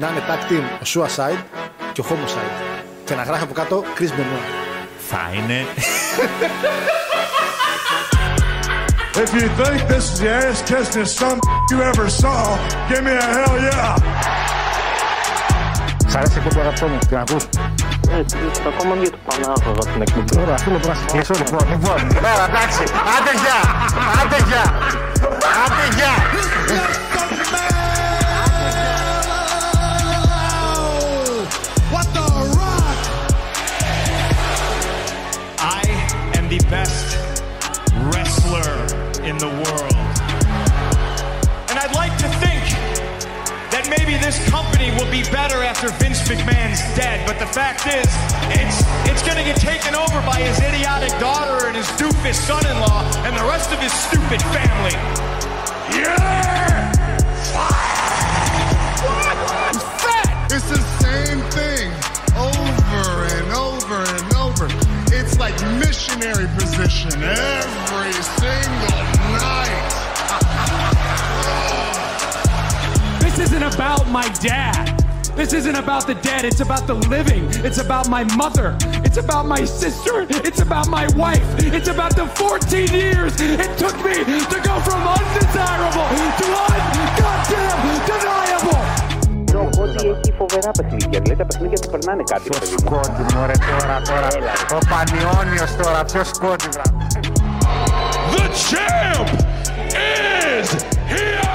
να είναι tag team ο Suicide και ο Homicide. Και να γράφει από κάτω Chris Benoit. Θα είναι. If you think this is the ass kissing some you ever saw, give me a hell yeah. Σ' αρέσει η εκπομπή αγαπητό μου, την ακούς; Ε, ακόμα μια του Πανάγωγα την εκπομπή. Ωραία, θέλω να σε κλείσω λοιπόν. Λοιπόν, τώρα εντάξει, άντε γεια, άντε γεια, άντε γεια. Best wrestler in the world. And I'd like to think that maybe this company will be better after Vince McMahon's dead, but the fact is, it's it's gonna get taken over by his idiotic daughter and his doofus son-in-law and the rest of his stupid family. Yeah! What? It's the same thing missionary position every single night. This isn't about my dad. This isn't about the dead. It's about the living. It's about my mother. It's about my sister. It's about my wife. It's about the 14 years it took me to go from undesirable to ungoddamn deniable. Ξέρω ότι έχει φοβερά παιχνίδια. Δηλαδή τα παιχνίδια του περνάνε κάτι, Ποιος παιδί μου. σκόντι μωρέ τώρα, τώρα. Ο Πανιόνιος τώρα, ποιος σκόντι βρά. The champ is here!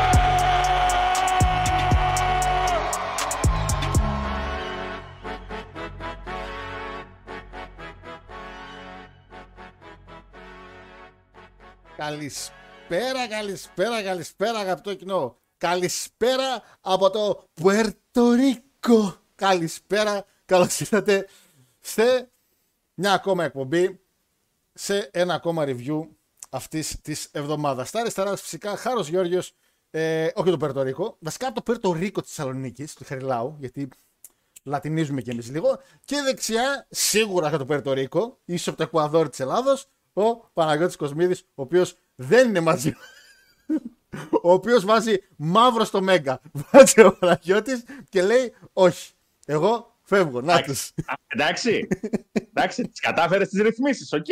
Καλησπέρα, καλησπέρα, καλησπέρα αγαπητό κοινό. Καλησπέρα από το Πουερτορίκο. Καλησπέρα, καλώς ήρθατε σε μια ακόμα εκπομπή, σε ένα ακόμα review αυτής της εβδομάδας. Στα αριστερά σας φυσικά, Χάρος Γιώργιος, ε, όχι το Πουερτορίκο, βασικά το Πουερτορίκο της Θεσσαλονίκης, του Χαριλάου, γιατί λατινίζουμε κι εμείς λίγο. Και δεξιά, σίγουρα για το Πουερτορίκο, ίσως από το Εκουαδόρ της Ελλάδος, ο Παναγιώτης Κοσμίδης, ο οποίος δεν είναι μαζί ο οποίος βάζει μαύρο στο Μέγκα. Βάζει ο Παναγιώτης και λέει όχι. Εγώ φεύγω. Να τους. Α, Εντάξει. Εντάξει, τις κατάφερες τις ρυθμίσεις. Οκ.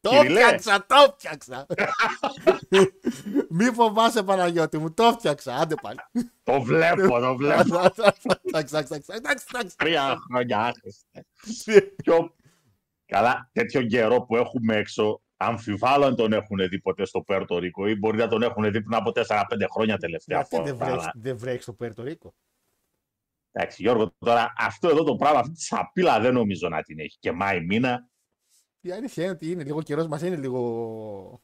Το Κυριλέ. 'φτιαξα, το 'φτιαξα. Μη φοβάσαι Παναγιώτη μου, το 'φτιαξα. Άντε πάλι. Το βλέπω, το βλέπω. Εντάξει, εντάξει, εντάξει, εντάξει, εντάξει. Τρία χρόνια άχρηστα. Πιο... Καλά, τέτοιο καιρό που έχουμε έξω, αμφιβάλλω αν τον έχουν δει ποτέ στο Πέρτο Ρίκο ή μπορεί να τον έχουν δει πριν από 4-5 χρόνια τελευταία Γιατί φορά. δεν βρέχει- Αλλά, δεν βρέχεις στο Πουερτορίκο. Εντάξει, Γιώργο, τώρα αυτό εδώ το πράγμα, αυτή τη σαπίλα δεν νομίζω να την έχει. Και Μάη μήνα, Η αλήθεια είναι ότι είναι λίγο καιρός μας, είναι λίγο.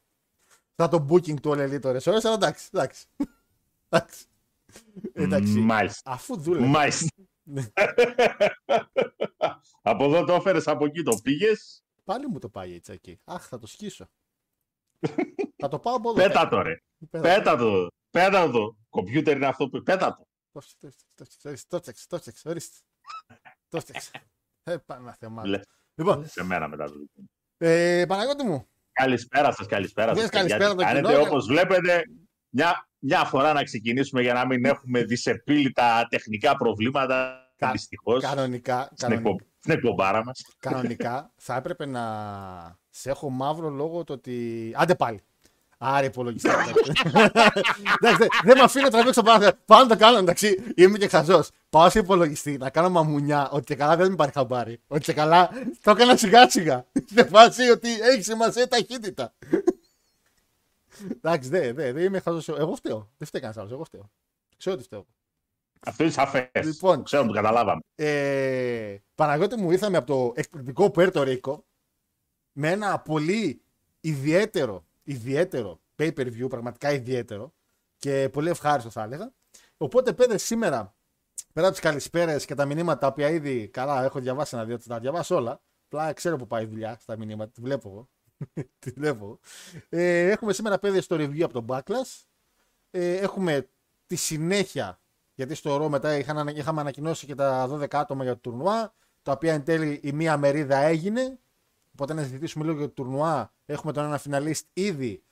Σαν το booking του All Elite ώρες ώρες, αλλά εντάξει, εντάξει. εντάξει. εντάξει. μάλιστα. Αφού δούλευε. Μάλιστα. από εδώ το έφερες, από εκεί το πήγες. Πάλι μου το πάει έτσι εκεί. Αχ, θα το σκίσω. θα το πάω από εδώ. Πέτα το ρε. Πέτα. Πέτα το. Πέτα το. Κομπιούτερ είναι αυτό που. Πέτα το. Το φτιάξε, το φτιάξε, ορίστε, το φτιάξε, το φτιάξε, ορίστε. Το φτιάξε. Ε, Παναθεμάτο. Λε. Λοιπόν, Σε μένα μετά το. ε, Παναγιώτη μου, Καλησπέρα σας, καλησπέρα Δες σας. καλησπέρα το Κάνετε κοινό. όπως βλέπετε, μια, μια φορά να ξεκινήσουμε για να μην έχουμε δυσεπίλητα τεχνικά προβλήματα. Κα- Δυστυχώς. κανονικά, Στην, κανονικά, εκπο... στην εκπομπάρα μας. κανονικά θα έπρεπε να σε έχω μαύρο λόγω το ότι. Άντε πάλι. Άρα υπολογιστή. Εντάξει, δεν- δεν με αφήνω να τραβήξω πάνω. Πάνω το κάνω, εντάξει. Είμαι και χαζός. Πάω σε υπολογιστή να κάνω μαμουνιά ότι και καλά δεν με πάρει χαμπάρι. Ότι και καλά το έκανα σιγά σιγά. Σε φάση ότι έχει σημασία η ταχύτητα. Εντάξει, δεν δε, δε είμαι χαζός. Εγώ φταίω. Δεν φταίει κανένας άλλος. Εγώ φταίω. Ξέρω ότι φταίω. Αυτό είναι σαφές. Λοιπόν. Ξέρω, το καταλάβαμε. Ε, Παναγιώτη μου ήρθαμε από το εκπληκτικό Πουέρτο Ρίκο με ένα πολύ ιδιαίτερο, ιδιαίτερο pay-per-view, πραγματικά ιδιαίτερο και πολύ ευχάριστο θα έλεγα. Οπότε πέντε σήμερα, πέρα από τις καλησπέρες και τα μηνύματα τα οποία ήδη καλά έχω διαβάσει ένα δύο, τα διαβάσω όλα. Απλά ξέρω που πάει η δουλειά στα μηνύματα, τη βλέπω εγώ. τη βλέπω. εγώ. Ε, έχουμε σήμερα πέντε στο review από τον Backlash. Ε, έχουμε τη συνέχεια γιατί στο ρο μετά είχαν, είχαμε ανακοινώσει και τα 12 άτομα για το τουρνουά, τα οποία εν τέλει η μία μερίδα έγινε. Οπότε να συζητήσουμε λίγο για το τουρνουά. Έχουμε τον ένα φιναλίστ ήδη.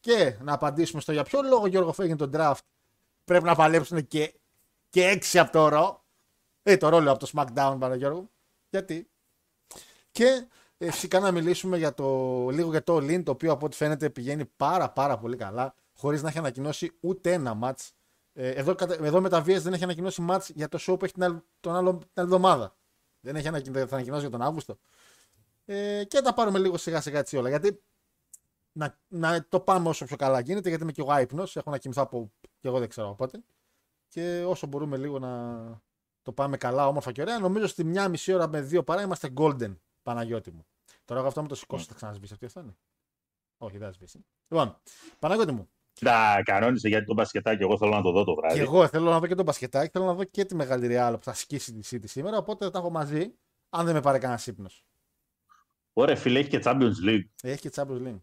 Και να απαντήσουμε στο για ποιο λόγο Γιώργο φέγγει τον draft. Πρέπει να παλέψουν και, και έξι από το ρο. Ε, το ρόλο από το SmackDown, Παναγιώργο. Γιατί; Και ε, φυσικά να μιλήσουμε για το, λίγο για το All In, το οποίο από ό,τι φαίνεται πηγαίνει πάρα πάρα πολύ καλά, χωρίς να έχει ανακοινώσει ούτε ένα match. Ε, εδώ, κατα- εδώ με τα VS δεν έχει ανακοινώσει match για το show που έχει την άλλη, τον άλλο, την άλλη εβδομάδα. Δεν έχει ανακοινώσει, θα ανακοινώσει για τον Αύγουστο. Ε, και τα πάρουμε λίγο σιγά σιγά έτσι όλα. Γιατί να, να το πάμε όσο πιο καλά γίνεται, γιατί είμαι και εγώ άϊπνος. Έχω να κοιμηθώ από. και εγώ δεν ξέρω πότε. Και όσο μπορούμε λίγο να το πάμε καλά, όμορφα και ωραία. Νομίζω στη μια μισή ώρα με δύο παρά είμαστε golden, Παναγιώτη μου. Τώρα εγώ αυτό με το σηκώσω, θα ξανασβήσει αυτή η οθόνη. Όχι, δεν θα σβήσει. Λοιπόν, Παναγιώτη μου, Τα κανόνισε γιατί το μπασκετάκι, εγώ θέλω να το δω το βράδυ. και εγώ θέλω να δω και τον μπασκετάκι, θέλω να δω και τη μεγάλη ρεάλ που θα σκίσει τη City σήμερα. Οπότε τα έχω μαζί, αν δεν με πάρει κανένας ύπνος. Ωραία, φίλε, έχει και Champions League. Έχει και Champions League.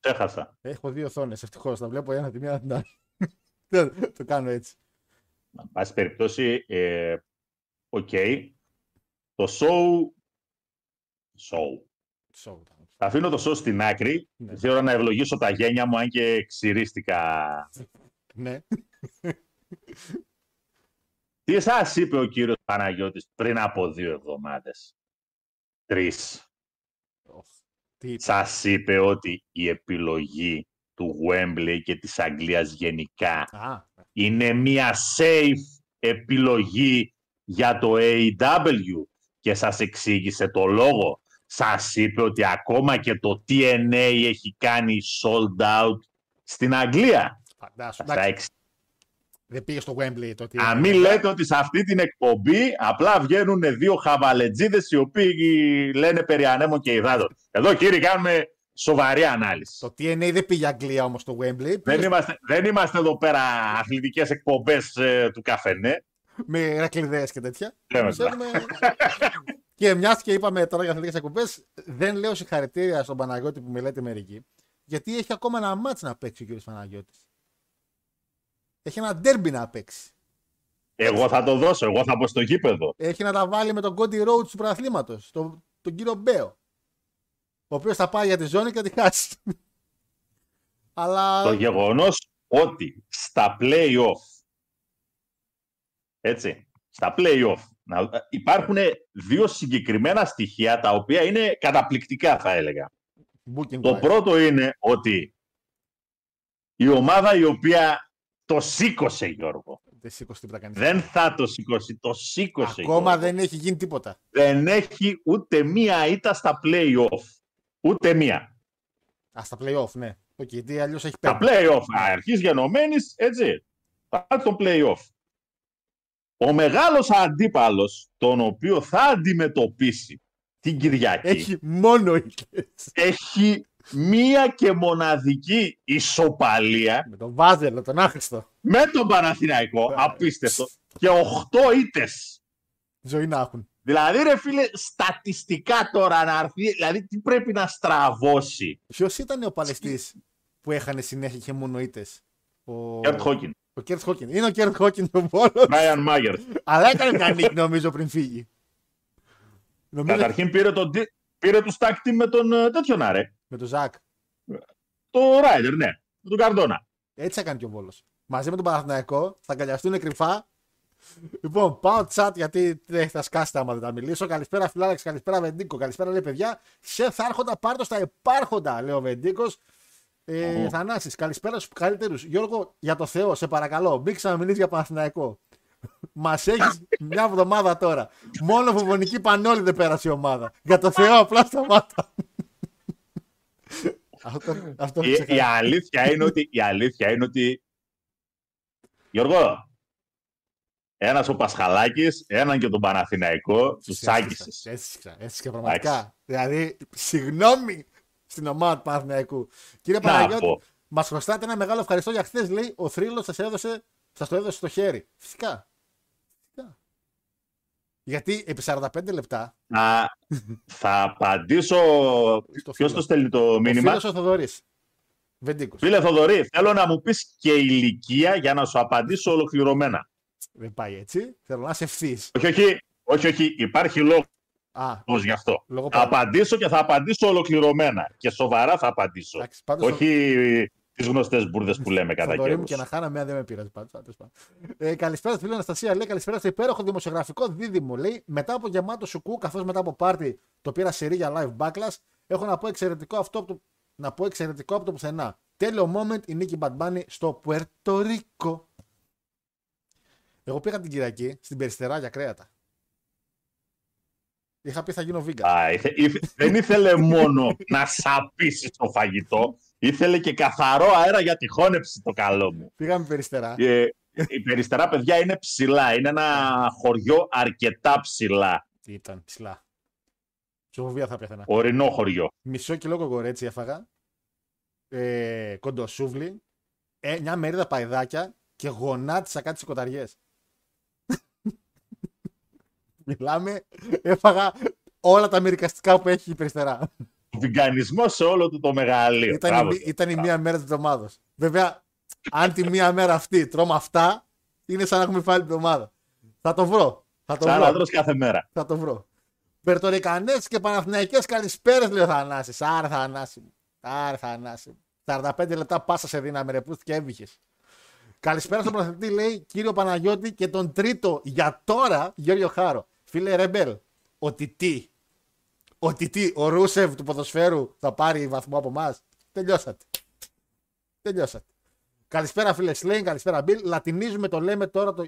Έχασα. Έχω δύο οθόνες, ευτυχώς. Τα βλέπω ένα τη μία την άλλη. Δεν το κάνω έτσι. Εν πάση περιπτώσει, ε, οκ. Το show... Show. Show. Θα αφήνω το show στην άκρη. Ναι. Θέλω να ευλογήσω τα γένια μου, αν και ξυρίστηκα. Ναι. Τι σας είπε ο κύριος Παναγιώτης πριν από δύο εβδομάδες; Τρεις. Οχ, Τι είπε; Σας είπε ότι η επιλογή του Wembley και της Αγγλίας γενικά Α, είναι μια safe επιλογή για το AEW και σας εξήγησε το λόγο. Σας είπε ότι ακόμα και το TNA έχει κάνει sold out στην Αγγλία. φαντάσου. Αυτά Εντάξει, εξ... δεν πήγε στο Wembley το τι. Να μην λέτε ότι σε αυτή την εκπομπή απλά βγαίνουν δύο χαβαλετζίδες οι οποίοι λένε περί ανέμων και υδάτων. Εδώ κύριοι κάνουμε σοβαρή ανάλυση. Το TNA δεν πήγε Αγγλία όμως στο Wembley. Δεν Πήγε είμαστε, δεν είμαστε εδώ πέρα αθλητικές εκπομπές ε, του καφενέ. με ρακλειδέ και τέτοια. Λέμε Ξέρουμε- και μιας και είπαμε τώρα για αθλητικές εκπομπές, δεν λέω συγχαρητήρια στον Παναγιώτη που με λέτε μερικοί, γιατί έχει ακόμα ένα μάτς να παίξει ο κ. Παναγιώτης. Έχει ένα ντέρμπι να παίξει. Εγώ θα το δώσω, εγώ θα πω στο γήπεδο. Έχει να τα βάλει με τον Cody Rhodes του πρωταθλήματο, τον, τον κύριο Μπέο. Ο οποίος θα πάει για τη ζώνη και θα τη χάσει. Αλλά. Το γεγονός ότι στα play-off, έτσι, στα play-off, να, υπάρχουν δύο συγκεκριμένα στοιχεία τα οποία είναι καταπληκτικά θα έλεγα. Booking Το wise. πρώτο είναι ότι η ομάδα η οποία το σήκωσε Γιώργο, Δεν σήκωσε τίποτα κανείς. δεν θα το σηκώσει, το σήκωσε Ακόμα Γιώργο. δεν έχει γίνει τίποτα. δεν έχει ούτε μία ήττα στα play-off. Ούτε μία. Α, στα playoff, ναι. Οκ, γιατί αλλιώς έχει Τα πέντε. play-off αρχής γενομένης, έτσι. Θα πάρει το play-off. Ο μεγάλος αντίπαλος, τον οποίο θα αντιμετωπίσει την Κυριακή, έχει, Έχει μόνο ήττες. μία και μοναδική ισοπαλία Με τον Βάζελο, τον άχρηστο. με τον Παναθηναϊκό, απίστευτο, και οχτώ ήττες. Ζωή να έχουν. Δηλαδή, ρε φίλε, στατιστικά τώρα να έρθει, δηλαδή τι πρέπει να στραβώσει; Ποιος ήταν ο παλαιστής που έχανε συνέχεια και μόνο ήττες; Ο Curt Hawkins, Ο Curt Hawkins. Είναι ο Curt Hawkins του πόλο. Brian Myers. Αλλά έκανε μια νίκη νομίζω πριν φύγει. Νομίζω Καταρχήν πήρε, τον, τι- πήρε τους tag team με τον ε, τέτοιον άρε. με τον Zack. Το Ryder, ναι. Με τον Καρδόνα. Έτσι έκανε και ο Βόλος. Μαζί με τον Παναθηναϊκό θα αγκαλιαστούν κρυφά. Λοιπόν, πάω chat γιατί δεν θα σκάσετε άμα δεν τα μιλήσω. Καλησπέρα, φιλάραξ, καλησπέρα, Βεντίκο. Καλησπέρα, λέει παιδιά. Σε θα έρχοντα, πάρτος στα υπάρχοντα, λέει ο Βεντίκος. Ε, Ω. Θανάσης, καλησπέρα στους καλύτερους. Γιώργο, για το Θεό, σε παρακαλώ, μην ξαναμιλήσει για Παναθηναϊκό. Μας έχεις μια εβδομάδα τώρα. Μόνο βουβονική πανόλη δεν πέρασε η ομάδα. Για το Θεό, απλά σταμάτα. αυτό αυτό Η, η, αλήθεια είναι ότι, η αλήθεια είναι ότι. Γιώργο, ένας ο Πασχαλάκης, έναν και τον Παναθηναϊκό, τους τσάκισες. Έσυχα, έσυχα πραγματικά. Δηλαδή, συγγνώμη στην ομάδα του Παναθηναϊκού. Κύριε Να Παναγιώτη, πω. μας χρωστάτε ένα μεγάλο ευχαριστώ για χθες. Λέει ο θρύλος σας έδωσε, σας το έδωσε στο χέρι. Φυσικά. Φυσικά. Γιατί επί 45 λεπτά. Θα, θα απαντήσω. Στο Ποιος φίλο. το στέλνει το Ο μήνυμα. φίλος ο Θοδωρής. Βεντίκος. Φίλε Θοδωρή, θέλω να μου πεις και ηλικία για να σου απαντήσω ολοκληρωμένα. Δεν πάει έτσι. Θέλω να είσαι ευθύς. Όχι, όχι, όχι, όχι. Υπάρχει λόγος Α, γι' αυτό. λόγω Θα παρα- απαντήσω και θα απαντήσω ολοκληρωμένα. Και σοβαρά θα απαντήσω. Εντάξει, πάντως, Όχι τις γνωστές μπουρδες που λέμε κατά Θοδωρή μου καιρούς. και να χάναμε, αν δεν με πειράζει πάντως. Τέλος πάντων. Ε, καλησπέρα στη φίλη Αναστασία. Λέει καλησπέρα στο υπέροχο δημοσιογραφικό δίδυμο. Λέει μετά από γεμάτο σουκού, καθώς μετά από πάρτι το πήρα σε για live backlash, έχω να πω εξαιρετικό αυτό από το, να πω εξαιρετικό από το πουθενά. Τέλειο moment η Νίκη Μπαντμπάνη στο Πουερτορίκο. Εγώ πήγα την Κυριακή στην Περιστερά για κρέατα. Είχα πει θα γίνω βίγκα. Α, ήθε- ήθε- δεν ήθελε μόνο να σαπίσει το φαγητό, ήθελε και καθαρό αέρα για τη χώνεψη το καλό μου. Πήγαμε Περιστερά. Ε, η περιστερά, παιδιά, είναι ψηλά. Είναι ένα χωριό αρκετά ψηλά. Τι ήταν ψηλά. Ψηφοβία θα πέθανα. Ορεινό χωριό. Μισό κιλό κοκορέτσι έφαγα. Ε, κοντοσούβλι. Ε, μια μερίδα παϊδάκια και γονάτισα κάτι σηκωταριές. Μιλάμε, έφαγα όλα τα μερικαστικά που έχει η περιστερά. Βιγκανισμός σε όλο του το μεγαλείο. ήταν, Μπράβο η, σου. ήταν η μία μέρα της εβδομάδας. Βέβαια, αν τη μία μέρα αυτή τρώμε αυτά, είναι σαν να έχουμε φάει την εβδομάδα. Θα το βρω. Θα το Σαν βρω. να τρως κάθε μέρα. Θα το βρω. Περτορικανές και Παναθηναϊκές καλησπέρες, λέει ο Θανάσης. Άρε Θανάση μου. Άρε Θανάση μου. 45 λεπτά πάσα σε δύναμη, ρε πούστη και έβηχες. Καλησπέρα στον πρωταθλητή, λέει κύριο Παναγιώτη και τον τρίτο για τώρα Γιώργο Χάρο. Φίλε Ρεμπέλ, ότι τι. Ότι τι, ο Ρούσεβ του ποδοσφαίρου θα πάρει βαθμό από εμάς. Τελειώσατε. Τελειώσατε. Καλησπέρα φίλε Σλέιν, καλησπέρα Μπιλ. Λατινίζουμε το λέμε τώρα το,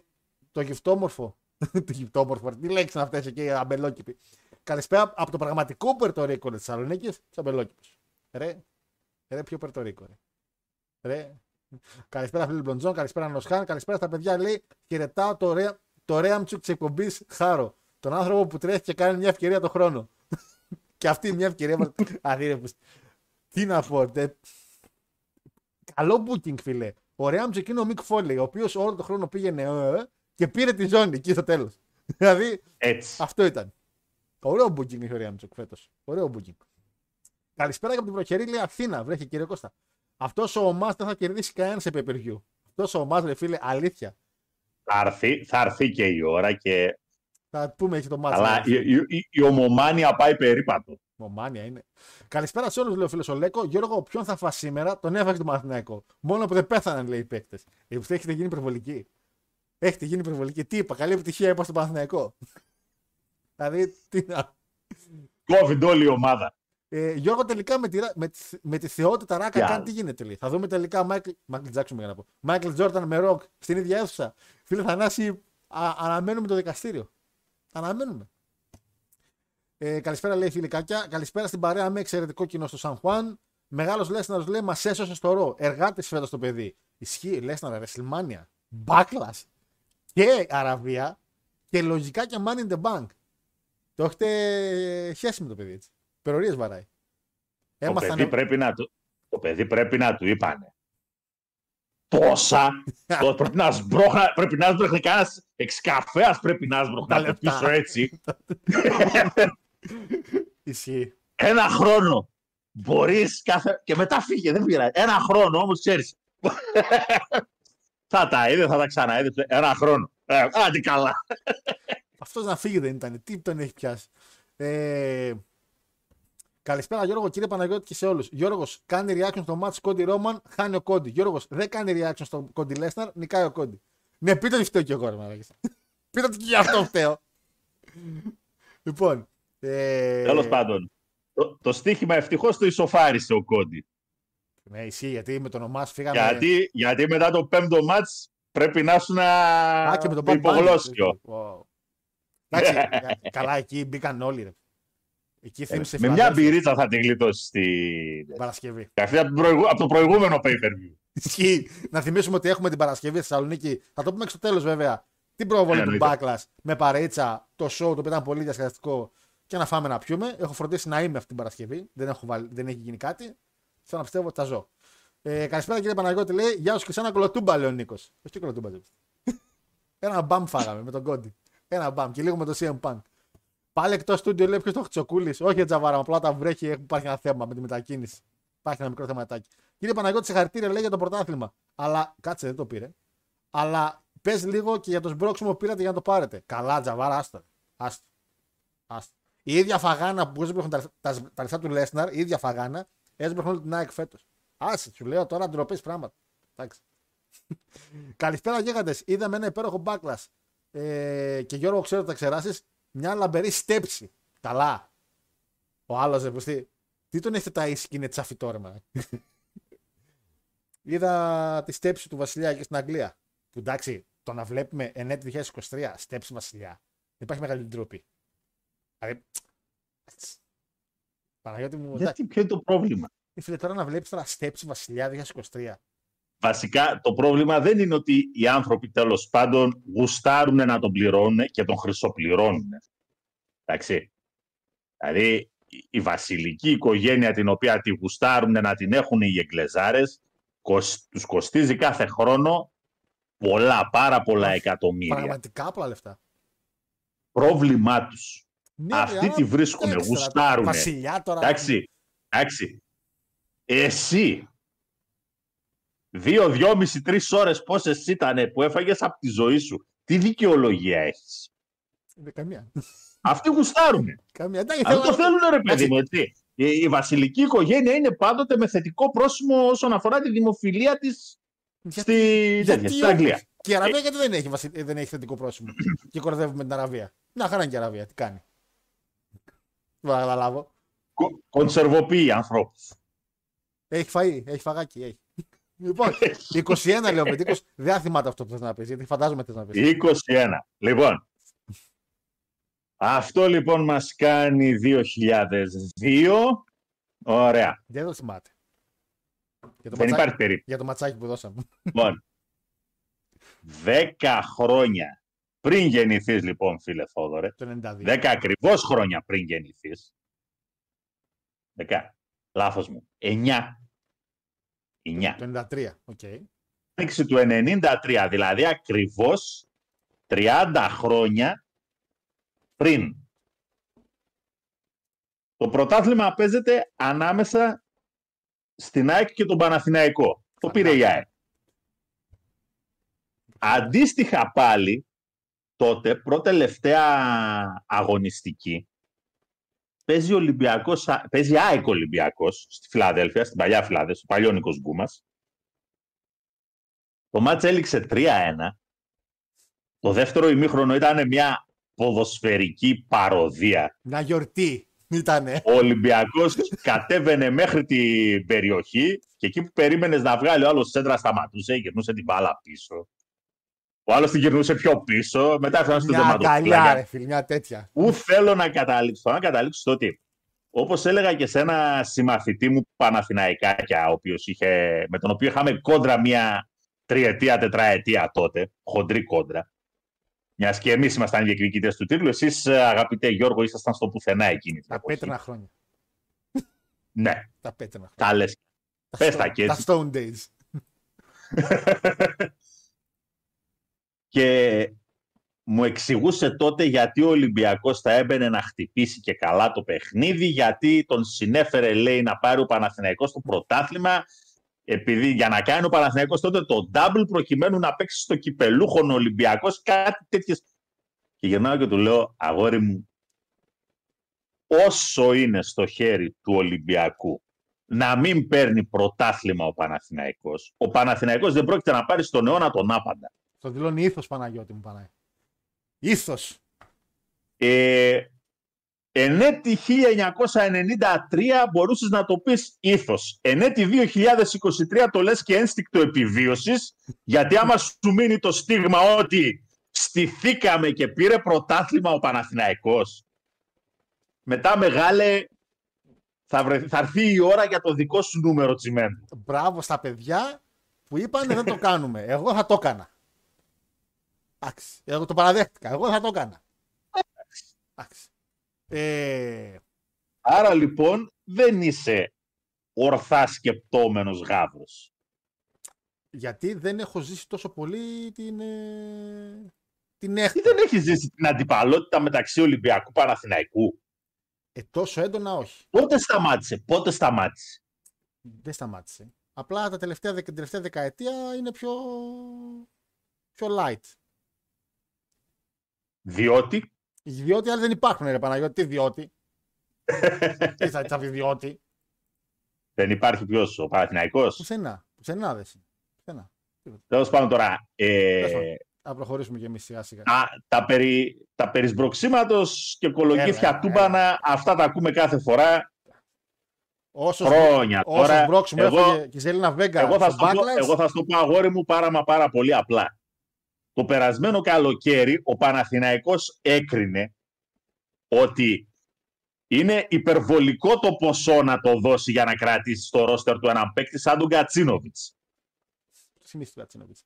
το γυφτόμορφο. το γυφτόμορφο. Τι λέξεις είναι αυτές εκεί, αμπελόκηποι. Καλησπέρα από το πραγματικό Περτορίκο της Θεσσαλονίκης, τους αμπελόκηπους. Ρε, ρε, πιο Περτορίκο. Ρε. ρε. Καλησπέρα φίλε Μπλοντζόν, καλησπέρα Νοσχάν, καλησπέρα στα παιδιά. Λέει χαιρετάω το, ρε, το ρέαμτσουκ της εκπομπής Χάρο. Τον άνθρωπο που τρέχει και κάνει μια ευκαιρία το χρόνο. και αυτή μια ευκαιρία. Αδύρεπους. Τι να πω, τε... Καλό booking, φίλε. Ο Ρέαμτσουκ είναι ο Μικ Φόλεϊ, ο οποίος όλο τον χρόνο πήγαινε ε, ε, και πήρε τη ζώνη εκεί στο τέλος. δηλαδή Έτσι. αυτό ήταν. Ωραίο booking είχε ο Ρέαμτσουκ φέτος. Ωραίο booking. Καλησπέρα και από την προχερή λέει Αθήνα, βρέχει κύριε Κώστα. Αυτός ο Ομά δεν θα κερδίσει κανένα σε pay per view. Αυτός ο Ομά, ρε φίλε, αλήθεια. Θα έρθει, θα έρθει και η ώρα και. Θα πούμε έχει το μάτσο. Αλλά η, η, η, η ομομάνια πάει περίπατο. Μομάνια είναι. Καλησπέρα σε όλους, λέει ο φίλος ο Λέκο. Γιώργο, ποιον θα φας σήμερα, τον έφαγε το Μαθηναϊκό. Μόνο που δεν πέθαναν, λέει οι παίκτες. Ε, έχετε γίνει υπερβολική. Έχετε γίνει υπερβολική. Τι είπα, καλή επιτυχία είπα στο Παναθηναϊκό. δηλαδή, τι να. COVID όλη η ομάδα. Ε, Γιώργο, τελικά με τη, ρα- με, τη- με τη θεότητα Ράκα Τι κάνει άλλο. τι γίνεται. Λέει. Θα δούμε τελικά Μάικλ, Μάικλ Τζάξον, να πω. Μάικλ Τζόρταν με ροκ στην ίδια αίθουσα. Φίλε Θανάση, α, αναμένουμε το δικαστήριο. Αναμένουμε. Ε, καλησπέρα, λέει η φίλη Κάκια. Καλησπέρα στην παρέα με εξαιρετικό κοινό στο Σαν Χουάν. Μεγάλος Λέσναρ λέει: Μας έσωσε στο ρο. Εργάτης φέτος το παιδί. Ισχύει, Λέσναρ, Ρεσιλμάνια, Μπάκλα και Αραβία και λογικά και Money in the Bank. Το έχετε χέσει με το παιδί έτσι. Περορίε βαράει. Το Έμαθαν. παιδί, πρέπει να του, το παιδί πρέπει να του είπανε. Πόσα. το, πρέπει να σμπρώχνα, πρέπει να σμπρώχνει κανένας εξκαφέα πρέπει να σμπρώχνει Τα από λεπτά. πίσω έτσι. Ισχύει. Ένα χρόνο. Μπορείς κάθε. και μετά φύγε, δεν πειράζει. Ένα χρόνο όμως ξέρεις. θα τα είδε, θα τα ξαναείδε. Ένα χρόνο. Ε, άντε καλά. Αυτός να φύγει δεν ήταν. Τι τον έχει πιάσει. Ε, καλησπέρα Γιώργο, κύριε Παναγιώτη και σε όλους. Γιώργος, κάνει reaction στο match Κόντι Ρόμαν, χάνει ο Κόντι. Γιώργος, δεν κάνει reaction στο Κόντι Λέσναρ, νικάει ο Κόντι. Ναι, πείτε ότι φταίω κι εγώ, ρε μαλάκες. Πείτε ότι και γι' αυτό φταίω. λοιπόν. Ε, Τέλος πάντων. Το, το στοίχημα ευτυχώς το ισοφάρισε ο Κόντι. Ναι, ισχύει γιατί με τον Ομά φύγαμε. Γιατί, γιατί μετά το πέμπτο μάτς πρέπει να σου να Α, και με τον Bad Bunny. υπογλώσιο. Wow. Εντάξει, καλά, εκεί μπήκαν όλοι. Ρε. Εκεί θύμισε Ε, Με μια Φιλαδέλφια μπυρίτσα θα την γλιτώσεις στην... την Παρασκευή. Αυτή από, το προηγου- από το προηγούμενο pay-per-view. Ισχύει. Να θυμίσουμε ότι έχουμε την Παρασκευή στη Θεσσαλονίκη. Θα το πούμε και στο τέλος βέβαια. Την προβολή Ναι, του εννοείται. Backlash με παρέτσα, το show το οποίο ήταν πολύ διασκεδαστικό και να φάμε να πιούμε. Έχω φροντίσει να είμαι αυτή την Παρασκευή. Δεν, έχω βάλει, δεν έχει γίνει κάτι. Θέλω να πιστεύω ότι θα ζω. Ε, καλησπέρα κύριε Παναγιώτη, λέει Γεια σου και σαν ένα κολοτούμπα, λέει ο Νίκος. Πώ τι κολοτούμπα, λέει. Ένα μπαμ φάγαμε με τον Κόντι. Ένα μπαμ και λίγο με το CM Punk. Πάλι εκτός στούντιο λέει ποιος το χτσοκούλη. Όχι τζαβάρα, απλά τα βρέχει υπάρχει ένα θέμα με τη μετακίνηση. Υπάρχει ένα μικρό θεματάκι. Κύριε Παναγιώτη, συγχαρητήρια λέει για το πρωτάθλημα. Αλλά κάτσε, δεν το πήρε. Αλλά πες λίγο και για το σμπρόξιμο που πήρατε για να το πάρετε. Καλά, τζαβάρα, άστο. Άστο. άστο. Η ίδια φαγάνα που έσπρωχνε τα, τα, τα λεφτά του Λέσναρ, η ίδια φαγάνα, έσπρωχνε όλη την ΑΕΚ φέτος. Άσε, σου λέω τώρα ντροπές πράγματα. Εντάξει. Καλησπέρα γίγαντες. Είδαμε ένα υπέροχο backlash. Ε, και Γιώργο, ξέρω ότι θα ξεράσει. Μια λαμπερή στέψη. Καλά. Ο άλλος ρε τι, τι τον έχετε τα ίση και είναι τσαφιτόρμα. Είδα τη στέψη του Βασιλιά και στην Αγγλία. Που εντάξει, το να βλέπουμε ενέτη 2023 στέψη Βασιλιά. Δεν υπάρχει μεγάλη ντροπή. Δηλαδή. έτσι. Παναγιώτη μου. εντάξει, Γιατί, ποιο είναι το πρόβλημα; ε, Φίλε, τώρα να βλέπεις τώρα στέψη Βασιλιά 2023. Βασικά το πρόβλημα δεν είναι ότι οι άνθρωποι τέλος πάντων γουστάρουν να τον πληρώνουν και τον χρυσοπληρώνουν. Εντάξει. Δηλαδή η- η βασιλική οικογένεια την οποία τη γουστάρουν να την έχουν οι εγκλεζάρες κοσ- τους κοστίζει κάθε χρόνο πολλά, πάρα πολλά εκατομμύρια. Πραγματικά πολλά λεφτά. Πρόβλημά τους. Ναι, Αυτοί ρε, αλλά τη βρίσκουν, εντάξει τώρα, γουστάρουνε. Βασιλιά τώρα. Εντάξει, εντάξει. Εσύ, δύο, δυόμιση, τρεις ώρες πόσες ήταν που έφαγες από τη ζωή σου, τι δικαιολογία έχεις; Δεν καμία. Αυτοί γουστάρουνε. καμία. Εντάξει, Αυτό θέλω- το θέλουν ρε παιδί Εντάξει. μου, έτσι. Η, η βασιλική οικογένεια είναι πάντοτε με θετικό πρόσημο όσον αφορά τη δημοφιλία της Γιατί- στη, τέτοια, Γιατί στην Αγγλία. όμως. Και η Αραβία γιατί δεν έχει, βασι- δεν έχει θετικό πρόσημο. και κοροϊδεύουμε την Αραβία; Μια χαρά είναι και η Αραβία. Τι κάνει; Δεν θα καταλάβω. Κο- Κονσερβοποιεί ανθρώπους. Έχει φαΐ, έχει φαγάκι, έχει. Λοιπόν, 21 λέω με 20. Δεν θα θυμάται αυτό που θες να πεις, γιατί φαντάζομαι θες να πεις. 21. Λοιπόν, αυτό λοιπόν μας κάνει 2002. Ωραία. Δεν το θυμάται. Για το, Δεν ματσάκι, υπάρχει περίπτωση. για το ματσάκι που δώσαμε. Λοιπόν, 10 χρόνια πριν γεννηθείς λοιπόν φίλε Θόδωρε, Το 92. 10 ακριβώς χρόνια πριν γεννηθείς, 10, λάθος μου, 9, 9, Το 93. Οκ. Άνοιξη του 93, δηλαδή ακριβώς 30 χρόνια πριν. Το πρωτάθλημα παίζεται ανάμεσα στην ΑΕΚ και τον Παναθηναϊκό. Το πήρε η ΑΕΚ. Αντίστοιχα πάλι, τότε, πρώτη-τελευταία αγωνιστική, παίζει, ο Ολυμπιακός, παίζει ΑΕΚ Ολυμπιακός στη Φιλαδέλφια, στην παλιά Φιλαδέλφια, στο παλιό Νίκος Γκούμας. Το μάτς έληξε 3-1. Το δεύτερο ημίχρονο ήταν μια ποδοσφαιρική παροδία. Μια γιορτή ήτανε. Ο Ολυμπιακός κατέβαινε μέχρι την περιοχή και εκεί που περίμενες να βγάλει ο άλλος σέντρα σταματούσε, γυρνούσε την μπάλα πίσω. Ο άλλος την γυρνούσε πιο πίσω, μετά έφτανε στο Μια αγκαλιά, τερματοφύλακα. ρε φίλε, μια τέτοια. Πού θέλω να καταλήξω. Θέλω να καταλήξω στο ότι, όπως έλεγα και σε ένα συμμαθητή μου Παναθηναϊκάκια, ο οποίος είχε, με τον οποίο είχαμε κόντρα μια τριετία, τετραετία τότε, χοντρή κόντρα. Μιας και εμείς ήμασταν οι διεκδικητές του τίτλου, εσείς, αγαπητέ Γιώργο, ήσασταν στο πουθενά εκείνη την Τα εποχή. πέτρινα χρόνια. Ναι, Τα πέτρινα χρόνια. τα λες. Πες τα Stone- και έτσι. Τα Stone Days. και μου εξηγούσε τότε γιατί ο Ολυμπιακός θα έμπαινε να χτυπήσει και καλά το παιχνίδι, γιατί τον συνέφερε, λέει, να πάρει ο Παναθηναϊκός το πρωτάθλημα, επειδή για να κάνει ο Παναθηναϊκός τότε το double προκειμένου να παίξει στο κυπελούχον ο Ολυμπιακός, κάτι τέτοιες. Και γυρνάω και του λέω, αγόρι μου, όσο είναι στο χέρι του Ολυμπιακού να μην παίρνει πρωτάθλημα ο Παναθηναϊκός, ο Παναθηναϊκός δεν πρόκειται να πάρει στον αιώνα τον άπαντα. Το δηλώνει ήθος Παναγιώτη μου Παναγιώτη. Ήθος. Ε, εν έτη 1993 μπορούσες να το πεις ήθος. Εν έτη 2023 το λες και ένστικτο επιβίωσης, γιατί άμα σου μείνει το στίγμα ότι στηθήκαμε και πήρε πρωτάθλημα ο Παναθηναϊκός, μετά μεγάλε θα, βρε- θα έρθει η ώρα για το δικό σου νούμερο τσιμέντου. Μπράβο στα παιδιά που είπαν δεν το κάνουμε. Εγώ θα το έκανα. Εντάξει. Εγώ το παραδέχτηκα. Εγώ θα το έκανα. Εντάξει. Ε, Άρα λοιπόν δεν είσαι ορθάς σκεπτόμενος γάβρος. γιατί δεν έχω ζήσει τόσο πολύ την, ε, την Τι έκτα. δεν έχεις ζήσει την αντιπαλότητα μεταξύ Ολυμπιακού Παναθηναϊκού; Ε, τόσο έντονα όχι. Πότε σταμάτησε, πότε σταμάτησε; Δεν σταμάτησε. Απλά τα τελευταία, δεκα- την τελευταία δεκαετία είναι πιο, πιο light. Διότι Διότι άλλοι δεν υπάρχουν, ρε Παναγιώτη. Τι διότι. Τι θα, θα πει διότι. Δεν υπάρχει ποιος, ο Παναθηναϊκός; Πουθενά. Πουθενά δεν είναι. Πουθενά. Τέλος πάντων τώρα. Τέλος Ε, πάντων. Θα προχωρήσουμε κι εμείς σιγά σιγά. τα, τα, περί, τα περί σμπροξίματος και κολογήθια Έλα, τούμπανα, αυτά τα ακούμε κάθε φορά. Όσος χρόνια όσο τώρα, σμπρώξουμε εγώ- έφαγε και η Ζέλινα Βέγκα Εγώ θα, στο σου πω, backlash. εγώ θα σου το πω αγόρι μου πάρα μα πάρα πολύ απλά. Το περασμένο καλοκαίρι ο Παναθηναϊκός έκρινε ότι είναι υπερβολικό το ποσό να το δώσει για να κρατήσει στο ρόστερ του έναν παίκτη σαν τον Κατσίνοβιτς. Συνήθω του Κατσίνοβιτς.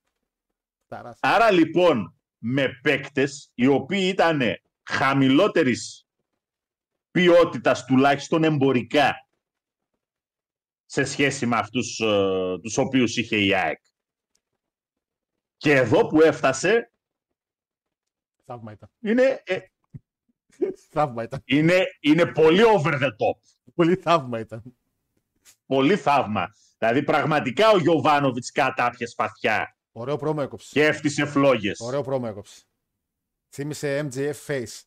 Ταράς. Άρα λοιπόν με παίκτες οι οποίοι ήταν χαμηλότερης ποιότητας τουλάχιστον εμπορικά σε σχέση με αυτούς ε, τους οποίους είχε η ΑΕΚ. Και εδώ που έφτασε Θαύμα ήταν. είναι, ε, Θαύμα ήταν. είναι, είναι πολύ over the top. Πολύ θαύμα ήταν. Πολύ θαύμα. Δηλαδή πραγματικά ο Γιωβάνοβιτς κατάπιε σπαθιά Ωραίο πρόμο έκοψε. και έφτιασε φλόγες. Ωραίο πρόμο έκοψε. Θύμισε MJF face.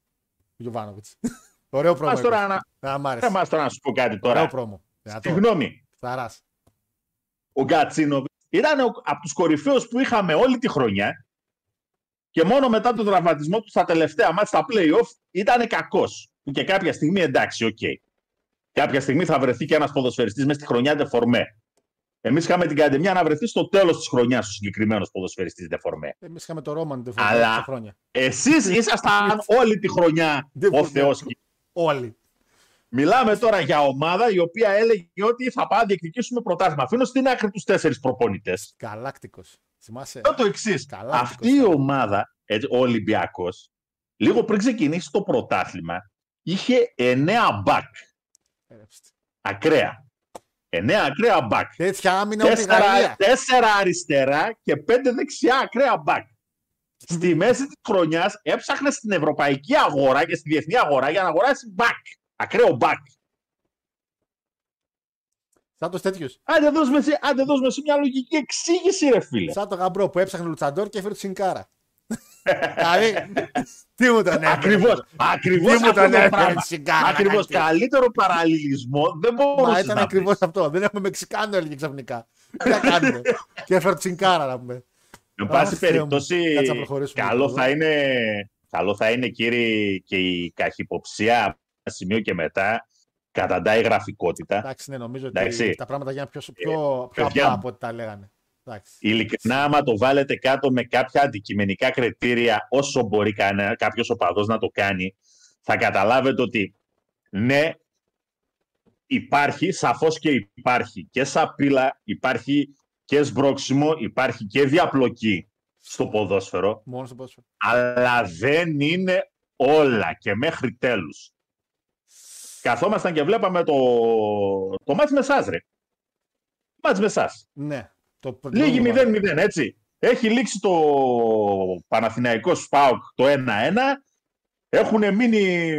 Γιωβάνοβιτς. Ωραίο πρόμο. Μας τώρα έκοψε. να, Α, μ' ρε, άρεσε. μας τώρα να σου πω κάτι Ωραίο τώρα. πρόμο. Δυνατό. Συγγνώμη. Θαράς. ο Γκατσίνοβιτς ήταν ο- από τους κορυφαίους που είχαμε όλη τη χρονιά και μόνο μετά τον τραυματισμό τους στα τελευταία ματς στα play-off ήταν κακός. Που και κάποια στιγμή εντάξει, οκ. Κάποια στιγμή θα βρεθεί και ένας ποδοσφαιριστής μέσα στη χρονιά δεφορμέ. Εμείς είχαμε την καντεμιά να βρεθεί στο τέλος της χρονιάς ο συγκεκριμένος ποδοσφαιριστής ντεφορμέ. Εμείς είχαμε το Ρόμαν το Αλλά- χρόνια. Εσείς ήσασταν όλη τη χρονιά ντεφορμέ. Θεός. Όλοι. Μιλάμε τώρα για ομάδα η οποία έλεγε ότι θα πάμε να διεκδικήσουμε πρωτάθλημα. Αφήνω στην άκρη τους τέσσερις προπονητές. Galacticos. Θυμάσαι; Λέω το εξής. Καλά, Αυτή Νίκος. η ομάδα, έτσι, ο Ολυμπιακός, λίγο πριν ξεκινήσει το πρωτάθλημα, είχε 9 back. Ερεύστε. Ακραία. 9 ακραία back. Τέτοια άμυνα ούτε η 4, Γαλλία. αριστερά και 5 δεξιά ακραία back. Στη μέση της χρονιάς έψαχνε στην ευρωπαϊκή αγορά και στη διεθνή αγορά για να αγοράσει back. Ακραίο back. Σαν του τέτοιου. Άντε δώσουμε, σε- άντε δώσουμε σε μια λογική εξήγηση, ρε φίλε. Σαν το γαμπρό που έψαχνε Λουτσαντόρ και έφερε του Σινκάρα. Δηλαδή. Τι μου τον έφερε. Ακριβώς, ακριβώς Τι μου αυτό τον το έφερε πράγμα. Σινκάρα. Ακριβώς, να κάνεις. καλύτερο παραλληλισμό δεν Μα μπορούσε ήταν να ακριβώς βρεις. αυτό. Δεν έχουμε Μεξικάνο έλεγε ξαφνικά. Τι να κάνουμε; και έφερε Τσινκάρα να πούμε. Εν πάση Αχ, Θεέ μου. περιπτώσει, Κάτσε να προχωρήσουμε καλό λίγο. θα, είναι, καλό θα είναι, κύριε, και η καχυποψία από ένα σημείο και μετά καταντάει η γραφικότητα. Εντάξει, ναι, νομίζω ότι Εντάξει. τα πράγματα γίνανε πιο, πιο, πιο παιδιά απλά μου. από ό,τι τα λέγανε. Εντάξει. Ειλικρινά, άμα το βάλετε κάτω με κάποια αντικειμενικά κριτήρια, όσο μπορεί κανένα, κάποιος οπαδός να το κάνει, θα καταλάβετε ότι ναι, υπάρχει, σαφώς και υπάρχει και σαπίλα, υπάρχει και σμπρόξιμο, υπάρχει και διαπλοκή στο ποδόσφαιρο, Μόνο στο πόσο. αλλά δεν είναι όλα και μέχρι τέλους. Καθόμασταν και βλέπαμε το, το μάτς με εσάς, ρε. Μάτς με εσάς. Ναι. Το Λίγη προηγούμενο. 0-0, έτσι. Έχει λήξει το Παναθηναϊκός Σπάουκ το 1-1. Έχουν μείνει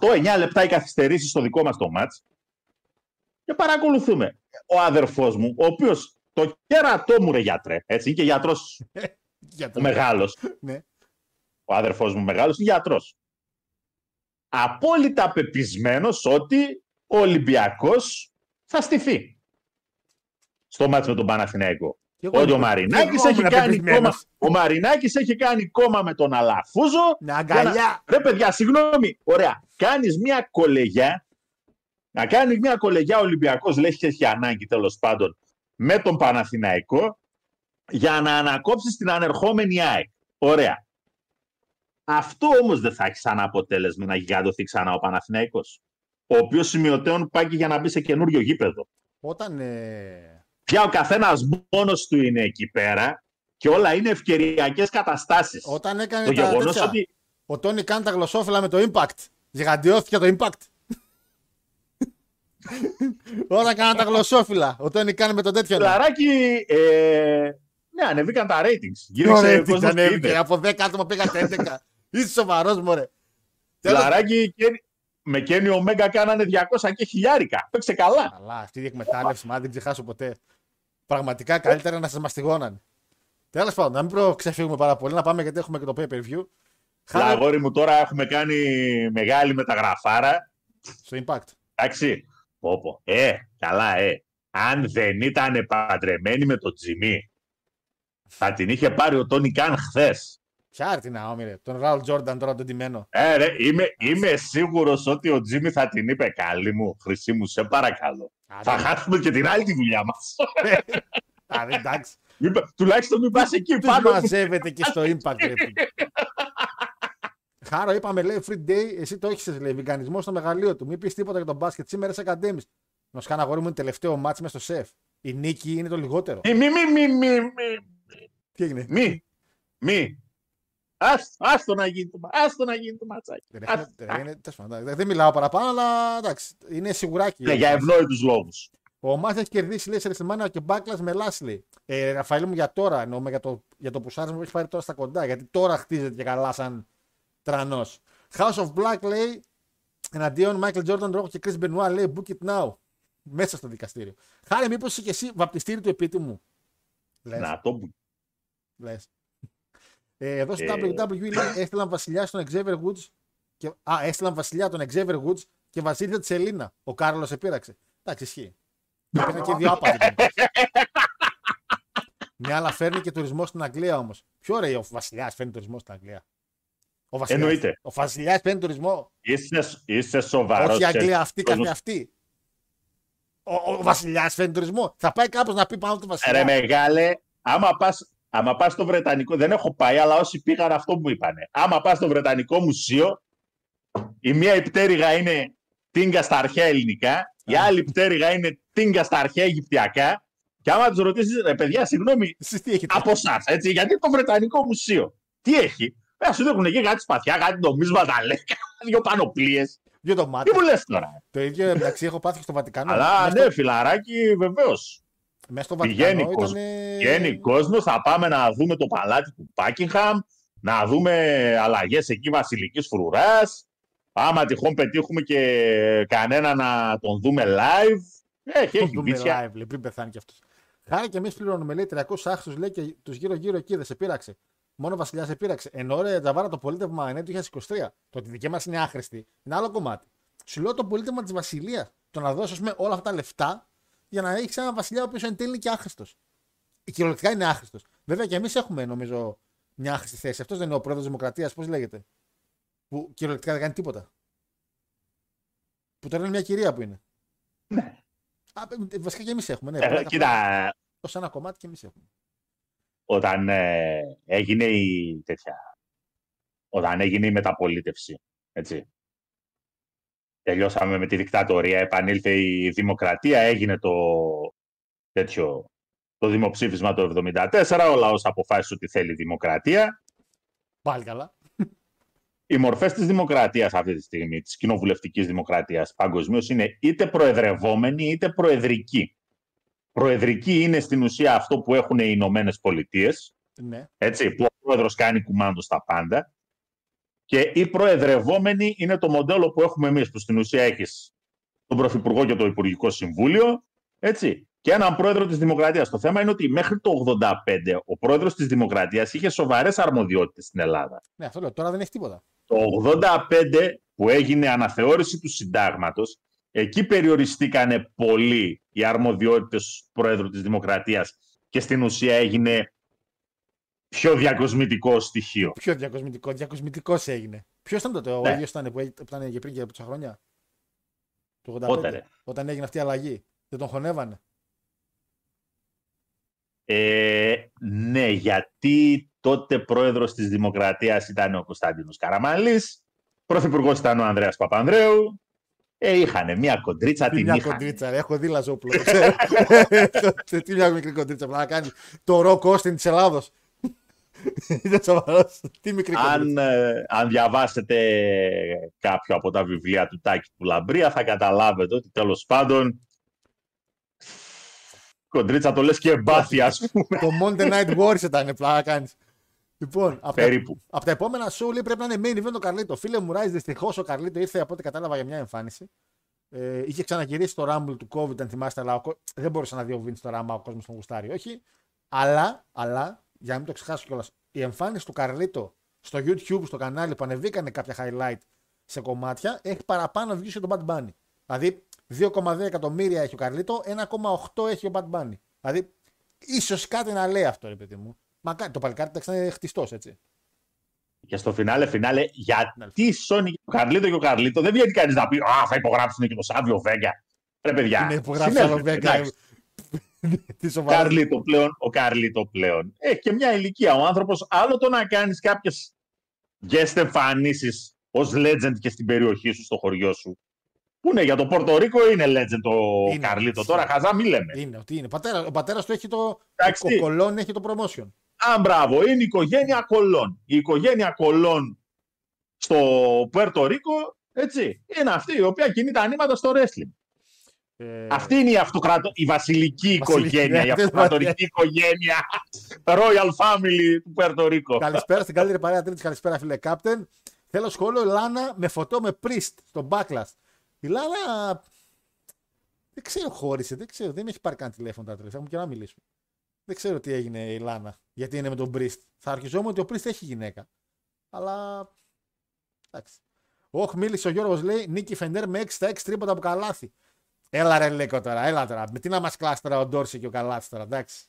8-9 λεπτά οι καθυστερήσεις στο δικό μας το μάτς. Και παρακολουθούμε. Ο αδερφός μου, ο οποίος το κέρατό μου ρε γιατρέ, έτσι, είναι και γιατρός Για ο το... μεγάλος. Ναι. Ο αδερφός μου μεγάλος είναι γιατρός. Απόλυτα πεπισμένος ότι ο Ολυμπιακός θα στηθεί στο μάτς με τον Παναθηναϊκό. Και εγώ Ότι ο ήμουν- Μαρινάκης και εγώ έχει ήμουν κάνει πεπισμένος. κόμμα. Ο Μαρινάκης έχει κάνει κόμμα με τον Αλαφούζο. Ναι, αγκαλιά. Ρε παιδιά, συγγνώμη. Ωραία. Κάνεις μια κολεγιά. Να κάνει μια κολεγιά ο Ολυμπιακός, λέει και έχει ανάγκη τέλος πάντων, με τον Παναθηναϊκό, για να ανακόψει την ανερχόμενη ΑΕΚ. Ωραία. Αυτό όμως δεν θα έχει σαν αποτέλεσμα να γιγαντωθεί ξανά ο Παναθηναϊκός. Ο οποίος σημειωτέων πάει και για να μπει σε καινούριο γήπεδο. Όταν. Ε... Πια ο καθένας μόνος του είναι εκεί πέρα και όλα είναι ευκαιριακές καταστάσεις. Όταν έκανε Το τα γεγονός τέτοια, ότι. Ο Τόνι κάνει τα γλωσσόφυλλα με το impact. Γιγαντιώθηκε το impact. Όταν κάναν τα γλωσσόφυλλα. Ο Τόνι κάνει με το τέτοιο. ναι. Φιλαράκι. Ε, ναι, ανεβήκαν τα ratings. Ωραία, Γύριξε τι κόσμος ήταν, και είδε. Από 10 άτομα πήγα στα 11. Είσαι σοβαρός, μωρέ. Τέλος- Φιλαράκι και- με Κένι Ομέγκα κάνανε 200 και χιλιάρικα. Παίξε καλά. Καλά, αυτή η εκμετάλλευση, μα δεν ξεχάσω ποτέ. Πραγματικά καλύτερα να σας μαστιγώνανε. Τέλος πάντων, να μην προ- ξεφύγουμε πάρα πολύ, να πάμε γιατί έχουμε και το pay per view. Αλλά, Χάρη αγόρι μου τώρα έχουμε κάνει μεγάλη μεταγραφάρα. στο impact. Εντάξει. Πω, πω. Ε, καλά, ε. Αν δεν ήταν παντρεμένη με τον Τζιμί, θα την είχε πάρει ο Τόνι Καν χθες. Ποια την Ναόμι, ρε. Τον Ράουλ Τζόρνταν τώρα τον τιμένο. Ε, ρε, είμαι, είμαι σίγουρος ότι ο Τζίμι θα την είπε καλή μου, χρυσή μου, σε παρακαλώ. Άντε. θα χάσουμε και την άλλη τη δουλειά μας. Α, ρε, εντάξει. Τουλάχιστον μην πας εκεί Τους πάνω. μαζεύεται και στο impact, ρε. Χάρο, είπαμε, λέει free day, εσύ το έχεις, λέει, βιγκανισμό στο μεγαλείο του. Μην πεις τίποτα για τον μπάσκετ. Σήμερα σε ακαδέμι. Να σου κάνω αγόρι μου είναι τελευταίο μάτς μες στο σεφ. Η νίκη είναι το λιγότερο. Μη, μη, μη, μη, μη, Τι έγινε; μη, μη. Ας- Άστο να γίνει το, μα- άστο να γίνει το ματσάκι. Ρε, Ας- ρε, είναι- τέλος πάντων, Δεν μιλάω παραπάνω, αλλά εντάξει, είναι σιγουράκι. Ναι, για ευνόητους λόγους. Ο Μάθ έχει κερδίσει λέει σε WrestleMania και backlash με Λάσλι. Ε, Ραφαήλ μου για τώρα εννοούμε για το, για το πουσάρισμα που έχει πάρει τώρα στα κοντά. Γιατί τώρα χτίζεται και καλά σαν τρανός. House of Black λέει εναντίον Michael Jordan, Rock και Chris Benoit λέει book it now. Μέσα στο δικαστήριο. Χάρη, μήπως είσαι και εσύ βαπτιστήρι του επίτιμου. Λες, Να το που. λες. Ε, εδώ στο Ε. WWE λέει έστειλαν βασιλιά στον Xavier Woods. Και, α, έστειλαν βασιλιά τον Xavier Woods και βασίλεια της Σελίνα. Ο Κάρλος επήραξε. Εντάξει, ισχύει. Υπήρχαν και δύο άπατοι. Μια άλλα φέρνει και τουρισμό στην Αγγλία όμως. Ποιο ρε, ο βασιλιάς φέρνει τουρισμό στην Αγγλία. Ο βασιλιάς, Εννοείται. Ο βασιλιάς φέρνει τουρισμό. Είσαι, είσαι σοβαρός. Όχι η Αγγλία ξέρεις, αυτή κόσμος. καθε αυτή. Ο, ο βασιλιάς φέρνει τουρισμό. Θα πάει κάπως να πει πάνω του βασιλιά. Ρε μεγάλε, άμα πας, άμα πας στο Βρετανικό, δεν έχω πάει, αλλά όσοι πήγαν αυτό μου είπανε. Άμα πας στο Βρετανικό Μουσείο, η μία υπτέρυγα είναι τίνγκα στα αρχαία ελληνικά, η άλλη υπτέρυγα είναι τίνγκα στα αρχαία Αιγυπτιακά, και άμα τους ρωτήσεις, ρε παιδιά, συγγνώμη, Εσείς τι έχετε; από εσάς, έτσι, γιατί το Βρετανικό Μουσείο, τι έχει, ε, σου δείχνουν εκεί κάτι σπαθιά, κάτι νομίσματα, λέει, δύο πανοπλίες. Δύο το Τι μάτι. μου λες τώρα; Το ίδιο εντάξει έχω πάθει και στο Βατικανό. Αλλά Μέσα ναι, φιλαράκι, βεβαίως. Στο, μέσα στο Πηγαίνει Βατικανό κόσμος. ήταν. Βγαίνει κόσμος, θα πάμε να δούμε το παλάτι του Πάκινγχαμ, να δούμε αλλαγές εκεί βασιλικής φρουράς. Άμα τυχόν πετύχουμε και κανένα να τον δούμε live. Έχει, Το έχει δούμε βίτσια. live, λέει, πριν πεθάνει κι αυτός. Χάρη και εμείς πληρώνουμε, λέει 300 άχθου, λέει και τους γύρω-γύρω εκεί δεν σε πείραξε. Μόνο ο Βασιλιάς σε πείραξε. Ενώ ρε Τζαβάρα το πολίτευμα είναι του 2023. Το ότι δική μας είναι άχρηστη είναι άλλο κομμάτι. Σου λέω το πολίτευμα της Βασιλείας. Το να δώσεις πούμε, όλα αυτά τα λεφτά για να έχεις ένα Βασιλιά ο οποίος εν τέλει είναι και άχρηστος. Κυριολεκτικά είναι άχρηστος. Βέβαια και εμείς έχουμε νομίζω μια άχρηστη θέση. Αυτός δεν είναι ο πρόεδρος Δημοκρατίας, πώς λέγεται. Που κυριολεκτικά δεν κάνει τίποτα. Που τώρα είναι μια κυρία που είναι. Ναι. Α, ε, βασικά και εμείς έχουμε. Ναι, Ε, πολλά κοίτα, Ω ένα κομμάτι και εμείς έχουμε. όταν ε, έγινε η τέτοια. Όταν έγινε η μεταπολίτευση. Έτσι. Τελειώσαμε με τη δικτατορία, επανήλθε η δημοκρατία, έγινε το τέτοιο το δημοψήφισμα το 1974, ο λαός αποφάσισε ότι θέλει δημοκρατία. Πάλι καλά. Οι μορφές της δημοκρατίας αυτή τη στιγμή, της κοινοβουλευτικής δημοκρατίας παγκοσμίως είναι είτε προεδρευόμενη είτε προεδρική. Προεδρική είναι στην ουσία αυτό που έχουν οι Ηνωμένες Πολιτείες, Ναι. έτσι, που ο πρόεδρος κάνει κουμάντο στα πάντα. Και η προεδρευόμενη είναι το μοντέλο που έχουμε εμείς, που στην ουσία έχεις τον Πρωθυπουργό και το Υπουργικό Συμβούλιο, έτσι, και έναν πρόεδρο της Δημοκρατίας. Το θέμα είναι ότι μέχρι το 85 ο πρόεδρος της Δημοκρατίας είχε σοβαρές αρμοδιότητες στην Ελλάδα. ναι, αυτό λέω. Τώρα δεν έχει τίποτα. Το 85 που έγινε αναθεώρηση του συντάγματος, εκεί περιοριστήκανε πολύ οι αρμοδιότητες του Πρόεδρου της Δημοκρατίας και στην ουσία έγινε πιο διακοσμητικό στοιχείο. Πιο διακοσμητικό. Διακοσμητικός έγινε. Ποιος ήταν τότε, ο Ναι. ίδιος ήταν που έγι- που ήταν για πριν και από τόσα χρόνια; Το 85. Πότε, ρε; Όταν έγινε αυτή η αλλαγή. Δεν τον χωνεύανε. Ε, ναι, γιατί τότε πρόεδρος της Δημοκρατίας ήταν ο Κωνσταντίνος Καραμαλής, πρωθυπουργός ήταν ο Ανδρέας Παπανδρέου, ε, είχανε μια κοντρίτσα Τι την μια είχαν. κοντρίτσα, ρε. Έχω δει λαζόπουλο. το ξέρω. Τι μια μικρή κοντρίτσα. Πρέπει να κάνεις το ροκ Όστιν της Ελλάδος. Είναι σοβαρός. Τι μικρή αν, κοντρίτσα. ε, αν διαβάσετε κάποιο από τα βιβλία του Τάκη του Λαμπρία θα καταλάβετε ότι τέλος πάντων κοντρίτσα το λες και εμπάθη ας πούμε Το Monday Night Wars ήταν πλάκα κάνεις. Λοιπόν, από τα, περίπου. από τα επόμενα show λέει, πρέπει να είναι main event ο Καρλίτο. Φίλε μου, Ράι, δυστυχώς ο Καρλίτο ήρθε από ό,τι κατάλαβα για μια εμφάνιση. Ε, είχε ξαναγυρίσει το Rumble του COVID, αν θυμάστε, αλλά ο κο- δεν μπορούσε να δει ο Vince το Rumble, ο κόσμος τον γουστάρει. Όχι. Αλλά, αλλά, για να μην το ξεχάσω κιόλας, η εμφάνιση του Καρλίτο στο YouTube, στο κανάλι που ανεβήκανε κάποια highlight σε κομμάτια, έχει παραπάνω views και τον Bad Bunny. Δηλαδή, 2,2 εκατομμύρια έχει ο Καρλίτο, 1,8 έχει ο Bad Bunny. Δηλαδή, ίσως κάτι να λέει αυτό, ρε παιδί μου. Μα το παλικάρι εντάξει είναι χτιστός, έτσι. Και στο φινάλε, φινάλε, γιατί σώνει ο Καρλίτο και ο Καρλίτο. Δεν βγαίνει κανείς να πει Α, θα υπογράψουν και το Σάβιο Βέγγα. Ρε παιδιά. Είναι υπογράψει συνέλθετε, άλλο Βέγγα. Εντάξει. Τι Ο σοβαρό. Καρλίτο πλέον, ο Καρλίτο πλέον. Έχει και μια ηλικία. Ο άνθρωπος, άλλο το να κάνεις κάποιες guest εμφανίσεις ως legend και στην περιοχή σου, στο χωριό σου. Πού είναι, για το Πορτορίκο είναι legend ο Είναι, Καρλίτο. είναι. Τώρα χαζά μη λέμε. Είναι, ότι είναι. Πατέρα, ο πατέρας του έχει το. Εντάξει. Ο κολόν έχει το promotion. Α, μπράβο, είναι η οικογένεια Κολών. Η οικογένεια Κολών στο Πουέρτο-Ρίκο, έτσι, είναι αυτή η οποία κινεί τα νήματα στο wrestling. Ε, Αυτή είναι η, αυτοκρατο... η βασιλική Βασιλική, οικογένεια, η ναι, αυτοκρατορική οικογένεια, Royal Family του Πουέρτο-Ρίκο. Καλησπέρα στην καλύτερη παρέα τρίτη. Καλησπέρα, φίλε Κάπτεν. Θέλω σχόλιο η Λάνα με φωτό με Priest στο backlash. Η Λάνα. Δεν ξέρω, χώρισε. Δεν ξέρω. Δεν με έχει πάρει καν τηλέφωνο τα τελευταία. Μου και να μιλήσουμε. Δεν ξέρω τι έγινε η Λάνα. Γιατί είναι με τον Priest. Θα αρχιζόμουν ότι ο Priest έχει γυναίκα. Αλλά. Εντάξει. Όχι, μίλησε ο Γιώργος λέει Νίκη Φεντέρ με 6 στα 6 τρίποτα από καλάθι. Έλα ρε Λέκο τώρα, έλα τώρα. Με τι να μας κλάσεις τώρα ο Ντόρση και ο Καλάθι τώρα, εντάξει.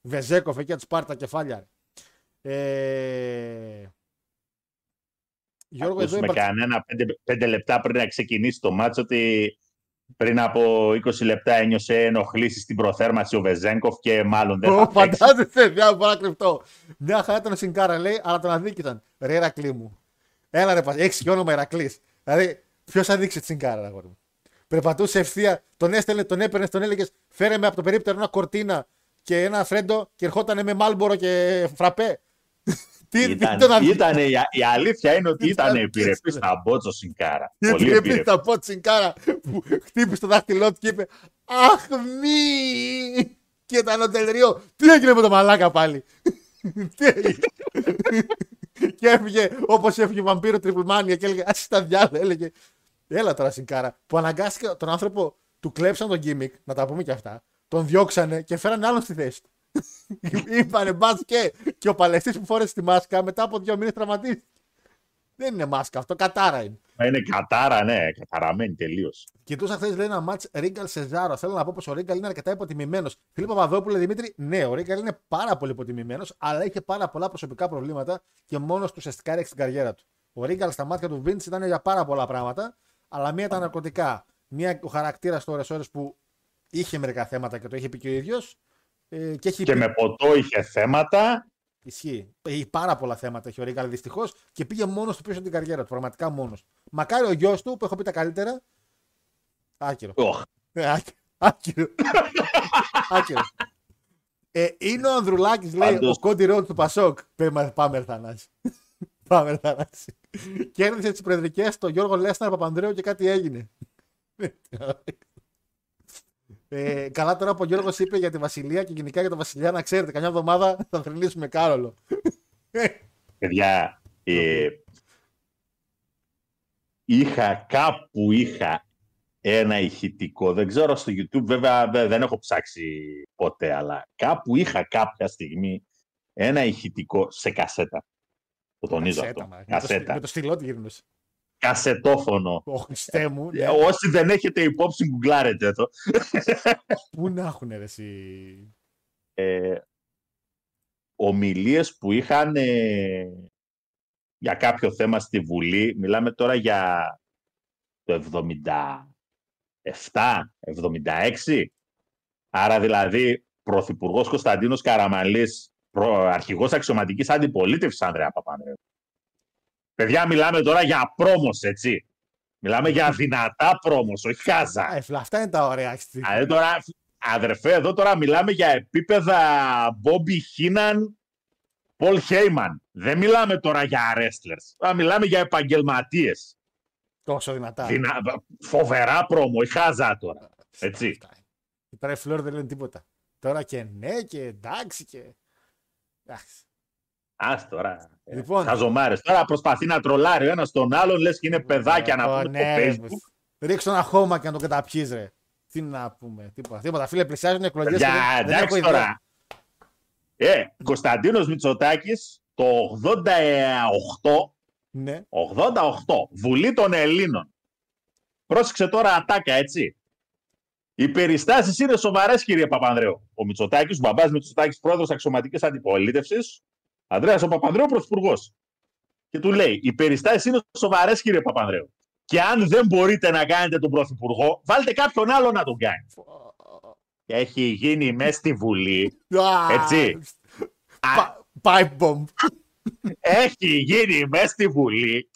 Βεζέκοφ εκεί να τους πάρει τα κεφάλια. Ρε. Ε... Γιώργο, εδώ Ακούσουμε υπάρχει. κανένα πέντε, πέντε λεπτά πριν να ξεκινήσει το μάτσο ότι πριν από 20 λεπτά ένιωσε ενοχλήσεις στην προθέρμανση ο Βεζέγκοφ και μάλλον δεν Ω, θα παίξει. Φαντάζεσαι, μια φορά κρυφτό. Μια χαρά ήταν ο Σινκάρα, λέει, αλλά τον αδίκησαν. Ρε Ερακλή μου. Έλα ρε, έχεις και όνομα Ερακλή. Δηλαδή, ποιος αδείξει τη Σινκάρα, ρε αγόρι μου; Περπατούσε ευθεία, τον έστελνε, τον έπαιρνε, τον έλεγες, φέρε με από το περίπτερο ένα κορτίνα και ένα φρέντο και ερχόταν με μάλμπορο και φραπέ. τι, τι Ήταν, τον αδίκησε. ήτανε, η, η αλήθεια είναι ότι Ήταν ήταν πίσω. επιρρεπής στα μπότσο Σινκάρα. Γιατί Πολύ έπαιρνε επιρρεπής. τα πω Τσινκάρα που χτύπησε το δάχτυλό του και είπε Αχ μη! Και ήταν ο Τελρίο. Τι έγινε με το μαλάκα πάλι; Τι έγινε; και έφυγε όπως έφυγε ο βαμπύρο τριπλμάνια και έλεγε Α τα διάλογα. Έλεγε Έλα τώρα Σινκάρα. Που αναγκάστηκε τον άνθρωπο, του κλέψαν τον γκίμικ, να τα πούμε και αυτά. Τον διώξανε και φέρανε άλλον στη θέση του. Είπανε μπας και, και ο παλαιστής που φόρεσε τη μάσκα μετά από δύο μήνες τραυματίστηκε. Δεν είναι μάσκα αυτό, κατάρα είναι. Μα Είναι κατάρα, ναι, καταραμένη τελείως. Κοιτούσα χθες λέει ένα μάτς Ρίγκαλ Σεζάρο. Θέλω να πω πως ο Ρίγκαλ είναι αρκετά υποτιμημένος. Φίλιππ Παπαδόπουλε Δημήτρη, ναι, ο Ρίγκαλ είναι πάρα πολύ υποτιμημένος, αλλά είχε πάρα πολλά προσωπικά προβλήματα και μόνος του ουσιαστικά έριξε την καριέρα του. Ο Ρίγκαλ στα μάτια του Βίντ ήταν για πάρα πολλά πράγματα, αλλά μία ήταν ναρκωτικά. Μία ο χαρακτήρας του ώρε που είχε μερικά θέματα και το είχε πει και ο ίδιος. Ε, και έχει Και πει- με ποτό είχε θέματα. Ισχύει. Έχει πάρα πολλά θέματα έχει ο Ρίγκαλ δυστυχώς και πήγε μόνος του πίσω την καριέρα του. Πραγματικά μόνος. Μακάρι ο γιος του που έχω πει τα καλύτερα. Άκυρο. Οχ, Ε, άκυρο. Άκυρο. Άκυρο. Ε, είναι ο Ανδρουλάκης, λέει, Πάντως- ο Κόντι Ρόντ του Πασόκ. Πάμε, πάμε Ερθανάση. πάμε Ερθανάση. Κέρδισε τις προεδρικές το Γιώργο Λέσναρ Παπανδρέου και κάτι έγινε. ε, καλά τώρα που ο Γιώργος είπε για τη Βασιλεία και γενικά για τον Βασιλιά να ξέρετε, καμιά εβδομάδα θα θρυνήσουμε Κάρολο. παιδιά, ε, είχα κάπου είχα ένα ηχητικό. Δεν ξέρω στο YouTube, βέβαια δε- δεν έχω ψάξει ποτέ, αλλά κάπου είχα κάποια στιγμή ένα ηχητικό σε κασέτα. Το τονίζω Κασέτα, αυτό. μα. Με το στυλ- Κασέτα. Με το στυλό τη γυρνούσε. Κασετόφωνο. Ω Χριστέ μου. ναι. Ε, Όσοι δεν έχετε υπόψη, γκουγκλάρετε το. Πού να έχουν ρε εσύ; ε, ομιλίες που είχαν ε, για κάποιο θέμα στη Βουλή. Μιλάμε τώρα για το 77, 76. Άρα δηλαδή Πρωθυπουργός Κωνσταντίνος Καραμαλής, προ, αρχηγός αξιωματικής αντιπολίτευσης Ανδρέα Παπανδρέου. Παιδιά, μιλάμε τώρα για πρόμος, έτσι. Μιλάμε για δυνατά πρόμος, όχι χάζα. Α, εφ, αυτά είναι τα ωραία. στη- Δηλαδή τώρα, αδερφέ, εδώ τώρα μιλάμε για επίπεδα Bobby Heenan, Paul Heyman. Δεν μιλάμε τώρα για wrestlers. Α, μιλάμε για επαγγελματίες. Τόσο δυνατά. Δυνα... Φοβερά πρόμο, η χάζα τώρα. Έτσι. Αυτά. Και τώρα οι φλόρ δεν λένε τίποτα. Τώρα και ναι και εντάξει και. Εντάξει. Ας τώρα. Λοιπόν. Λοιπόν. Χαζομάρες. Τώρα προσπαθεί να τρολάρει ο ένας τον άλλον, λες και είναι παιδάκια να Ω, πούμε ναι, στο ρε, Facebook. πως. Ρίξω ένα χώμα και να το καταπιείς ρε. Τι να πούμε, τίποτα. τίποτα. Φίλε, πλησιάζουν οι εκλογές. Για και δεν- δεν έχω εντάξει ιδέα. τώρα. Ε, Κωνσταντίνος Μητσοτάκης το 88 Ναι. 88. Βουλή των Ελλήνων. Πρόσεξε τώρα ατάκα, έτσι. Οι περιστάσεις είναι σοβαρές, κύριε Παπανδρέου. Ο Μητσοτάκης, ο μπαμπάς Μητσοτάκης, πρόεδρος αξιωματικής αντιπολίτευσης, Ανδρέας ο Παπανδρέου, πρωθυπουργός. Και του λέει: Οι περιστάσεις είναι σοβαρές, κύριε Παπανδρέου. Και αν δεν μπορείτε να κάνετε τον πρωθυπουργό, βάλτε κάποιον άλλο να τον κάνει. Και έχει γίνει μέσα στη Βουλή. Α, Έτσι. πα- Pipe bomb. Έχει γίνει μέσα στη Βουλή.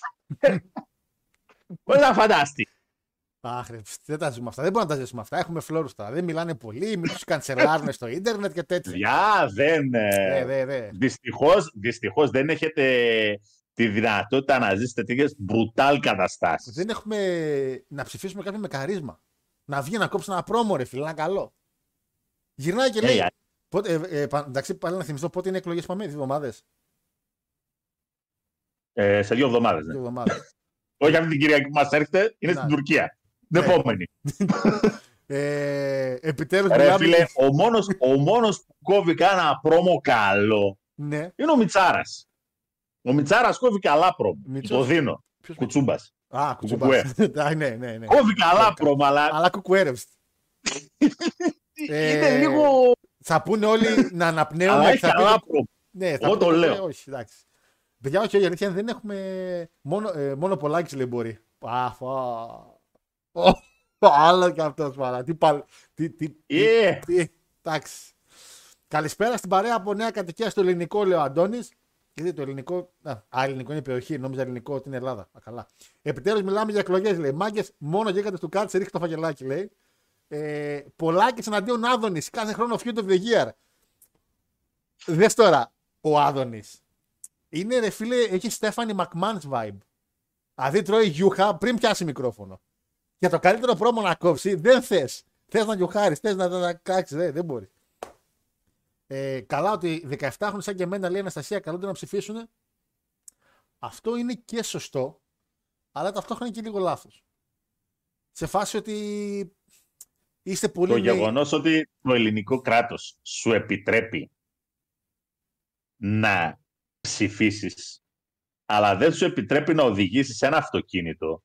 Πώς να φανταστεί. Αχ, ρε, ψ, δεν τα ζούμε αυτά. Δεν μπορούμε να τα ζήσουμε αυτά. Έχουμε φλόρους τώρα. Δεν μιλάνε πολύ, μην τους κανσελάρουν στο ίντερνετ και τέτοια. Για δεν. ε, Ε, δε, δε. Δυστυχώς, δυστυχώς δεν έχετε τη δυνατότητα να ζήσετε τέτοιες μπρουτάλ καταστάσεις. Δεν έχουμε να ψηφίσουμε κάποιον με καρίσμα. Να βγει να κόψει ένα πρόμο, ρε φίλε, ένα καλό. Γυρνάει και Ε, λέει. για- Πότε, ε, ε, πα- εντάξει, πάλι να θυμηθώ πότε είναι εκλογές. Πάμε, δύο εβδομάδες. ε, σε δύο εβδομάδες. Ναι. Δύο εβδομάδες. Όχι αυτή την Κυριακή που μας έρχεται, είναι Να. στην Τουρκία. Την Ναι. επόμενη. ε, Επιτέλους Ρε μιλάμε. φίλε, ο μόνος, ο μόνος που κόβει κάνα πρόμο καλό Ναι, είναι ο Μιτσάρας. Ο Μιτσάρας κόβει καλά πρόμο. Μίτσος. Το δίνω. Ποιος- Κουτσούμπας. Α, κουτσουμπά. Κουκουέ. ναι, ναι, ναι. Κόβει καλά πρόμο, αλλά Αλλά κουκουέρευστ. είναι Ε, λίγο... Θα πούνε όλοι να αναπνέουμε. Αλλά και έχει θα πει- καλά πρόμο. Ναι, θα Εγώ πούνε το όλοι, λέω. Όχι, εντάξει. Παιδιά, όχι, η αλήθεια είναι, δεν έχουμε. Μόνο, ε, μόνο πολλάκι λέει μπορεί. Α, φα. Ω, Άλλο και αυτός παρά. Τι πάλι. Τι, τι, τι, Ε, τι, εντάξει. Καλησπέρα στην παρέα από νέα κατοικία στο ελληνικό, λέει ο Αντώνης. Γιατί το ελληνικό. Α, α, ελληνικό είναι περιοχή. Νόμιζα ελληνικό ότι είναι Ελλάδα. Α, καλά. Επιτέλους μιλάμε για εκλογές, λέει. Μάγκες, μόνο γέκατε του κάτσε, ρίχνει το φαγελάκι, λέει. Ε, Πολάκη εναντίον Άδωνης. Κάθε χρόνο feud of the year. Δες τώρα, ο Άδωνης. Είναι ρε φίλε, έχει Στέφανη Μακμάνς vibe. Δηλαδή τρώει γιούχα πριν πιάσει μικρόφωνο. Για το καλύτερο πρόμο να κόψει, δεν θες. Θες να γιουχάρει, θες να, να, να κάξει, δεν, δεν μπορεί. Ε, καλά ότι 17 χρόνια σαν και εμένα λέει η Αναστασία καλούνται να ψηφίσουν. Αυτό είναι και σωστό, αλλά ταυτόχρονα είναι και λίγο λάθος. Σε φάση ότι είστε πολύ. Το νέοι. γεγονός ότι το ελληνικό κράτος σου επιτρέπει να ψηφίσεις, αλλά δεν σου επιτρέπει να οδηγήσεις ένα αυτοκίνητο,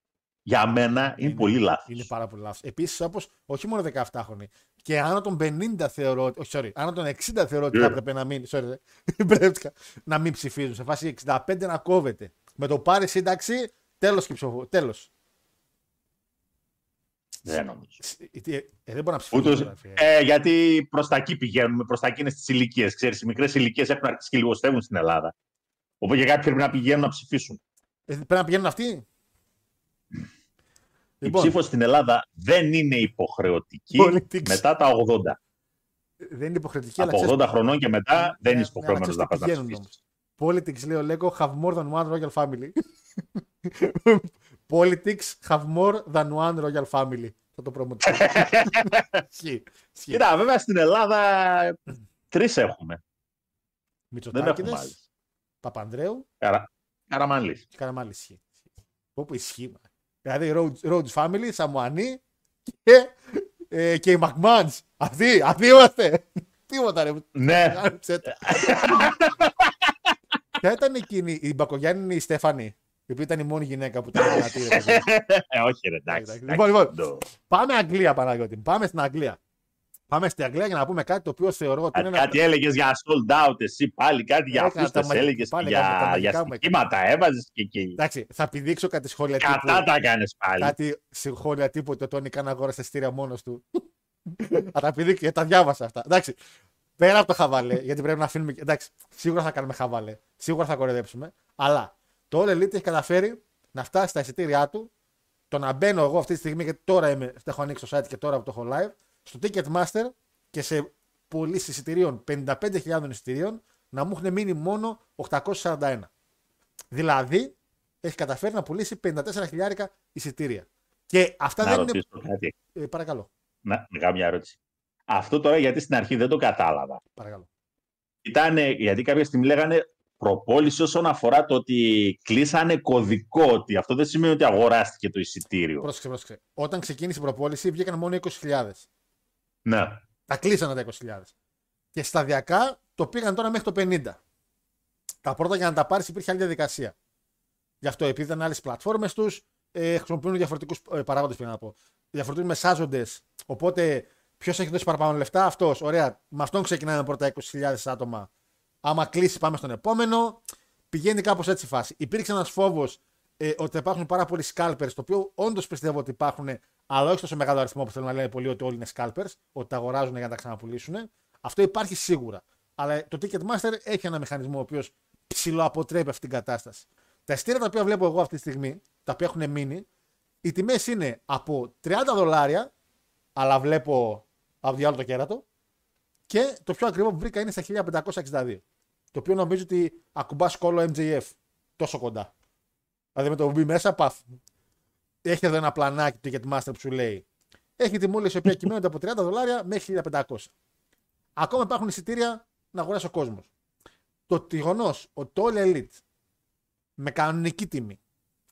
για μένα είναι, πολύ λάθος. Είναι πάρα πολύ λάθος. Επίσης, όπως όχι μόνο 17χρονοι, και άνω των 50 θεωρώ. ότι- Όχι, sorry, άνω των 60 θεωρώ ότι θα Ε. έπρεπε να μην. Sorry, ρε. μπερδεύτηκα. να μην ψηφίζουν. Σε φάση 65 να κόβεται. Με το πάρει σύνταξη, τέλος και ψηφοφορία. Τέλος. Δεν νομίζω. Ε, δεν μπορεί να ψηφίσει. Ούτως, ε, γιατί προς τα εκεί πηγαίνουμε, προς τα εκεί είναι στις ηλικίες. Ξέρεις, οι μικρές ηλικίες έχουν αρχίσει και λιγοστεύουν στην Ελλάδα. Οπότε και κάποιοι πρέπει να πηγαίνουν να ψηφίσουν. Ε, πρέπει να πηγαίνουν αυτοί; Η Λοιπόν, ψήφος στην Ελλάδα δεν είναι υποχρεωτική Politics. μετά τα 80. δεν είναι υποχρεωτική, αλλά Από ξέρεις, 80 χρονών και μετά Ναι, δεν ναι, είσαι υποχρεωμένος αλλά να πας να ξέρεις τι πηγαίνουν ψηφίσεις. Politics, λέει ο Λέγκο, have more than one royal family. Politics have more than one royal family. Θα το προμοτήσω. Ισχύει. Ισχύει. Κοίτα, βέβαια στην Ελλάδα τρεις έχουμε. Δεν έχουμε Μητσοτάκηδες, άλλες. Παπανδρέου Καρα... Καραμανλής. και Καραμάλης ισχύει. Όπου ισχύει. Μα. Δηλαδή Rhodes, Rhodes Family, Σαμουανί και, ε, και οι McMahons. Αυτοί, αυτοί είμαστε. Τίποτα ρε. Ναι, Τσέτα. Ποια ήταν εκείνη, η Μπακογιάννη η Στέφανη, η οποία ήταν η μόνη γυναίκα που ήταν δυνατή. ρε παιδί. ε, όχι ρε, εντάξει. Εντάξει. εντάξει. Λοιπόν, λοιπόν. Το- Πάμε Αγγλία, Παναγιώτη. Πάμε στην Αγγλία. Πάμε στην Αγγλία για να πούμε κάτι το οποίο θεωρώ ότι είναι Κάτι, ένα. κάτι έλεγες για sold out, εσύ πάλι κάτι για Έκανα τα αυτούς μαγι- έλεγες πάλι έκανα τα για, μαγικά για μου. στοιχήματα έβαζες και, και Εντάξει, θα πηδήξω κάτι σχόλια κατά τύπου. τα κάνεις πάλι. Κάτι σχόλια τύπου ότι ο Τόνι Καν αγόρασε εισιτήρια μόνος του. θα τα πηδήξω γιατί τα διάβασα αυτά. Εντάξει. Πέρα από το χαβαλέ, γιατί πρέπει να αφήνουμε. Εντάξει, σίγουρα θα κάνουμε χαβαλέ. Σίγουρα θα κοροϊδέψουμε. Αλλά το All Elite έχει καταφέρει να φτάσει στα εισιτήριά του. Το να μπαίνω εγώ αυτή τη στιγμή, γιατί τώρα είμαι, το έχω ανοίξει το site και τώρα που το έχω live, στο Ticketmaster και σε πωλήσει εισιτηρίων 55.000 εισιτηρίων να μου έχουν μείνει μόνο 841. Δηλαδή, έχει καταφέρει να πουλήσει 54.000 εισιτήρια. Και αυτά Να δεν είναι. ρωτήσω κάτι. Ε, παρακαλώ. Να, να κάνω μια ερώτηση. Αυτό τώρα γιατί στην αρχή δεν το κατάλαβα. παρακαλώ. Ήτανε, γιατί κάποια στιγμή λέγανε προπόληση όσον αφορά το ότι κλείσανε κωδικό, ότι αυτό δεν σημαίνει ότι αγοράστηκε το εισιτήριο. Πρόσεξε, πρόσεξε. Όταν ξεκίνησε η προπόληση βγήκαν μόνο 20.000. Ναι. Τα κλείσανε τα 20.000. Και σταδιακά το πήγαν τώρα μέχρι το 50. Τα πρώτα για να τα πάρεις υπήρχε άλλη διαδικασία. Γι' αυτό επειδή ήταν άλλες πλατφόρμες τους, ε, χρησιμοποιούν διαφορετικούς ε, παράγοντες, πρέπει να πω. διαφορετικούς μεσάζοντες. Οπότε ποιος έχει δώσει παραπάνω λεφτά, αυτός. Ωραία. Με αυτόν ξεκινάμε πρώτα 20.000 άτομα. Άμα κλείσει, πάμε στον επόμενο. Πηγαίνει κάπως έτσι η φάση. Υπήρξε ένας φόβος ε, ότι θα υπάρχουν πάρα πολλοί scalpers, το οποίο όντως πιστεύω ότι υπάρχουν, αλλά όχι τόσο μεγάλο αριθμό που θέλουν να λένε πολλοί ότι όλοι είναι scalpers, ότι τα αγοράζουν για να τα ξαναπουλήσουν. Αυτό υπάρχει σίγουρα. Αλλά το Ticketmaster έχει ένα μηχανισμό ο οποίος ψηλοαποτρέπει αυτή την κατάσταση. Τα εστία τα οποία βλέπω εγώ αυτή τη στιγμή, τα οποία έχουν μείνει, οι τιμές είναι από 30 δολάρια, αλλά βλέπω από διάλογο το κέρατο, και το πιο ακριβό που βρήκα είναι στα 1562. Το οποίο νομίζω ότι ακουμπά κόλλο MJF τόσο κοντά. Δηλαδή με το μπει μέσα, παθ. Έχει εδώ ένα πλανάκι του Ticketmaster που σου λέει. Έχει τιμούλε οι οποίε κυμαίνονται από 30 δολάρια μέχρι 1500. Ακόμα υπάρχουν εισιτήρια να αγοράσει ο κόσμος. Το γεγονός ότι το All Elite με κανονική τιμή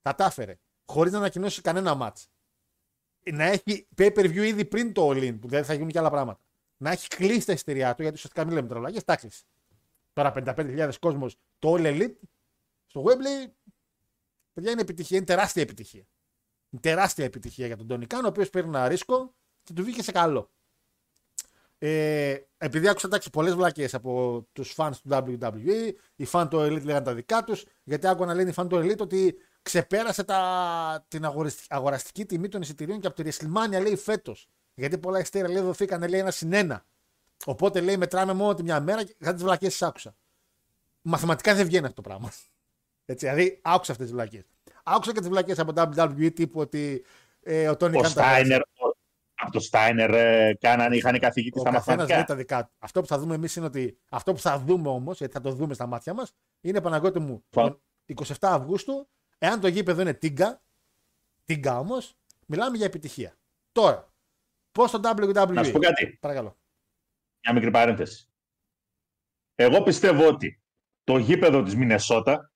κατάφερε χωρίς να ανακοινώσει κανένα match να έχει pay per view ήδη πριν το All In, που δηλαδή θα γίνουν και άλλα πράγματα. Να έχει κλείσει τα εισιτήριά του, γιατί ουσιαστικά μην λέμε τρολάγε, τα κλείσει. Τώρα 55.000 κόσμος το All Elite στο Wembley, παιδιά είναι επιτυχία, είναι τεράστια επιτυχία. Είναι τεράστια επιτυχία για τον Τόνι Καν, ο οποίος παίρνει ένα ρίσκο και του βγήκε σε καλό. Ε, επειδή άκουσα εντάξει πολλές βλακίε από τους fans του WWE, οι fans του Elite λέγανε τα δικά τους, γιατί άκουγα να λένε οι fans του Elite ότι ξεπέρασε τα, την αγοραστική, αγοραστική τιμή των εισιτηρίων και από τη WrestleMania λέει φέτος. Γιατί πολλά εισιτήρια λέει δοθήκαν λέει ένα συν ένα. Οπότε λέει μετράμε μόνο τη μια μέρα και θα τις βλακίε τις άκουσα. Μαθηματικά δεν βγαίνει αυτό το πράγμα. Έτσι, δηλαδή άκουσα αυτές τις βλακίε. Άκουσα και τις βλακίες από WWE τύπου ότι ε, ο Τόνι Ο Καν τα Στάινερ, ο- από το Στάινερ ε, κάνανε, είχαν καθηγητή Ο στα καθένας λέει μαθηματικά. τα δικά του. Αυτό που θα δούμε εμείς είναι ότι. Αυτό που θα δούμε όμως, γιατί θα το δούμε στα μάτια μας, είναι Παναγιώτη μου Φα- τον 27 Αυγούστου. Εάν το γήπεδο είναι τίγκα, τίγκα όμως, μιλάμε για επιτυχία. Τώρα, πώς το WWE. Να σου πω κάτι, Παρακαλώ. μια μικρή παρένθεση. Εγώ πιστεύω ότι το γήπεδο της Μινεσότα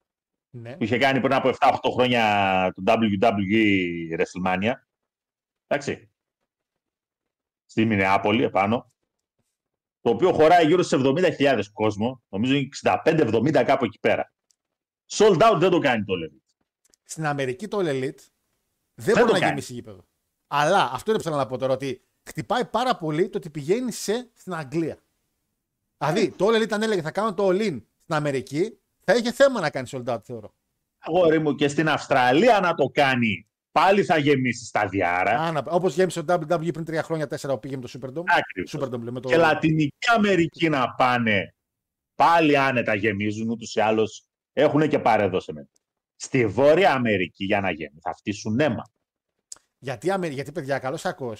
Ναι. που είχε κάνει πριν από 7-8 χρόνια το WWE WrestleMania. Εντάξει. Στη Μινεάπολη επάνω. Το οποίο χωράει γύρω σε 70.000 κόσμο. Νομίζω είναι 65-70 κάπου εκεί πέρα. Sold out δεν το κάνει το Elite. Στην Αμερική το All Elite δεν, το μπορεί να κάνει. γεμίσει γήπεδο. Αλλά αυτό είναι που θέλω να πω τώρα, ότι χτυπάει πάρα πολύ το ότι πηγαίνει σε, στην Αγγλία. Δηλαδή, το All Elite αν έλεγε θα κάνω το All In στην Αμερική, θα είχε θέμα να κάνει sold out, θεωρώ. Αγόρι μου και στην Αυστραλία να το κάνει. Πάλι θα γεμίσει στα διάρα. Όπως γέμισε το WWE πριν τρία χρόνια, τέσσερα που πήγε με το Superdome. Ακριβώς. Superdome λέμε το. Και Λατινική Αμερική να πάνε. Πάλι άνετα γεμίζουν. Ούτως ή άλλως έχουν και παρέδωσε με. Στη Βόρεια Αμερική για να γεμίσει. Θα φτύσουν αίμα. Γιατί, Αμε- γιατί παιδιά, καλό ακό.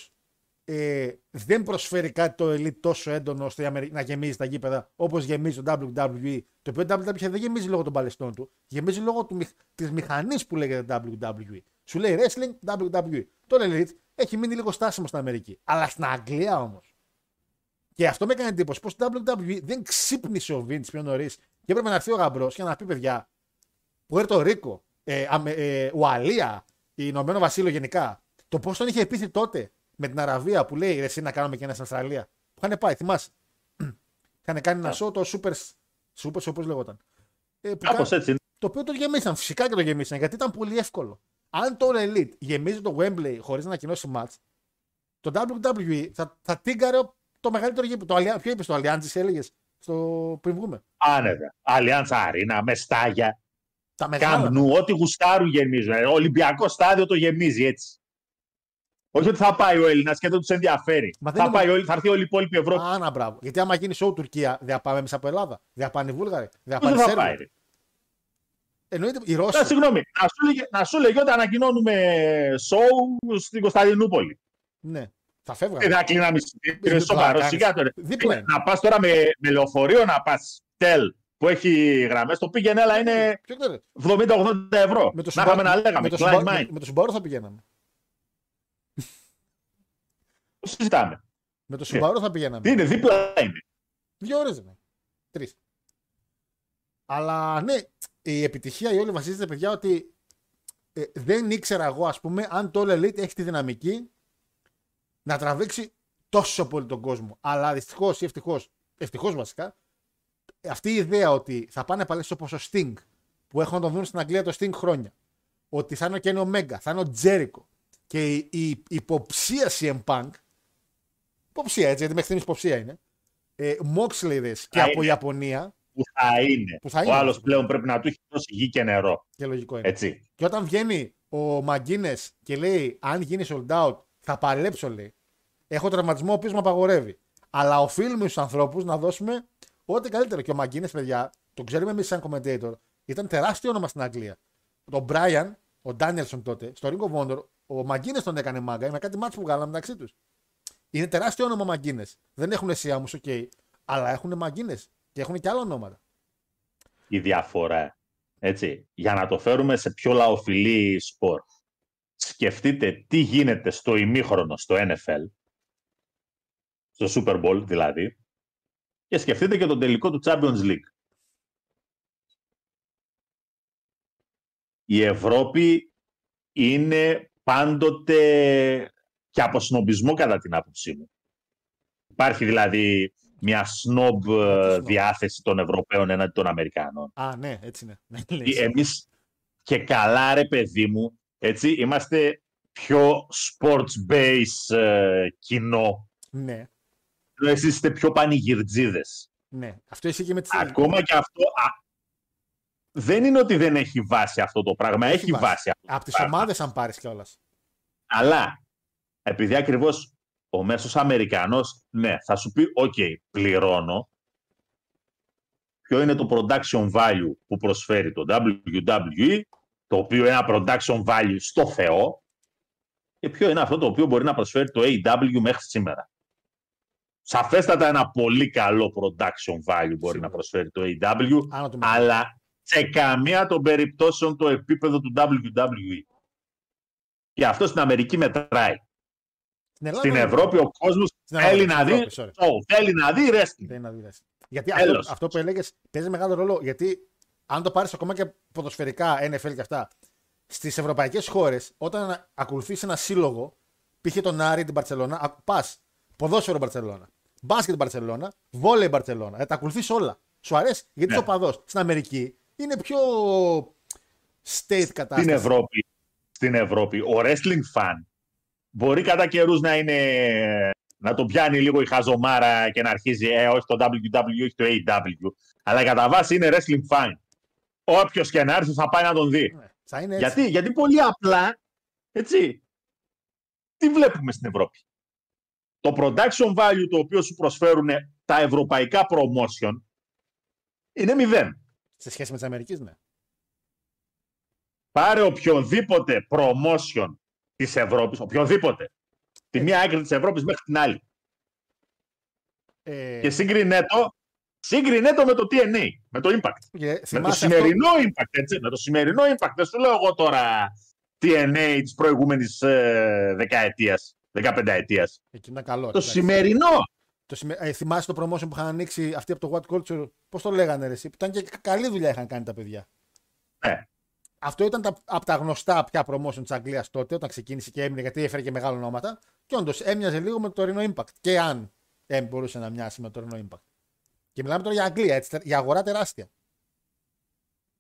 Ε, δεν προσφέρει κάτι το Elite τόσο έντονο ώστε η Αμερική να γεμίζει τα γήπεδα όπως γεμίζει το WWE. Το οποίο WWE δεν γεμίζει λόγω των παλαιστών του. Γεμίζει λόγω του, της μηχανής που λέγεται WWE. Σου λέει wrestling WWE. Το Elite έχει μείνει λίγο στάσιμο στην Αμερική. Αλλά στην Αγγλία όμως. Και αυτό με έκανε εντύπωση πως το WWE δεν ξύπνησε ο Vince πιο νωρίς και έπρεπε να έρθει ο γαμπρός και να πει παιδιά, Πουέρτο Ρίκο, ε, Αμε- ε, Ουαλία, Ηνωμένο Βασίλειο γενικά, το πώς τον είχε πείθει τότε με την Αραβία που λέει ρε, εσύ να κάνουμε και ένα στην Αυστραλία. Που είχαν πάει, θυμάσαι. είχαν κάνει ένα show το Super, Super όπω λέγονταν. Ε, που Κάπως κα- έτσι. είναι. το οποίο το γεμίσαν. Φυσικά και το γεμίσαν γιατί ήταν πολύ εύκολο. Αν το Elite γεμίζει το Wembley χωρίς να ανακοινώσει match, το WWE θα, θα τίγκαρε το μεγαλύτερο γήπεδο. Το Allianz- ποιο είπες το Allianz, έλεγες στο πριν βγούμε; Άνετα. Allianz Arena με στάγια. Τα μεγάλα. Καμπνού, ό,τι γουστάρουν γεμίζουν. Ε, Ολυμπιακό στάδιο το γεμίζει έτσι. Όχι ότι θα πάει ο Έλληνας και δεν τους ενδιαφέρει. Μα δεν Θα, είναι- πάει, όλη- θα έρθει όλη η υπόλοιπη Ευρώπη. Α, να μπράβο. Γιατί άμα γίνει show Τουρκία, δεν θα πάμε εμείς από Ελλάδα. Δεν θα πάνε οι Βούλγαροι. Δεν θα Πώς πάνε οι δεν θα πάει. Σέρβοι. ρε; Εννοείται οι Α, Ρώσοι. συγγνώμη, να σου, λέγε, να σου λέγε ότι ανακοινώνουμε σοου στην Κωνσταντινούπολη. Ναι. Θα φεύγανε. Δεν θα κλείναμε εισιτήριο. Ε, Σοβαρό, πλάκα σιγά τώρα. Δίπλα είναι. Να πας τώρα με, με λεωφορείο να πας τέλ που έχει γραμμές, το πήγαινε, αλλά είναι Ποιο ξέρεις. 70-80 ευρώ. Με το να είχαμε Subaru- να λέγαμε. με το Klein Subaru- Mind. με- με το Subaru θα πηγαίναμε. Το συζητάμε. Με το Ναι. Subaru θα πηγαίναμε. Είναι δίπλα είναι. Δύο ώρες είναι. Τρεις. Αλλά ναι, η επιτυχία η όλη βασίζεται, παιδιά, ότι ε, δεν ήξερα εγώ, ας πούμε, αν το All Elite έχει τη δυναμική να τραβήξει τόσο πολύ τον κόσμο. Αλλά δυστυχώς ή ευτυχώς, ευτυχώς βασικά, αυτή η ιδέα ότι θα πάνε πάλι όπω ο Sting, που έχουν να τον δουν στην Αγγλία το Sting χρόνια, ότι θα είναι ο Kenny Omega, θα είναι ο Jericho, και η, η υποψία CM Punk, υποψία έτσι, γιατί μέχρι στιγμής υποψία είναι, ε, Moxley και Α, από είναι. Ιαπωνία, Που θα είναι. Που θα είναι. Ο άλλος πλέον πρέπει να του έχει δώσει γη και νερό. και λογικό είναι. Έτσι. Και όταν βγαίνει ο McGuinness και λέει: Αν γίνει sold out, θα παλέψω, λέει. Έχω τραυματισμό ο οποίος με απαγορεύει. Αλλά οφείλουμε στους ανθρώπους να δώσουμε ό,τι καλύτερο. Και ο McGuinness, παιδιά, το ξέρουμε εμείς σαν commentator, ήταν τεράστιο όνομα στην Αγγλία. Τον Bryan, ο Danielson τότε, στο Ring of Honor, ο McGuinness τον έκανε μάγκα με κάτι μάτσο που βγάλαμε μεταξύ τους. Είναι τεράστιο όνομα McGuinness. Δεν έχουν εσεί οκ, αλλά έχουν McGuinness και έχουν και άλλα ονόματα. η διαφορά. Έτσι, για να το φέρουμε σε πιο λαοφιλή σπορ. Σκεφτείτε τι γίνεται στο ημίχρονο στο NFL, στο Super Bowl δηλαδή, και σκεφτείτε και τον τελικό του Champions League. Η Ευρώπη είναι πάντοτε και από σνομπισμό κατά την άποψή μου. Υπάρχει δηλαδή μια σνόμπ ε, σνόμπ. διάθεση των Ευρωπαίων έναντι των Αμερικάνων. Α, ναι, έτσι είναι. Ναι, Ε, λες. Εμείς και καλά ρε παιδί μου, έτσι, είμαστε πιο sports base ε, κοινό. ναι, Ενώ Εσείς είστε πιο πανηγυρτζίδες. ναι. Αυτό ισχύει και με τι. Ακόμα και αυτό α, δεν είναι ότι δεν έχει βάση αυτό το πράγμα. Έχει, βάση. βάση. αυτό Από το τις πράγμα. ομάδες, αν πάρεις κιόλας. Αλλά επειδή ακριβώς ο μέσος Αμερικανός, ναι, θα σου πει, οκ, πληρώνω. Ποιο είναι το production value που προσφέρει το WWE, το οποίο είναι ένα production value στο Θεό, και ποιο είναι αυτό το οποίο μπορεί να προσφέρει το AEW μέχρι σήμερα. Σαφέστατα ένα πολύ καλό production value μπορεί Σίγουρα. να προσφέρει το AEW, Άνω του αλλά σε καμία των περιπτώσεων το επίπεδο του WWE. Και αυτό στην Αμερική μετράει. Στην, Ελλάδα, Στην ναι. Ευρώπη ο κόσμος Στην Ελλάδα, θέλει στην να δει Ευρώπη, sorry. show, θέλει να δει wrestling. Δεν είναι αδύνατο. Γιατί αυτό, Τέλος. αυτό που έλεγες παίζει μεγάλο ρόλο. Γιατί αν το πάρεις ακόμα και ποδοσφαιρικά, NFL και αυτά, στις ευρωπαϊκές χώρες, όταν ακολουθείς ένα σύλλογο, π.χ. τον Άρη, την Παρσελώνα, πας ποδόσφαιρο Μπαρσελόνα, μπάσκετ Μπαρσελόνα, βόλεϊ Μπαρσελόνα. Θα τα ακολουθείς όλα. Σου αρέσει γιατί Ναι. είσαι οπαδός. Στην Αμερική είναι πιο state κατάσταση. Στην Ευρώπη, στην Ευρώπη, ο wrestling fan μπορεί κατά καιρούς να είναι να τον πιάνει λίγο η χαζομάρα και να αρχίζει ε, όχι το WWE, όχι το AW. Αλλά κατά βάση είναι wrestling fan. Όποιος και να έρθει θα πάει να τον δει. Ναι, Θα είναι έτσι. Γιατί, γιατί πολύ απλά, έτσι, τι βλέπουμε στην Ευρώπη; Το production value το οποίο σου προσφέρουν τα ευρωπαϊκά promotion είναι μηδέν. Σε σχέση με τις Αμερική, ναι. Πάρε οποιοδήποτε promotion της Ευρώπης, οποιοδήποτε, τη μία άκρη της Ευρώπης μέχρι την άλλη. Ε, Και σύγκρινέ το, σύγκρινέ το με το TNA, με το Impact. και Με το θυμάσαι αυτό- σημερινό Impact, έτσι. Με το σημερινό Impact. Δεν σου λέω εγώ τώρα TNA της προηγούμενης ε, δεκαετίας, δεκαπενταετίας. Εκεί ήταν καλό. Το εντάξει. σημερινό. Το σημε... ε, θυμάσαι το promotion που είχαν ανοίξει αυτοί από το What Culture, πώς το λέγανε ρε, εσύ, που ήταν και καλή δουλειά είχαν κάνει τα παιδιά. Ναι. Αυτό ήταν τα, από τα γνωστά πια promotion της Αγγλίας τότε, όταν ξεκίνησε και έμεινε, γιατί έφερε και μεγάλα ονόματα. Και όντως έμοιαζε λίγο με το τωρινό Impact. Και αν ε, μπορούσε να μοιάσει με το τωρινό Impact. Και μιλάμε τώρα για Αγγλία, έτσι, τε- για αγορά τεράστια.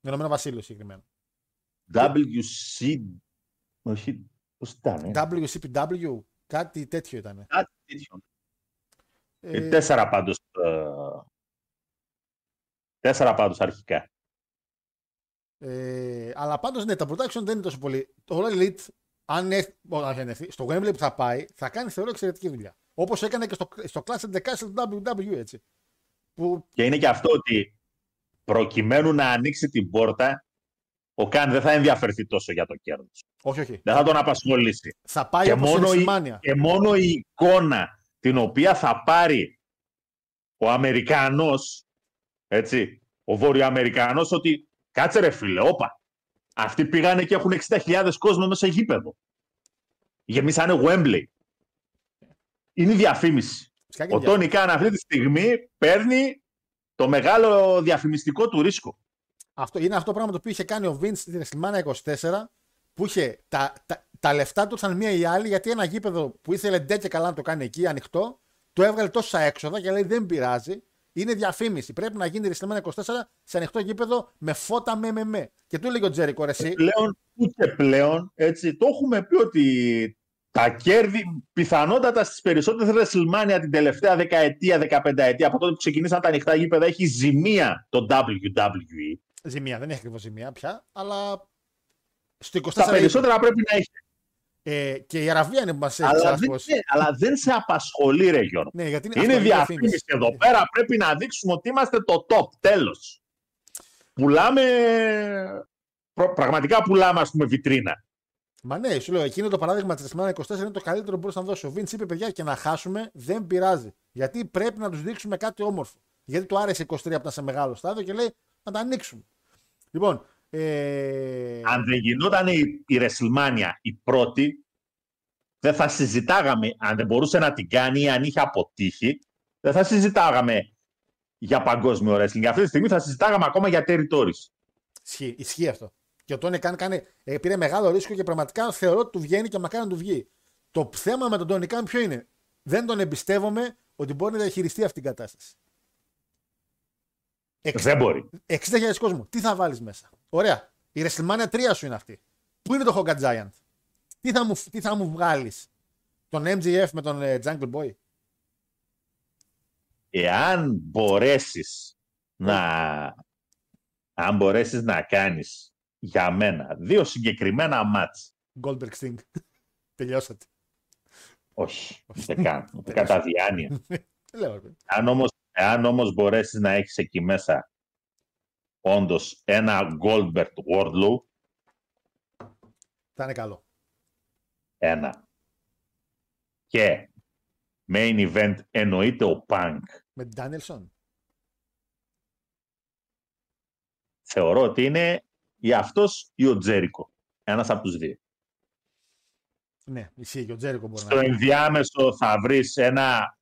Ηνωμένο Βασίλειο συγκεκριμένα. WC. Όχι. Πώς ήταν, ε; WCPW, κάτι τέτοιο ήταν. Κάτι τέτοιο. Ε, Ε, τέσσερα πάντως. ε, τέσσερα πάντως αρχικά. Ε, αλλά πάντως ναι, τα production δεν είναι τόσο πολύ. Το All Elite, αν έρθει, όχι, αν έρθει, στο Wembley που θα πάει, θα κάνει θεωρώ εξαιρετική δουλειά. Όπως έκανε και στο, στο Clash of the Castle του WWE, έτσι. Που Και είναι και αυτό ότι προκειμένου να ανοίξει την πόρτα, ο Καν δεν θα ενδιαφερθεί τόσο για το κέρδος. όχι, όχι. Δεν θα τον απασχολήσει. Θα πάει Και όπως μόνο, η η, Mania. και μόνο η εικόνα την οποία θα πάρει ο Αμερικανός, έτσι, ο Βορειοαμερικανός, ότι κάτσε ρε φίλε, όπα, αυτοί πήγανε και έχουν 60.000 κόσμο μέσα σε γήπεδο. Γεμίσανε Wembley. Είναι η διαφήμιση. Φυσικά και Ο δια- Τόνι Καν αυτή τη στιγμή παίρνει το μεγάλο διαφημιστικό του ρίσκο. Αυτό, είναι αυτό το πράγμα το οποίο είχε κάνει ο Vince στην WrestleMania 24, που είχε τα, τα, τα λεφτά του ήταν μία ή άλλη, γιατί ένα γήπεδο που ήθελε ντε και καλά να το κάνει εκεί, ανοιχτό, το έβγαλε τόσα έξοδα και λέει δεν πειράζει. Είναι διαφήμιση. Πρέπει να γίνει WrestleMania 24 σε ανοιχτό γήπεδο με φώτα με με με. Και του έλεγε ο Τζέρικο, ρε, εσύ. πλέον, ούτε πλέον, έτσι, το έχουμε πει ότι τα κέρδη πιθανότατα στις περισσότερες WrestleMania την τελευταία δεκαετία, δεκαπενταετία, από τότε που ξεκινήσαν τα ανοιχτά γήπεδα, έχει ζημία το WWE. Ζημία, δεν έχει ακριβώς ζημία πια, αλλά στο 24 Τα περισσότερα πρέπει να έχει. Ε, και η Αραβία είναι που μας έχει Αλλά δεν, ξάσπος. σε- αλλά δεν σε απασχολεί, ρε Γιώργο. Ναι, γιατί Είναι αυτό διαφήμιση εδώ πέρα. Πρέπει να δείξουμε ότι είμαστε το top. Τέλος. Πουλάμε... προ- Πραγματικά πουλάμε, ας πούμε, βιτρίνα. Μα ναι, σου λέω, εκείνο το παράδειγμα της WrestleMania 24 είναι το καλύτερο που μπορούσε να δώσει. Ο Vince είπε, παιδιά, και να χάσουμε δεν πειράζει. Γιατί πρέπει να τους δείξουμε κάτι όμορφο. Γιατί του άρεσε 23 που ήταν σε μεγάλο στάδιο και λέει να τα ανοίξουμε. Λοιπόν, ε... Αν δεν γινόταν η, η WrestleMania η πρώτη, δεν θα συζητάγαμε, αν δεν μπορούσε να την κάνει ή αν είχε αποτύχει, δεν θα συζητάγαμε για παγκόσμιο wrestling. Αυτή τη στιγμή θα συζητάγαμε ακόμα για territories. Ισχύει, ισχύει αυτό. Και ο Τόνι Καν κάνει, ε, πήρε μεγάλο ρίσκο και πραγματικά θεωρώ ότι του βγαίνει και μακάρι να του βγει. Το θέμα με τον Τόνι Καν ποιο είναι; Δεν τον εμπιστεύομαι ότι μπορεί να διαχειριστεί αυτή την κατάσταση. Εξ- Δεν μπορεί. 60.000 κόσμο. Τι θα βάλεις μέσα; Ωραία. Η WrestleMania 3 σου είναι αυτή. Πού είναι το Hogan Giant; Τι θα μου, τι θα μου βγάλεις; Τον MJF με τον ε, Jungle Boy; Εάν μπορέσεις να, αν μπορέσεις να κάνεις για μένα δύο συγκεκριμένα μάτς, Goldberg Sting. Τελειώσατε. όχι, δεν κάνω, ούτε κατά διάνοια. Δεν λέω. ρε παιδί. Αν όμως, εάν όμως μπορέσεις να έχεις εκεί μέσα όντως ένα Goldberg Wardlow, Θα είναι καλό. ένα. Και main event εννοείται ο Punk. Με την Danielson. Θεωρώ ότι είναι ή αυτός ή ο Τζέρικο. Ένας από τους δύο. Ναι, ισχύει και ο Τζέρικο μπορεί Στο να ενδιάμεσο θα βρεις ένα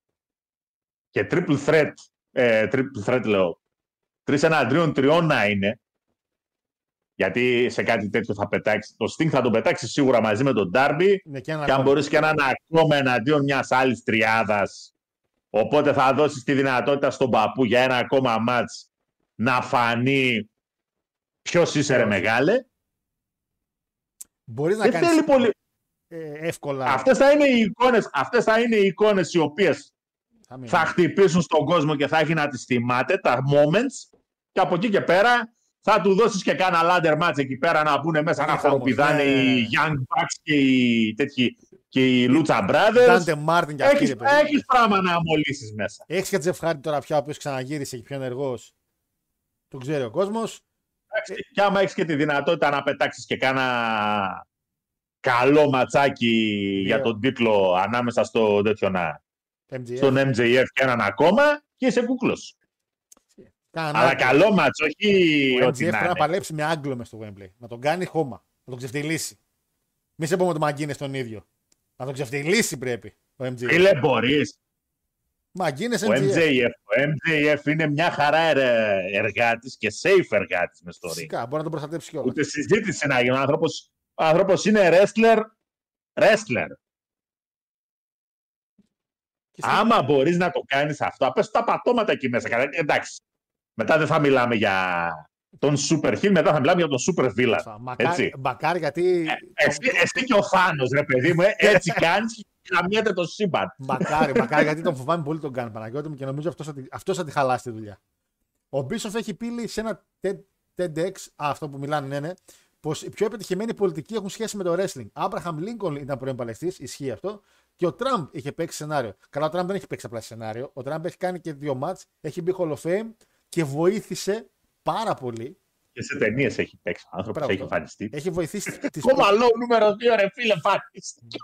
και triple threat, ε, triple threat λέω, τρεις εναντίον τριών να είναι, γιατί σε κάτι τέτοιο θα πετάξεις, το Sting θα τον πετάξεις σίγουρα μαζί με τον Darby Ναι, και ένα και αν ακόμα. μπορείς και έναν ακόμα εναντίον μιας άλλης τριάδας. Οπότε θα δώσεις τη δυνατότητα στον παππού για ένα ακόμα μάτς να φανεί ποιος είσαι ρε μεγάλε. Μπορείς να Δεν κάνεις θέλει πολύ. εύκολα. Αυτές θα είναι οι εικόνες, αυτές θα είναι οι εικόνες οι οποίες Θα μείνει. θα χτυπήσουν στον κόσμο και θα έχει να τις θυμάται, τα moments, και από εκεί και πέρα θα του δώσεις και κάνα ladder match εκεί πέρα να μπουν μέσα Είναι να χαμός, χοροπηδάνε ναι, ναι, ναι. οι Young Bucks και οι, τέτοιοι, και οι Lucha Brothers. Ντάντε Μάρτιν και αυτή Έχεις, ρε παιδί. έχεις πράγμα να αμολύσεις μέσα. Έχεις και Τζεφ Χάρντ τώρα πια, ο οποίο ξαναγύρισε και πιο ενεργός; Το ξέρει ο κόσμος. Εντάξει, Και άμα έχεις και τη δυνατότητα να πετάξεις και κάνα καλό ματσάκι για τον τίτλο ανάμεσα στο, τέτοιο, να, MGF. στον MJF και έναν ακόμα και είσαι κούκλος. Κάνα Αλλά άκρη. καλό μάτς, όχι Ο ό,τι MGF να πρέπει να είναι. παλέψει με Άγγλο μες στο Wembley. Να τον κάνει χώμα. Να τον ξεφτυλίσει. Μη σε πούμε ότι Μαγκίνες τον ίδιο. Να τον ξεφτυλίσει πρέπει ο MGF. Φίλε, μπορείς. Μαγκίνες Ο MGF. MJF, ο MJF είναι μια χαρά ερ- εργάτης και safe εργάτης μες στο ring. Φυσικά, μπορεί να τον προστατέψει κιόλας. Ούτε συζήτηση να γίνει. Ο άνθρωπος, ο άνθρωπος είναι wrestler, wrestler. Άμα μπορείς να το κάνεις αυτό, πες τα πατώματα εκεί μέσα. Καλά, Εντάξει. Μετά δεν θα μιλάμε για τον super heel, μετά θα μιλάμε για τον super villain. Μακάρι, Έτσι. μακάρι γιατί. Εσύ, εσύ και ο Θάνος, ρε παιδί μου, ε, έτσι κάνεις και χαμιέται το σύμπαν. Μακάρι, μακάρι γιατί τον φοβάμαι πολύ τον κάνει Παναγιώτη μου και νομίζω αυτός θα, τη- αυτός θα τη χαλάσει τη δουλειά. Ο Μπίσοφ έχει πει σε ένα TED- TEDx, α, αυτό που μιλάνε, ναι, ναι, πως οι πιο επιτυχημένοι πολιτικοί έχουν σχέση με το wrestling. Άμπραχαμ Λίνκολν ήταν πρώην παλαιστής, ισχύει αυτό. Και ο Τραμπ είχε παίξει σενάριο. Καλά, ο Τραμπ δεν έχει παίξει απλά σενάριο. Ο Τραμπ έχει κάνει και δύο μάτς, έχει μπει Hall of Fame και βοήθησε πάρα πολύ. Και σε ταινίες έχει παίξει ο άνθρωπος, Μπράβο. έχει εμφανιστεί. Έχει βοηθήσει τις Κομμαλό νούμερο 2, ρε φίλε, εμφανίστηκε.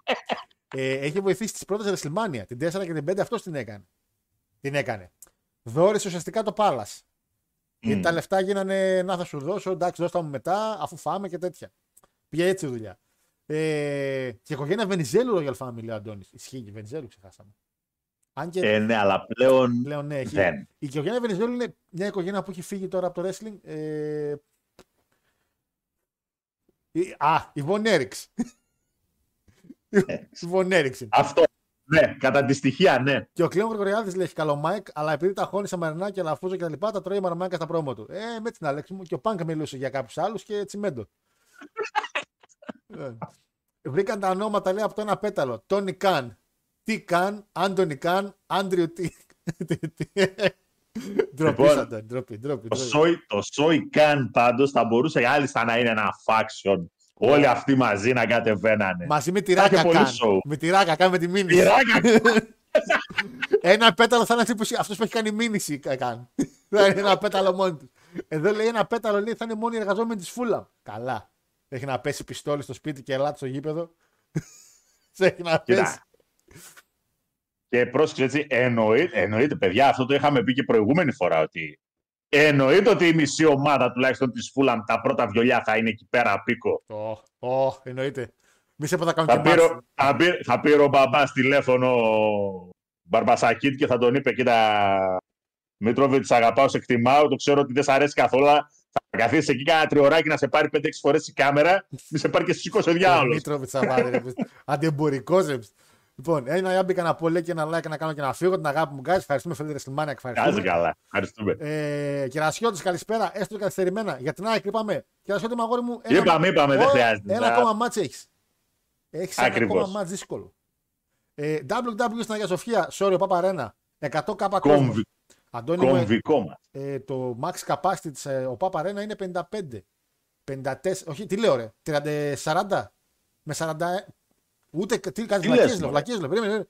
Ε, έχει βοηθήσει τις πρώτες WrestleMania. Την 4 και την 5 αυτός την έκανε. Την έκανε. Δόρισε ουσιαστικά το Πάλα. Γιατί τα λεφτά γίνανε να θα σου δώσω, εντάξει, δώστα μου μετά, αφού φάμε και τέτοια. Πήγε έτσι η δουλειά. Ε, και η οικογένεια Βενιζέλου Royal Family, ο Αντώνης. Ισχύει και Βενιζέλου, ξεχάσαμε. Αν και Ε, ναι, αλλά πλέον πλέον ναι, έχει. δεν. Η οικογένεια Βενιζέλου είναι μια οικογένεια που έχει φύγει τώρα από το wrestling. Ε, η- α, η Von Eriks. Η Von Eriks είναι. Αυτό. Ναι, κατά τη στοιχεία, ναι. Και ο Κλέον Γρηγοριάδης λέει: έχει Καλό Μάικ, αλλά επειδή τα χώνει σε μαρινά και λαφούζο και τα λοιπά, τα τρώει η μαρμάκα στα πρόμο του. Ε, με την Αλέξη μου και ο Πάνκα μιλούσε για κάποιους άλλους και τσιμέντο. Ε. Βρήκαν τα ονόματα λέει από το ένα πέταλο. Τόνι Καν, Τι Καν, Άντωνι Καν, Άντριου Τι. Ντροπή, Λοιπόν, Αντώνη, ντροπή, ντροπή. Το ντροπή. Soy, το Soy Can πάντως θα μπορούσε κάλλιστα να είναι ένα faction. Όλοι αυτοί μαζί να κατεβαίνανε. Μαζί με τη Θα είχε Ράκα πολύ Καν. show. Με τη Ράκα Καν με τη μήνυση. Τυράκια. Ένα πέταλο θα είναι αυτή που, αυτός που έχει κάνει μήνυση κα- καν. θα είναι ένα πέταλο μόνο τους. Εδώ λέει ένα πέταλο λέει θα είναι μόνο οι εργαζόμενοι της Φούλαμ. Καλά. Έχει να πέσει πιστόλι στο σπίτι και ελάτε στο γήπεδο. Σε έχει να πέσει. Κοίτα. Και πρόσεξε έτσι, εννοείται, εννοείται, παιδιά, αυτό το είχαμε πει και προηγούμενη φορά ότι εννοείται ότι η μισή ομάδα τουλάχιστον της Φούλαμ τα πρώτα βιολιά θα είναι εκεί πέρα πίκο. Ω, ω, εννοείται. Μη σε πω θα κάνουν Θα και πήρε, μάτς. θα, πήρε, θα πήρε ο μπαμπά τηλέφωνο Μπαρμπασακίτ και θα τον είπε: Κοίτα, Μήτροβιτ, σ' αγαπάω, σε εκτιμάω. Το ξέρω ότι δεν σ' αρέσει καθόλου. αλλά Θα καθίσεις εκεί κάνα τριωράκι να σε πάρει 5-6 φορές η κάμερα. Μη σε πάρει και στι 20 ο διάολος. Μήτροβιτ Σαββάρη. Αντιεμπορικός. Ένα για μπήκα να πω λέει και ένα like να κάνω και να φύγω. Την αγάπη μου, guys. Ευχαριστούμε, φίλε Ρεσλιμάνια. Κάτσε Ευχαριστούμε. καλά. Ευχαριστούμε. Ε, Κερασιώτης, καλησπέρα. Έστω και καθυστερημένα. Για την ΑΕΚ είπαμε. Κερασιώτη, μου αγόρι μου. ένα- Είπαμε, είπαμε, δεν Ω, χρειάζεται. Ένα Να- ακόμα μάτς έχεις. Έχεις ένα Ακριβώς. ακόμα μάτς δύσκολο. Ε, WW στην Αγία Σοφία, sorry, ο Παπαρένα. 100 κάπα Κομβι- κόσμο. Αντώνη μου, Κομβικό μα. ε, το max capacity της, ε, ο Παπαρένα είναι 55. 54, όχι, τι λέω ρε, 30, 40 με 40, ούτε, τι κάτι Τι βλακίες λες, λέω, μωρέ; βλακίες λέω, περίμενε,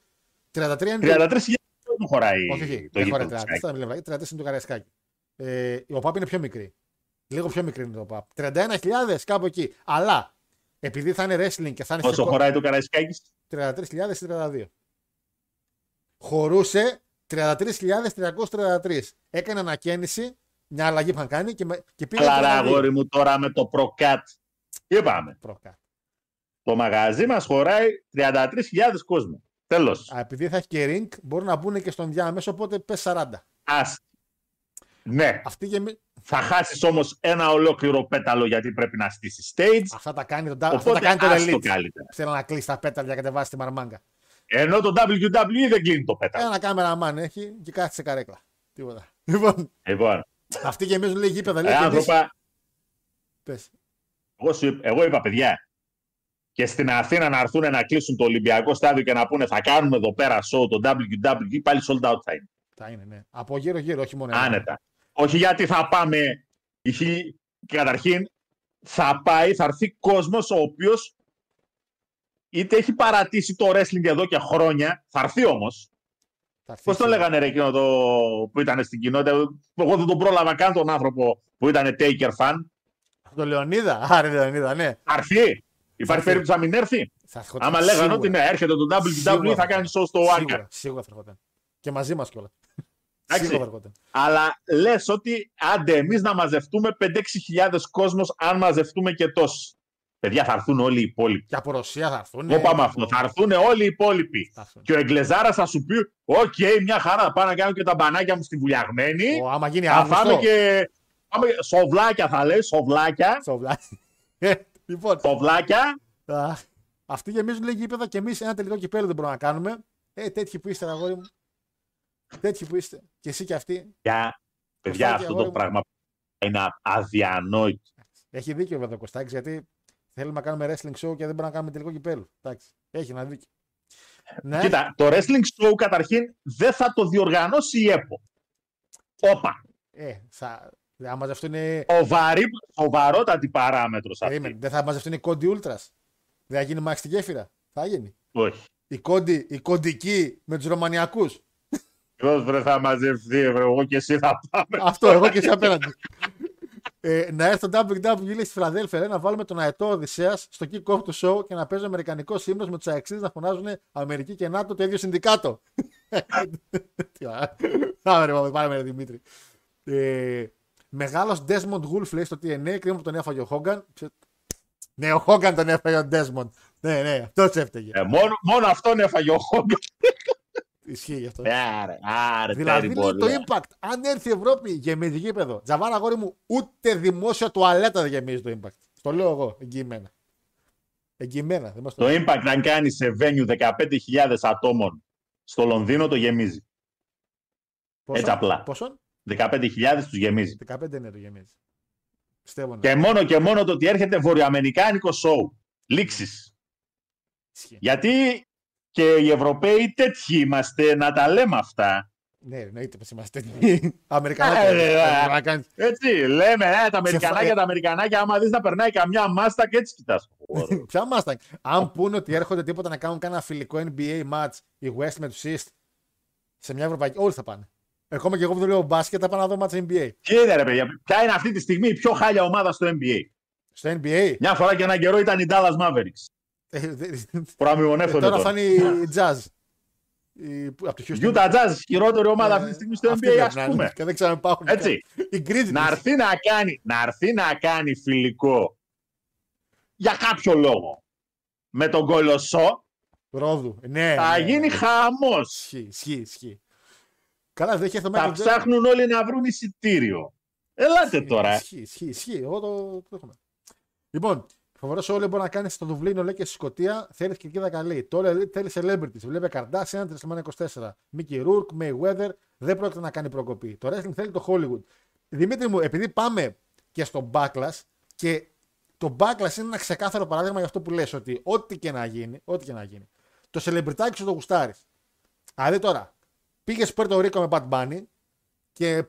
33 είναι 33.000 δεν χωράει όχι, όχι, το δεν χωράει γήπεδο. 30, δεν μιλάμε βλακίες, 34 είναι το Καραϊσκάκι. Ε, ο ΠΑΠ είναι πιο μικρή. Λίγο πιο μικρή είναι το ΠΑΠ. 31.000 κάπου εκεί. Αλλά επειδή θα είναι wrestling και θα είναι Πόσο φυσικό- χωράει το Καραϊσκάκης. 33.000 ή 32. Χωρούσε 33.333. Έκανε ανακαίνιση, μια αλλαγή που είχαν κάνει και, με, και πήγε Αλλά ρε 32. αγόρι μου τώρα με το προκάτ. Είπαμε. Προκα. Το μαγαζί μας χωράει 33.000 κόσμο. Τέλος. Α, επειδή θα έχει και ring, μπορούν να μπουν και στον διάμεσο, οπότε πες 40. Ας. Ναι. Αυτή και μη- Θα χάσεις όμως ένα ολόκληρο πέταλο γιατί πρέπει να στήσεις stage. Αυτά τα κάνει το, αυτά Οπότε τα κάνει το άστο Elite. καλύτερα. Θέλει να κλείσει τα πέταλα για να κατεβάσει τη μαρμάγκα. Ενώ το WWE δεν κλείνει το πέταλο. Ένα κάμερα μάν έχει και κάθεται σε καρέκλα. Τίποτα. Λοιπόν, Λοιπόν, αυτοί γεμίζουν λέει γήπεδα. Λέει, ε, και εμείς- άνθρωπα, Πες. εγώ, σου, είπα- εγώ είπα παιδιά, και στην Αθήνα να έρθουν να κλείσουν το Ολυμπιακό στάδιο και να πούνε θα κάνουμε εδώ πέρα show το WWE, πάλι sold out θα είναι. Θα είναι, ναι. Από γύρω-γύρω, όχι μόνο. ένα. Άνετα. Όχι γιατί θα πάμε. η χι- Καταρχήν, θα πάει, θα έρθει κόσμος ο οποίος είτε έχει παρατήσει το wrestling εδώ και χρόνια, θα έρθει όμως. Θα έρθει Πώς το σίγουρα. λέγανε ρε εκείνο το που ήταν στην κοινότητα. Εγώ δεν τον πρόλαβα καν τον άνθρωπο που ήταν Taker fan. Το Λεωνίδα. Άρε, Λεωνίδα, ναι. Θα έρθει. Υπάρχει έρθει. περίπτωση να μην έρθει; Θα ερχόταν Άμα λέγανε σίγουρα. ότι ναι, έρχεται το WWE, Σίγουρα. θα κάνει show στο Wanga. Σίγουρα, σίγουρα θα ερχόταν. Και μαζί μας κιόλας. Εντάξει. Σίγουρα θα ερχόταν. Αλλά λες ότι άντε εμείς να μαζευτούμε 5-6 χιλιάδες κόσμος, αν μαζευτούμε και τόσοι. Παιδιά, θα έρθουν όλοι οι υπόλοιποι. Και από Ρωσία θα έρθουν. Εγώ πάμε αυτό. Θα έρθουν όλοι οι υπόλοιποι. Θα έρθουν. Και ο Εγγλεζάρας θα σου πει: Οκ, μια χαρά θα πάω να κάνω και τα μπανάκια μου στη Βουλιαγμένη. Ο, άμα γίνει Θα φάμε Αύγουστο. και. Πάμε... Σοβλάκια θα λέει, σοβλάκια. στο βλάκι. Ε, λοιπόν, Σοβλάκια. αχ, αυτοί γεμίζουν λίγη γήπεδα και εμείς ένα τελικό κυπέλλου δεν μπορούμε να κάνουμε. Ε, τέτοιοι που είστε, αγόρι μου. Τέτοιοι που είστε. Και εσύ και αυτοί. Για... Παιδιά, Κωστάκη, αυτό αγόρι το μου. πράγμα είναι αδιανόητο. Έχει δίκιο βέβαια ο Κωστάκης γιατί θέλουμε να κάνουμε wrestling show και δεν μπορούμε να κάνουμε τελικό κυπέλο. Εντάξει. Έχει ένα δίκιο. Ναι, Κοίτα, το wrestling show καταρχήν δεν θα το διοργανώσει η ΕΠΟ. Όπα. ε, θα, άμα μαζευτούν. Σοβαρή, σοβαρότατη παράμετρος αυτή. Περίμενε, δεν θα μαζευτούν οι κόντι ούλτρας. Δεν θα γίνει μάχη στη γέφυρα. Θα γίνει. Όχι. Οι κόντι, οι κοντικοί με τους Ρωμανιακούς. Ποιος βρε θα μαζευτεί, βρε, εγώ και εσύ θα πάμε. Αυτό, εγώ και εσύ απέναντι. ε, να έρθει το WWE λέει στη Φιλαδέλφια λέει, να βάλουμε τον αετό Οδυσσέας στο kick-off του show και να παίζει ο Αμερικανικός ύμνο με τους αεξίδες να φωνάζουν Αμερική και ΝΑΤΟ το ίδιο συνδικάτο. Τι ωραία. Πάμε ρε, πάμε, πάμε ρε Δημήτρη. Ε, Μεγάλος Desmond Wolf λέει στο TNA, κρίμα που τον έφαγε ο Χόγκαν. Ναι, ο Χόγκαν τον έφαγε ο Desmond. Ναι, ναι, αυτός έφταιγε. Ε, μόνο, μόνο αυτόν έφαγε ο Χόγκαν. Ισχύει γι' αυτό. Άρε, άρε, Δηλαδή τέρι λέει πολύ. το impact. Αν έρθει η Ευρώπη, γεμίζει γήπεδο. Τζαβάρα, αγόρι μου, ούτε δημόσια τουαλέτα δεν γεμίζει το impact. Το λέω εγώ, εγγυημένα. Εγγυημένα. Δεν μας το... Το impact αν κάνει σε venue 15.000 ατόμων στο Λονδίνο το γεμίζει. Πόσο; Έτσι απλά. Πόσο; 15.000 τους γεμίζει. 15 είναι το γεμίζει. Πιστεύω ναι. Και μόνο και μόνο το ότι έρχεται βορειοαμερικάνικο σοου. Λήξεις. Ισχύει. Γιατί και οι Ευρωπαίοι τέτοιοι είμαστε να τα λέμε αυτά. Ναι, εννοείται πως είμαστε Αμερικανά. Ε, ε, ε, Αμερικανά. Έτσι, λέμε, ε, τα Σε Αμερικανάκια, φα- τα Αμερικανάκια, άμα δεις να περνάει καμιά μάστα και έτσι κοιτάς. Ποια μάστα. Αν πούνε ότι έρχονται τίποτα να κάνουν κάνα φιλικό NBA match η West με του East σε μια Ευρωπαϊκή. Όλοι θα πάνε. Ακόμα και εγώ που δουλεύω μπάσκετ θα πάω να δω match NBA. Κοίτα ρε παιδιά, ποια είναι αυτή τη στιγμή η πιο χάλια ομάδα στο NBA. Στο NBA. Μια φορά και έναν καιρό ήταν η Dallas Mavericks. ε, δε- Προαμοιβονεύονται Τώρα τώρα. θα είναι η Jazz. Η- που- Από το Houston. Utah Jazz, χειρότερη ομάδα Ε, αυτή τη στιγμή στο αυτή NBA, πρέπει ας να είναι. πούμε. Και δεν ξέρω αν υπάρχουν. Έτσι. Οι Grizzlies. Να έρθει να κάνει, να έρθει να κάνει φιλικό για κάποιο λόγο με τον Κολοσσό, Ρόδου. Ναι. θα ναι, γίνει ναι. χαμός. Ισχύει, ισχύει, ισχύει. Καλά, δεν έχει έρθει ο Θα Michael Jordan. ψάχνουν όλοι να βρουν εισιτήριο. Ελάτε τώρα. Ισχύει, ισχύει, ισχύει. Εγώ το, το δέχομαι. Λοιπόν, φοβερός όλο μπορεί να κάνει στο Δουβλίνο λέει και στη Σκωτία. Θέλει και εκεί καλή. Τώρα λέει, θέλει celebrities. Βλέπει Kardashian, WrestleMania 24. Mickey Rourke, Mayweather. Δεν πρόκειται να κάνει προκοπή. Το wrestling θέλει το Hollywood. Δημήτρη μου, επειδή πάμε και στο backlash και το backlash είναι ένα ξεκάθαρο παράδειγμα για αυτό που λες ότι ό,τι και να γίνει, ό,τι και να γίνει, το celebrity σου το γουστάρεις. Δηλαδή τώρα, πήγε Πέρτο Ρίκο με Bad Bunny και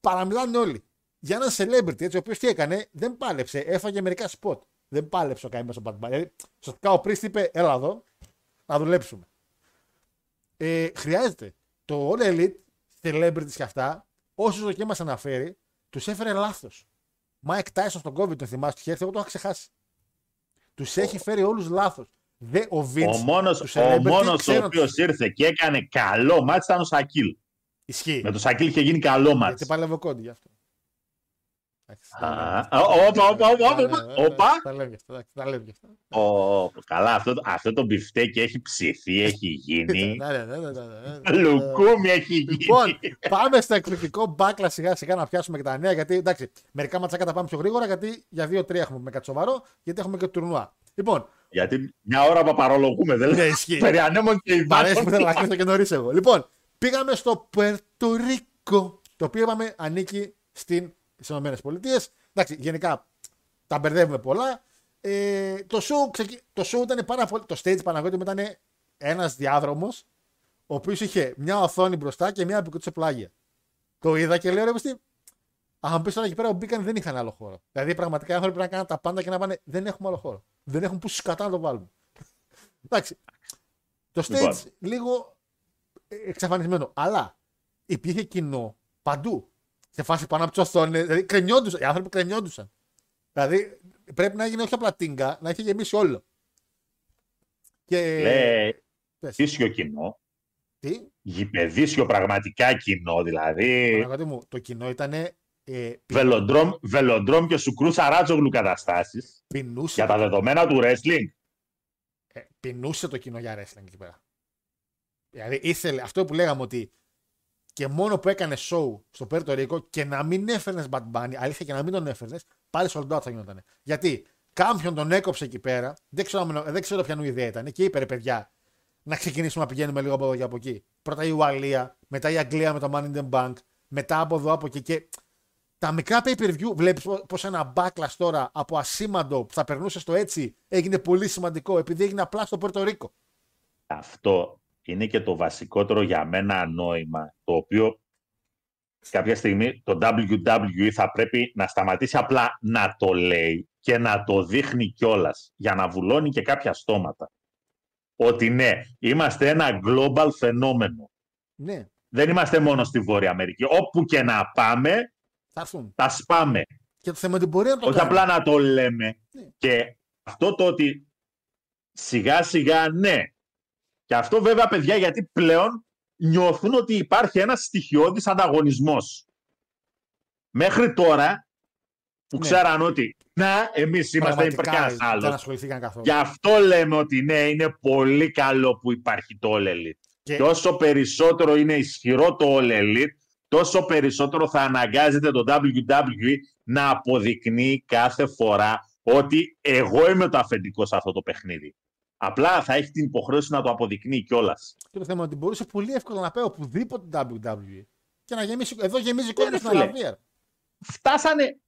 παραμιλάνε όλοι. Για έναν celebrity, έτσι, ο οποίος τι έκανε, δεν πάλεψε, έφαγε μερικά spot. Δεν πάλεψε ο καημένος ο Bad Bunny. Δηλαδή, ουσιαστικά ο Priest είπε, έλα εδώ, να δουλέψουμε. Ε, χρειάζεται. Το All Elite, celebrities και αυτά, όσους και μα αναφέρει, τους έφερε λάθος. Mike Tyson στον COVID, τον θυμάσαι, του εγώ το είχα ξεχάσει. Τους έχει φέρει όλους λάθος. Ο Vince, Ο μόνος, τους ο, celebrity μόνος ο ξέρουν οποίος τους- ήρθε και έκανε καλό μάτς ήταν ο Σακίλ. Ισχύει. Με τον Σακίλ είχε γίνει καλό μάτς. Γιατί παλεύω κόντι γι' αυτό. Εντάξει, τα λέμε Α, αυτά. όπα, όπα, όπα, όπα, Τα όπα, λέμε, όπα. Τα λέμε γι' αυτό. εντάξει, Τα λέμε γι' αυτό. Ω, καλά, αυτό, αυτό το μπιφτέκι έχει ψηθεί, έχει γίνει. Ναι, ναι, ναι, ναι, ναι, ναι. Λουκούμι έχει γίνει. Λοιπόν, πάμε στο εκπληκτικό μπάκλα σιγά σιγά να πιάσουμε και τα νέα. Γιατί εντάξει, μερικά ματσάκα τα πάμε πιο γρήγορα. Γιατί για 2-3 έχουμε με κάτι σοβαρό, γιατί έχουμε και το τουρνουά. Λοιπόν, Γιατί μια ώρα παπαρολογούμε, δεν Ναι, λέει. ισχύει. Περί ανέμων και μ' αρέσει που υδάτων. θέλω να κλείσω και νωρίς εγώ. Λοιπόν, πήγαμε στο Περτορίκο, το οποίο είπαμε ανήκει στην, στις ΗΠΑ. Εντάξει, γενικά τα μπερδεύουμε πολλά. Ε, το, show, ξεκι... το show ήταν πάρα πολύ. Το stage Παναγιώτη μου ήταν ένας διάδρομος, ο οποίος είχε μια οθόνη μπροστά και μια πικούτσα πλάγια. Το είδα και λέω ρε Κωστή, αν πεις τώρα εκεί πέρα που μπήκαν δεν είχαν άλλο χώρο. Δηλαδή πραγματικά οι άνθρωποι πρέπει να κάνουν τα πάντα και να πάνε δεν έχουμε άλλο χώρο. Δεν έχουν που σκατά να το βάλουμε. Εντάξει. Το stage Λοιπόν. λίγο ε, εξαφανισμένο. Αλλά υπήρχε κοινό παντού. Σε φάση πάνω από τις οθόνες. Δηλαδή κρενιόντουσαν. Οι άνθρωποι κρενιόντουσαν. Δηλαδή πρέπει να έγινε όχι απλά τίνγκα, να είχε γεμίσει όλο. Και. Λέει, πες, δίσιο κοινό. τι, Γηπεδίσιο πραγματικά κοινό, δηλαδή. Παναγιώτη μου, το κοινό ήταν. Ε, πι- Βελοντρόμ, βελοντρόμ και σουκρού Σαράτζογλου καταστάσεις πεινούσε, για τα δεδομένα του wrestling. ε, πεινούσε το κοινό για wrestling εκεί πέρα. Δηλαδή ήθελε αυτό που λέγαμε ότι και μόνο που έκανε show στο Πέρτο Ρίκο και να μην έφερνες Bad Bunny, αλήθεια και να μην τον έφερνες, πάλι sold out θα γινόταν. Γιατί κάποιον τον έκοψε εκεί πέρα, δεν ξέρω, αν- δεν ξέρω ποιανού ιδέα ήταν και είπε ρε παιδιά, να ξεκινήσουμε να πηγαίνουμε λίγο από εδώ και από εκεί. Πρώτα η Ουαλία, μετά η Αγγλία με το Money in the Bank, μετά από εδώ από εκεί. Και τα μικρά pay per view, βλέπει πως ένα backlash τώρα από ασήμαντο που θα περνούσε στο έτσι έγινε πολύ σημαντικό επειδή έγινε απλά στο Πορτο Ρίκο. Αυτό είναι και το βασικότερο για μένα νόημα, το οποίο κάποια στιγμή το WWE θα πρέπει να σταματήσει απλά να το λέει και να το δείχνει κιόλας για να βουλώνει και κάποια στόματα. Ότι ναι, είμαστε ένα global φαινόμενο. Ναι, Δεν είμαστε μόνο στη Βόρεια Αμερική. Όπου και να πάμε, θα έρθουν. τα σπάμε. Και το θέμα είναι ότι μπορεί να το Όχι κάνει. απλά να το λέμε. Ναι. Και αυτό το ότι σιγά σιγά ναι. Και αυτό βέβαια παιδιά γιατί πλέον νιώθουν ότι υπάρχει ένας στοιχειώδης ανταγωνισμός. Μέχρι τώρα που Ναι. ξέραν ότι να εμείς είμαστε υπέρ Πραγματικά κανένας δεν άλλος. ασχοληθήκαν καθόλου. Γι' αυτό λέμε ότι ναι, είναι πολύ καλό που υπάρχει το All Elite. Και- Και όσο περισσότερο είναι ισχυρό το All Elite, τόσο περισσότερο θα αναγκάζεται το WWE να αποδεικνύει κάθε φορά ότι εγώ είμαι το αφεντικό σε αυτό το παιχνίδι. Απλά θα έχει την υποχρέωση να το αποδεικνύει κιόλας. Και το θέμα είναι ότι μπορούσε πολύ εύκολα να πάει οπουδήποτε WWE και να γεμίσει. Εδώ γεμίζει κόσμο ρε στην φίλε. Αραβία. Φτάσανε.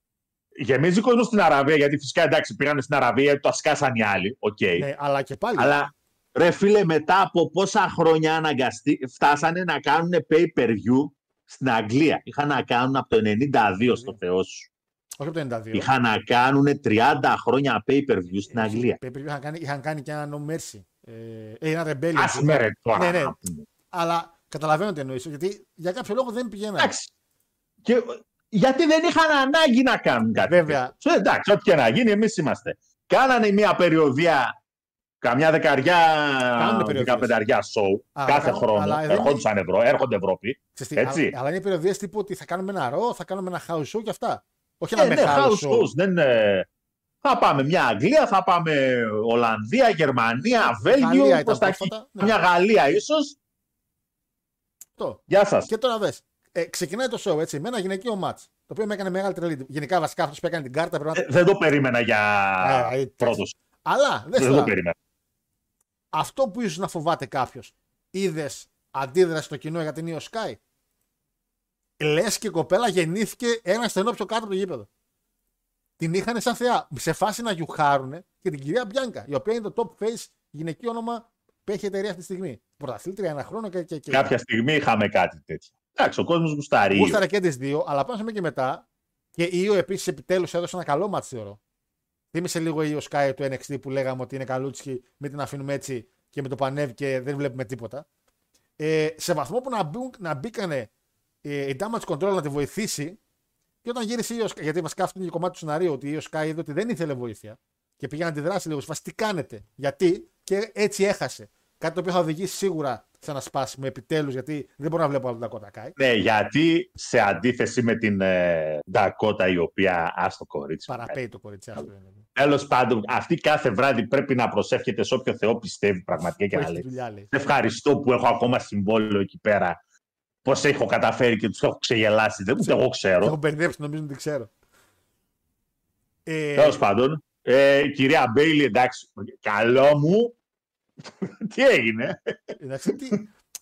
Γεμίζει κόσμο στην Αραβία, γιατί φυσικά εντάξει πήγανε στην Αραβία γιατί τα σκάσαν οι άλλοι. Οκ. Ναι, αλλά και πάλι. Αλλά ρε φίλε, μετά από πόσα χρόνια αναγκαστεί, φτάσανε να κάνουν pay-per-view στην Αγγλία. Είχαν να κάνουν από το 92 στο Θεό σου. Όχι από το 92. Είχαν να κάνουν 30 χρόνια pay-per-view στην Αγγλία. Pay-per-view Είχαν κάνει, είχαν κάνει και ένα No Mercy. Ε, ε, ένα Rebellion. Άσε με ρε τώρα. Ναι, ναι. να πούμε. Αλλά καταλαβαίνω τι εννοείς, γιατί για κάποιο λόγο δεν πηγαίνανε. Εντάξει. Και, γιατί δεν είχαν ανάγκη να κάνουν κάτι. Βέβαια. τέτοιο. Ε, Εντάξει, ό,τι και να γίνει, εμείς είμαστε. Κάνανε μια περιοδία, καμιά δεκαριά, Κάνουν περιοδίες. δεκαπενταριά show Α, κάθε κάνουν, χρόνο. αλλά δεν Ερχόντουσαν Ευρώ, έρχονται Ευρώπη. Ξέρεις τι, Έτσι. Αλλά, αλλά είναι περιοδίες τύπου ότι θα κάνουμε ένα ρο, θα κάνουμε ένα house show και αυτά. Όχι Ε, ένα ναι, μεγάλο house show. shows, δεν, ε, θα πάμε μια Αγγλία, θα πάμε Ολλανδία, Γερμανία, Γαλλία Βέλγιο, ήταν προς τα εκεί. πρόσφατα, ναι. μια Γαλλία ίσως. Αυτό. Γεια σας. Και τώρα δες. Ε, ξεκινάει το show έτσι με ένα γυναικείο match. Το οποίο με έκανε μεγάλη τρελή. Γενικά βασικά αυτός που έκανε την κάρτα πρέπει να. Ε, δεν το περίμενα για Ε, ε, πρώτος. Αλλά δες Δεν το τώρα, περίμενα. Αυτό που ίσως να φοβάται κάποιος. Είδες αντίδραση στο κοινό για την Io Sky; Λες και η κοπέλα γεννήθηκε ένα στενό πιο κάτω από το γήπεδο. Την είχαν σαν θεά. Σε φάση να γιουχάρουν και την κυρία Μπιάνκα, η οποία είναι το top face γυναικείο όνομα που έχει η εταιρεία αυτή τη στιγμή. Πρωταθλήτρια ένα χρόνο και. και, και Κάποια στιγμή είχαμε κάτι τέτοιο. Εντάξει, ο κόσμος γουστάρει. Γούσταρε και τις δύο, αλλά πάμε με και μετά. Και η Io επίσης επιτέλους έδωσε ένα καλό μάτι, θεωρώ. Θύμισε λίγο η Io Sky του NXT που λέγαμε ότι είναι καλούτσικη, μην την αφήνουμε έτσι και με το πανεύει και δεν βλέπουμε τίποτα. Ε, σε βαθμό που να, μπουν, να μπήκανε ε, η Damage Control να τη βοηθήσει και όταν γύρισε η Io Sky, γιατί βασικά αυτό είναι και κομμάτι του σενάριου, ότι η Io Sky είδε ότι δεν ήθελε βοήθεια και πήγε να τη δράσει λίγο. Σε φάση, τι κάνετε, γιατί και έτσι έχασε. Κάτι το οποίο θα οδηγήσει σίγουρα σε ένα σπάσιμο επιτέλους, γιατί δεν μπορώ να βλέπω άλλο τα Kai. Ναι, γιατί σε αντίθεση με την ε, Ντακότα η οποία άστο κορίτσι. Παραπέει το κορίτσι αυτό. είναι. Τέλος πάντων, αυτή κάθε βράδυ πρέπει να προσεύχεται σε όποιο Θεό πιστεύει πραγματικά και Που να έχει λέει. δουλειά, λέει. «Σε Ευχαριστώ που έχω ακόμα συμβόλαιο εκεί πέρα. Πώς έχω καταφέρει και τους έχω ξεγελάσει. Δεν ούτε εγώ Το ξέρω. έχω μπερδέψει, νομίζω ότι ξέρω. Ε, Τέλος πάντων, ε, κυρία Μπέιλι, εντάξει, καλό μου. Τι έγινε; εντάξει, τι,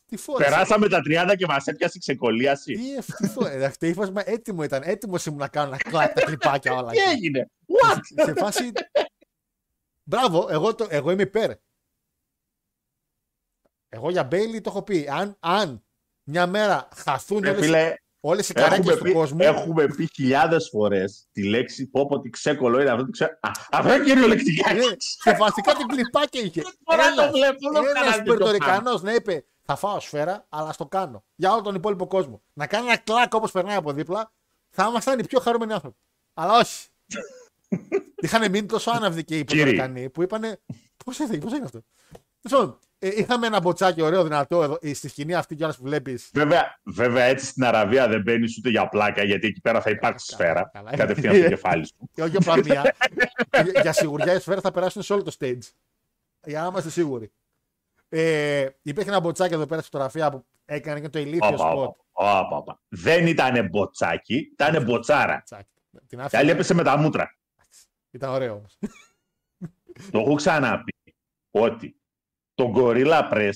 τι φόρεσε. Περάσαμε τα 30 και μας έπιασε ξεκολλίαση. Τι ευτυχώ. Εντάξει, το ύφασμα έτοιμο ήταν. Έτοιμο ήμουν να κάνω να κλάπει τα κλιπάκια όλα. Τι έγινε; What? Σε φάση. Μπράβο, εγώ, το, εγώ είμαι υπέρ. Εγώ για Μπέιλι το έχω πει. Αν, αν μια μέρα χαθούν Ρε όλες, φίλε, όλες οι καρέκλες έχουμε του πει, κόσμου. έχουμε πει χιλιάδες φορές τη λέξη πω πω τι ξέκολο είναι αυτό. τι Ξέ... Α, αυτό είναι κυριολεκτικά. Ναι, και βασικά την κλιπάκια είχε. φορά το βλέπω, δεν Ένας κάνανε το Πορτορικανός να είπε Θα φάω σφαίρα, αλλά στο κάνω. Για όλο τον υπόλοιπο κόσμο. Να κάνει ένα κλακ όπως περνάει από δίπλα, θα ήμασταν οι πιο χαρούμενοι άνθρωποι. Αλλά όχι. Είχαν μείνει τόσο άναυδοι και οι Κύριοι. Πορτορικανοί που είπανε. Πώς έφυγε, πώς έγινε αυτό; Τέλος πάντων, ε, είχαμε ένα μποτσάκι ωραίο, δυνατό εδώ, ε, στη σκηνή αυτή κιόλας που βλέπεις. Βέβαια, βέβαια, έτσι στην Αραβία δεν μπαίνεις ούτε για πλάκα, γιατί εκεί πέρα θα υπάρξει Καλά, σφαίρα. καλά. Κατευθείαν στο κεφάλι σου. Και όχι απλά μία. για, για σιγουριά οι σφαίρες θα περάσουν σε όλο το stage. Για να είμαστε σίγουροι. Ε, υπήρχε ένα μποτσάκι εδώ πέρα στη φωτογραφία που έκανε και το ηλίθιο Όπα, σποτ. όπα, όπα, όπα. Δεν ήταν μποτσάκι, ήταν μποτσάρα. Τσάκι. Την Και άφησε. άλλη έπεσε με τα μούτρα. Ήταν ωραίο όμως. Το έχω ξαναπεί ότι το Gorilla Press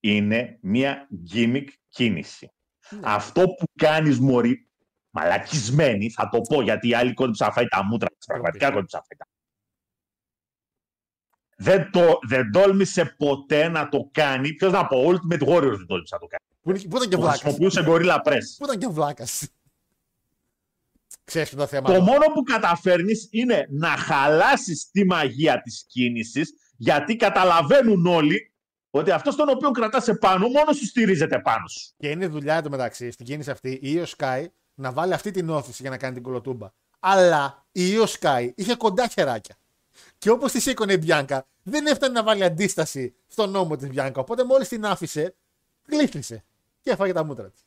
είναι μια gimmick κίνηση. Ναι. Αυτό που κάνεις μωρή, μαλακισμένη, θα το πω γιατί η άλλη κόντυψε να φάει τα μούτρα της, πραγματικά πεις. κόντυψε να φάει τα δεν, το, δεν τόλμησε ποτέ να το κάνει. Ποιος να πω, Ultimate Warriors δεν τόλμησε να το κάνει. Πού, είναι- πού ήταν και Το βλάκας. χρησιμοποιούσε Gorilla Press. Πού ήταν και βλάκας. Ξέρεις ποιο είναι το θέμα. Το μόνο που καταφέρνεις είναι να χαλάσεις τη μαγεία της κίνησης γιατί καταλαβαίνουν όλοι ότι αυτός τον οποίο κρατάς επάνω μόνος σου στηρίζεται πάνω σου. Και είναι δουλειά εδώ μεταξύ στην κίνηση αυτή η Io Sky να βάλει αυτή την όθηση για να κάνει την κολοτούμπα. Αλλά η Io Sky είχε κοντά χεράκια. Και όπως τη σήκωνε η Μπιάνκα, δεν έφτανε να βάλει αντίσταση στον νόμο της Μπιάνκα. Οπότε μόλις την άφησε, γλύφτησε. Και έφαγε τα μούτρα της.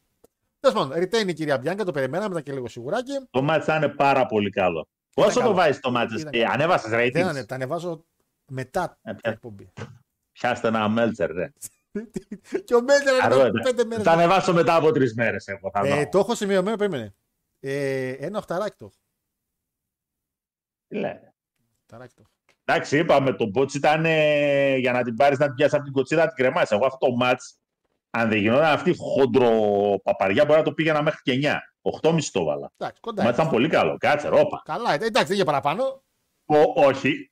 Τέλος πάντων, retain η κυρία Μπιάνκα, το περιμέναμε, ήταν και λίγο σιγουράκι. Το μάτς θα είναι πάρα πολύ καλό. Πόσο καλό. το βάζεις το μάτς, Ήταν ε, καλό. ανέβασες Δεν ratings; ανε- τα ανεβάζω μετά Ε, την πια- εκπομπή. Πιάστε ένα μέλτσερ, ρε. και ο Μέλτερ Αρώ, ανεβάζει ρε. πέντε μέρες. Θα ανεβάσω μετά από τρεις μέρες. Εγώ, θα Ε, δω. το έχω σημειωμένο, περίμενε. Ε, ένα οχταράκι το έχω. Τι λέει. Οχταράκι το έχω. Εντάξει, είπαμε, το μπότς ήταν ε, για να την πάρεις να την πιάσεις από την κοτσίδα να την κρεμάσεις. Εγώ αυτό το μάτς, αν δεν γινόταν αυτή η χοντρο παπαριά, μπορεί να το πήγαινα μέχρι και 9. 8,5 το βάλα. Εντάξει, Το κοντά. μάτς ήταν πολύ καλό. Κάτσε, ρόπα. Καλά, ήταν. εντάξει, δεν για παραπάνω. Ο, όχι.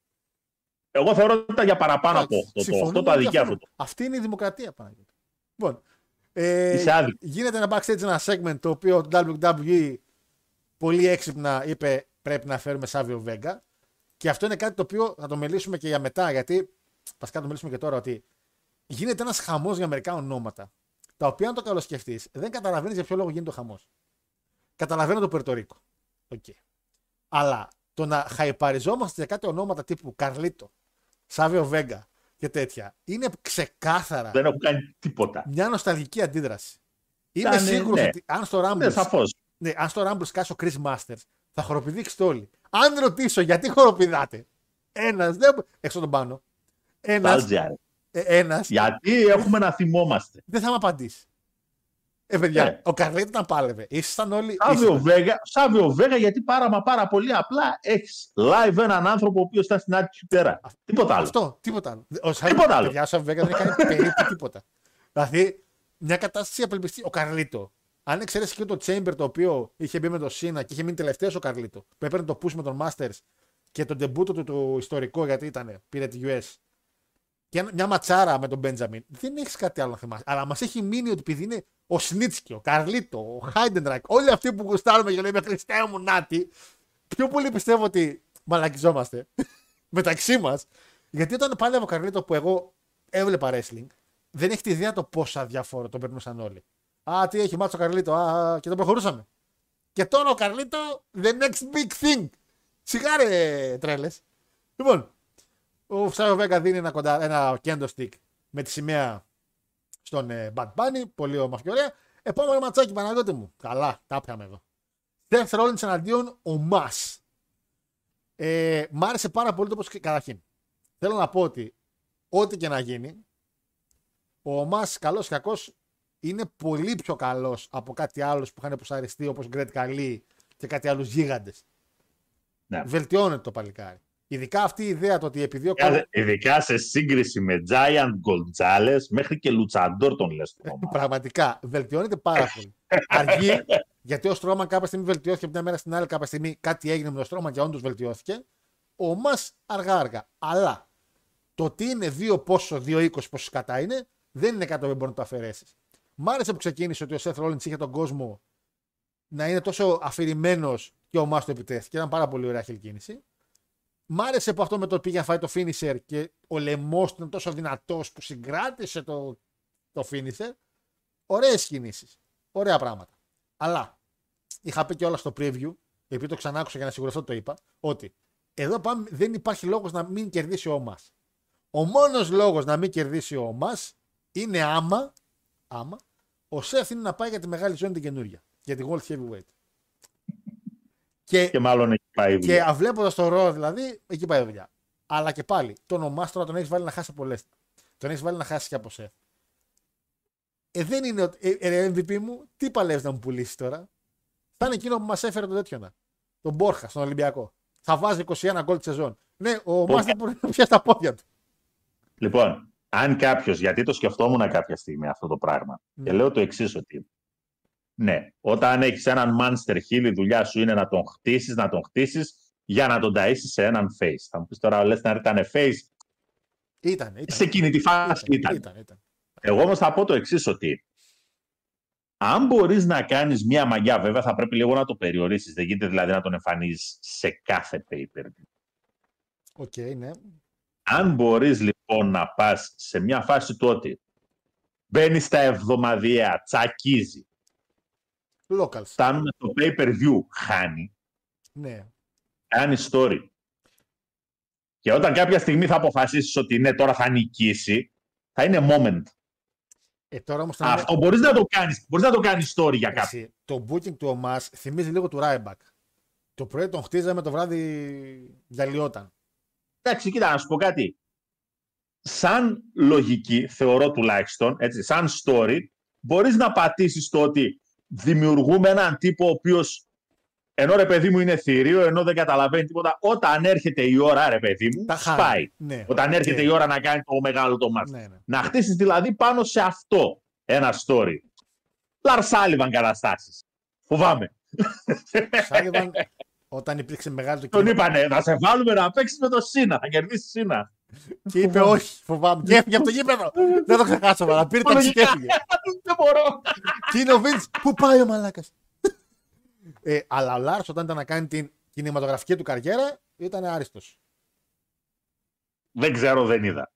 Εγώ θεωρώ ότι ήταν για παραπάνω από 8. Το 8 Συμφωνούμε το αδικεί για αυτό. αυτό. Αυτή είναι η δημοκρατία, Παναγιώτη. Λοιπόν, ε, Είσαι άδικος. γίνεται ένα backstage ένα segment το οποίο το WWE πολύ έξυπνα είπε πρέπει να φέρουμε Σάβιο Βέγγα. Και αυτό είναι κάτι το οποίο θα το μιλήσουμε και για μετά, γιατί βασικά το μιλήσουμε και τώρα, ότι γίνεται ένας χαμός για μερικά ονόματα, τα οποία αν το καλοσκεφτείς, δεν καταλαβαίνεις για ποιο λόγο γίνεται ο χαμός. Καταλαβαίνω το Περτορίκο. Okay. Αλλά το να χαϊπαριζόμαστε για κάτι ονόματα τύπου Καρλίτο, Σάβιο Βέγγα και τέτοια, είναι ξεκάθαρα Δεν έχω κάνει τίποτα. μια νοσταλγική αντίδραση. Είμαι Ήταν, σίγουρος ναι. ότι αν στο Rumble, Ναι, σαφώς. ναι, αν στο Rumble σκάσει ο Chris Masters, θα χοροπηδήξετε όλοι. Αν ρωτήσω γιατί χοροπηδάτε, ένας δεν. έξω τον πάνω. Ένα. Βάλτζια, ρε. Ένας, Γιατί έχουμε να θυμόμαστε. δεν θα με απαντήσει. Ε, παιδιά, Ναι. ο Καρλίτο να πάλευε. Ήσασταν όλοι. Σάβιο ήσασταν- Βέγα, Σάβιο Βέγα, γιατί πάρα μα πάρα πολύ απλά έχεις live έναν άνθρωπο ο οποίος ήταν στην άτυπη πέρα. Τίποτα άλλο. Αυτό, τίποτα άλλο. Ο Σάβιο- Τίποτα άλλο. Παιδιά, ο Σάβιο Βέγκα δεν έκανε περίπου τίποτα. Δηλαδή, μια κατάσταση απελπιστή. Ο Καρλίτο. Αν εξαιρέσει και το Chamber το οποίο είχε μπει με το Σίνα και είχε μείνει τελευταίος ο Καρλίτο, που έπαιρνε το push με τον Masters και τον τεμπούτο του το ιστορικό γιατί ήταν, πήρε τη US. Και ένα- μια ματσάρα με τον Μπέντζαμιν. Δεν έχεις κάτι άλλο να θυμάσαι. Αλλά μας έχει μείνει ότι επειδή είναι ο Σνίτσκι, ο Καρλίτο, ο Χάιντενρακ, όλοι αυτοί που γουστάρουμε και λέμε Χριστέ μου, Νάτι, πιο πολύ πιστεύω ότι μαλακιζόμαστε μεταξύ μας. Γιατί όταν πάλευε ο Καρλίτο που εγώ έβλεπα wrestling, δεν έχει τη ιδέα το πόσα διαφορά τον περνούσαν όλοι. Α, τι έχει μάτσο ο Καρλίτο, α, α, και το προχωρούσαμε. Και τώρα ο Καρλίτο, the next big thing. Σιγάρε τρέλες. Λοιπόν, ο Σάιο Βέγκα δίνει ένα, κοντά, ένα kendo stick με τη σημαία στον ε, Bad Bunny. Πολύ όμορφη και ωραία. Επόμενο ματσάκι, Παναγιώτη μου. Καλά, τα πιάμε εδώ. Seth Rollins εναντίον ο Μας. Ε, μ' άρεσε πάρα πολύ το πως καταρχήν. Θέλω να πω ότι ό,τι και να γίνει, ο Μας καλός και κακός είναι πολύ πιο καλός από κάτι άλλο που είχαν πουσαριστεί όπως Γκρέτ Καλή και κάτι άλλους γίγαντες. Ναι. Βελτιώνεται το παλικάρι. Ειδικά αυτή η ιδέα το ότι επειδή ο Ειδικά- Ειδικά σε σύγκριση με Giant Gonzalez, μέχρι και Λουτσαντόρ τον λες το όνομα. Πραγματικά βελτιώνεται πάρα πολύ. Αργεί, γιατί ο Στρώμαν κάποια στιγμή βελτιώθηκε από μια μέρα στην άλλη, κάποια στιγμή κάτι έγινε με τον Στρώμαν και όντως βελτιώθηκε. Ο Μας αργά-αργά. Αλλά το ότι είναι 2 πόσο, 2-20 πόσο κατά είναι, δεν είναι κάτι που μπορεί να το αφαιρέσεις. Μ' άρεσε που ξεκίνησε ότι ο Seth Rollins είχε τον κόσμο να είναι τόσο αφηρημένος και ο Μα το επιτέθηκε. Ήταν πάρα πολύ ωραία κίνηση. Μ' άρεσε που αυτό με το πήγε να φάει το finisher και ο λαιμό του ήταν τόσο δυνατός που συγκράτησε το, το finisher. Ωραίες κινήσεις. Ωραία πράγματα. Αλλά είχα πει και όλα στο preview, επειδή το ξανά άκουσα για να σιγουρευτώ το είπα, ότι εδώ πάμε, δεν υπάρχει λόγος να μην κερδίσει ο Μα. Ο μόνος λόγος να μην κερδίσει ο Μα είναι άμα, άμα ο Σεφ είναι να πάει για τη μεγάλη ζώνη την καινούρια. Για τη World Heavyweight. Και, Και μάλλον έχει πάει η και δουλειά. βλέποντας το ρο, δηλαδή, εκεί πάει η δουλειά. Αλλά και πάλι, τον ομά τώρα τον έχεις βάλει να χάσει πολλές. Τον έχεις βάλει να χάσει και από Σεφ. Ε, δεν είναι ότι. Ε, ε, MVP μου, τι παλεύεις να μου πουλήσεις τώρα; Θα είναι εκείνο που μας έφερε το τέτοιο να. Τον Μπόρχα στον Ολυμπιακό. Θα βάζει 21 γκολ τη σεζόν. Ναι, ο Μάς δεν μπορεί να πιάσει τα πόδια του. Λοιπόν, αν κάποιος, γιατί το σκεφτόμουν κάποια στιγμή αυτό το πράγμα, και λέω το εξής ότι ναι, όταν έχεις έναν Monster Hill, η δουλειά σου είναι να τον χτίσεις, να τον χτίσεις για να τον ταΐσεις σε έναν face. Θα μου πεις τώρα, λες να ήταν face, Ήταν, ήταν. σε εκείνη τη φάση ήταν. ήταν, ήταν. Εγώ όμως θα πω το εξής ότι αν μπορείς να κάνεις μία μαγιά, βέβαια θα πρέπει λίγο να το περιορίσεις. Δεν γίνεται δηλαδή να τον εμφανίζεις σε κάθε pay-per-view. OK, ναι. Αν μπορείς λοιπόν να πας σε μια φάση του ότι μπαίνεις στα εβδομαδιαία, τσακίζει, Locals. φτάνουμε στο pay-per-view, χάνει, Ναι. κάνει story. Και όταν κάποια στιγμή θα αποφασίσεις ότι ναι, τώρα θα νικήσει, θα είναι moment. Ε, τώρα όμως θα Αυτό μπορείς να το κάνεις, μπορείς να το κάνεις story για κάποιον. Εσύ, το booking του Omos θυμίζει λίγο του Ryback. Το πρωί τον χτίζαμε, το βράδυ διαλυόταν. Εντάξει, κοίτα, να σου πω κάτι. Σαν λογική, θεωρώ τουλάχιστον, έτσι, σαν story, μπορείς να πατήσεις το ότι δημιουργούμε έναν τύπο ο οποίος ενώ ρε παιδί μου είναι θηρίο, ενώ δεν καταλαβαίνει τίποτα. Όταν έρχεται η ώρα, ρε παιδί μου, Τα χάνει. σπάει. Ναι, Όταν οκ. έρχεται η ώρα να κάνει το μεγάλο το ματς. Ναι, ναι. Να χτίσεις δηλαδή πάνω σε αυτό ένα story. Λαρσάλιβαν καταστάσεις. Φοβάμαι. Σάλιβαν, όταν υπήρξε μεγάλο το Τον κοινό. είπανε, θα σε βάλουμε να παίξεις με το Σίνα. Θα κερδίσεις Σίνα. Και είπε όχι, φοβάμαι. Και έφυγε από το γήπεδο. Δεν το ξεχάσω, αλλά πήρε τα και έφυγε. Δεν μπορώ. Και είναι ο Βίντ, πού πάει ο μαλάκας; ε, αλλά ο Λάρς όταν ήταν να κάνει την κινηματογραφική του καριέρα ήταν άριστος. Δεν ξέρω, δεν είδα.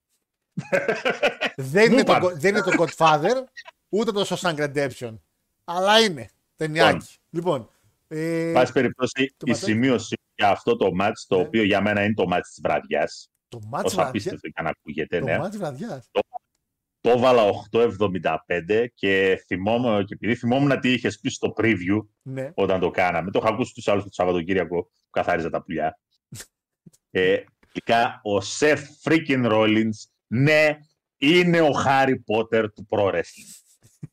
Δεν, Μου είναι το, είπαν. δεν είναι το Godfather, ούτε το Shawshank Redemption. Αλλά είναι ταινιάκι. Λοιπόν, ε, Πάση περιπτώσει, το η ματάκι. σημείωση για αυτό το μάτς, το Ναι. οποίο για μένα είναι το μάτς της βραδιάς, το μάτς όσο βραδιάς; απίστευτο και αν ακούγεται, Το ναι. μάτς βραδιάς; Το έβαλα 8,75 και θυμόμαι, και επειδή θυμόμουν τι είχες πει στο preview Ναι. όταν το κάναμε, το είχα ακούσει τους άλλους το Σαββατοκύριακο που καθάριζα τα πουλιά. ε, τελικά ο Σεφ Freaking Rollins, ναι, είναι ο Χάρι Πότερ του Pro Wrestling.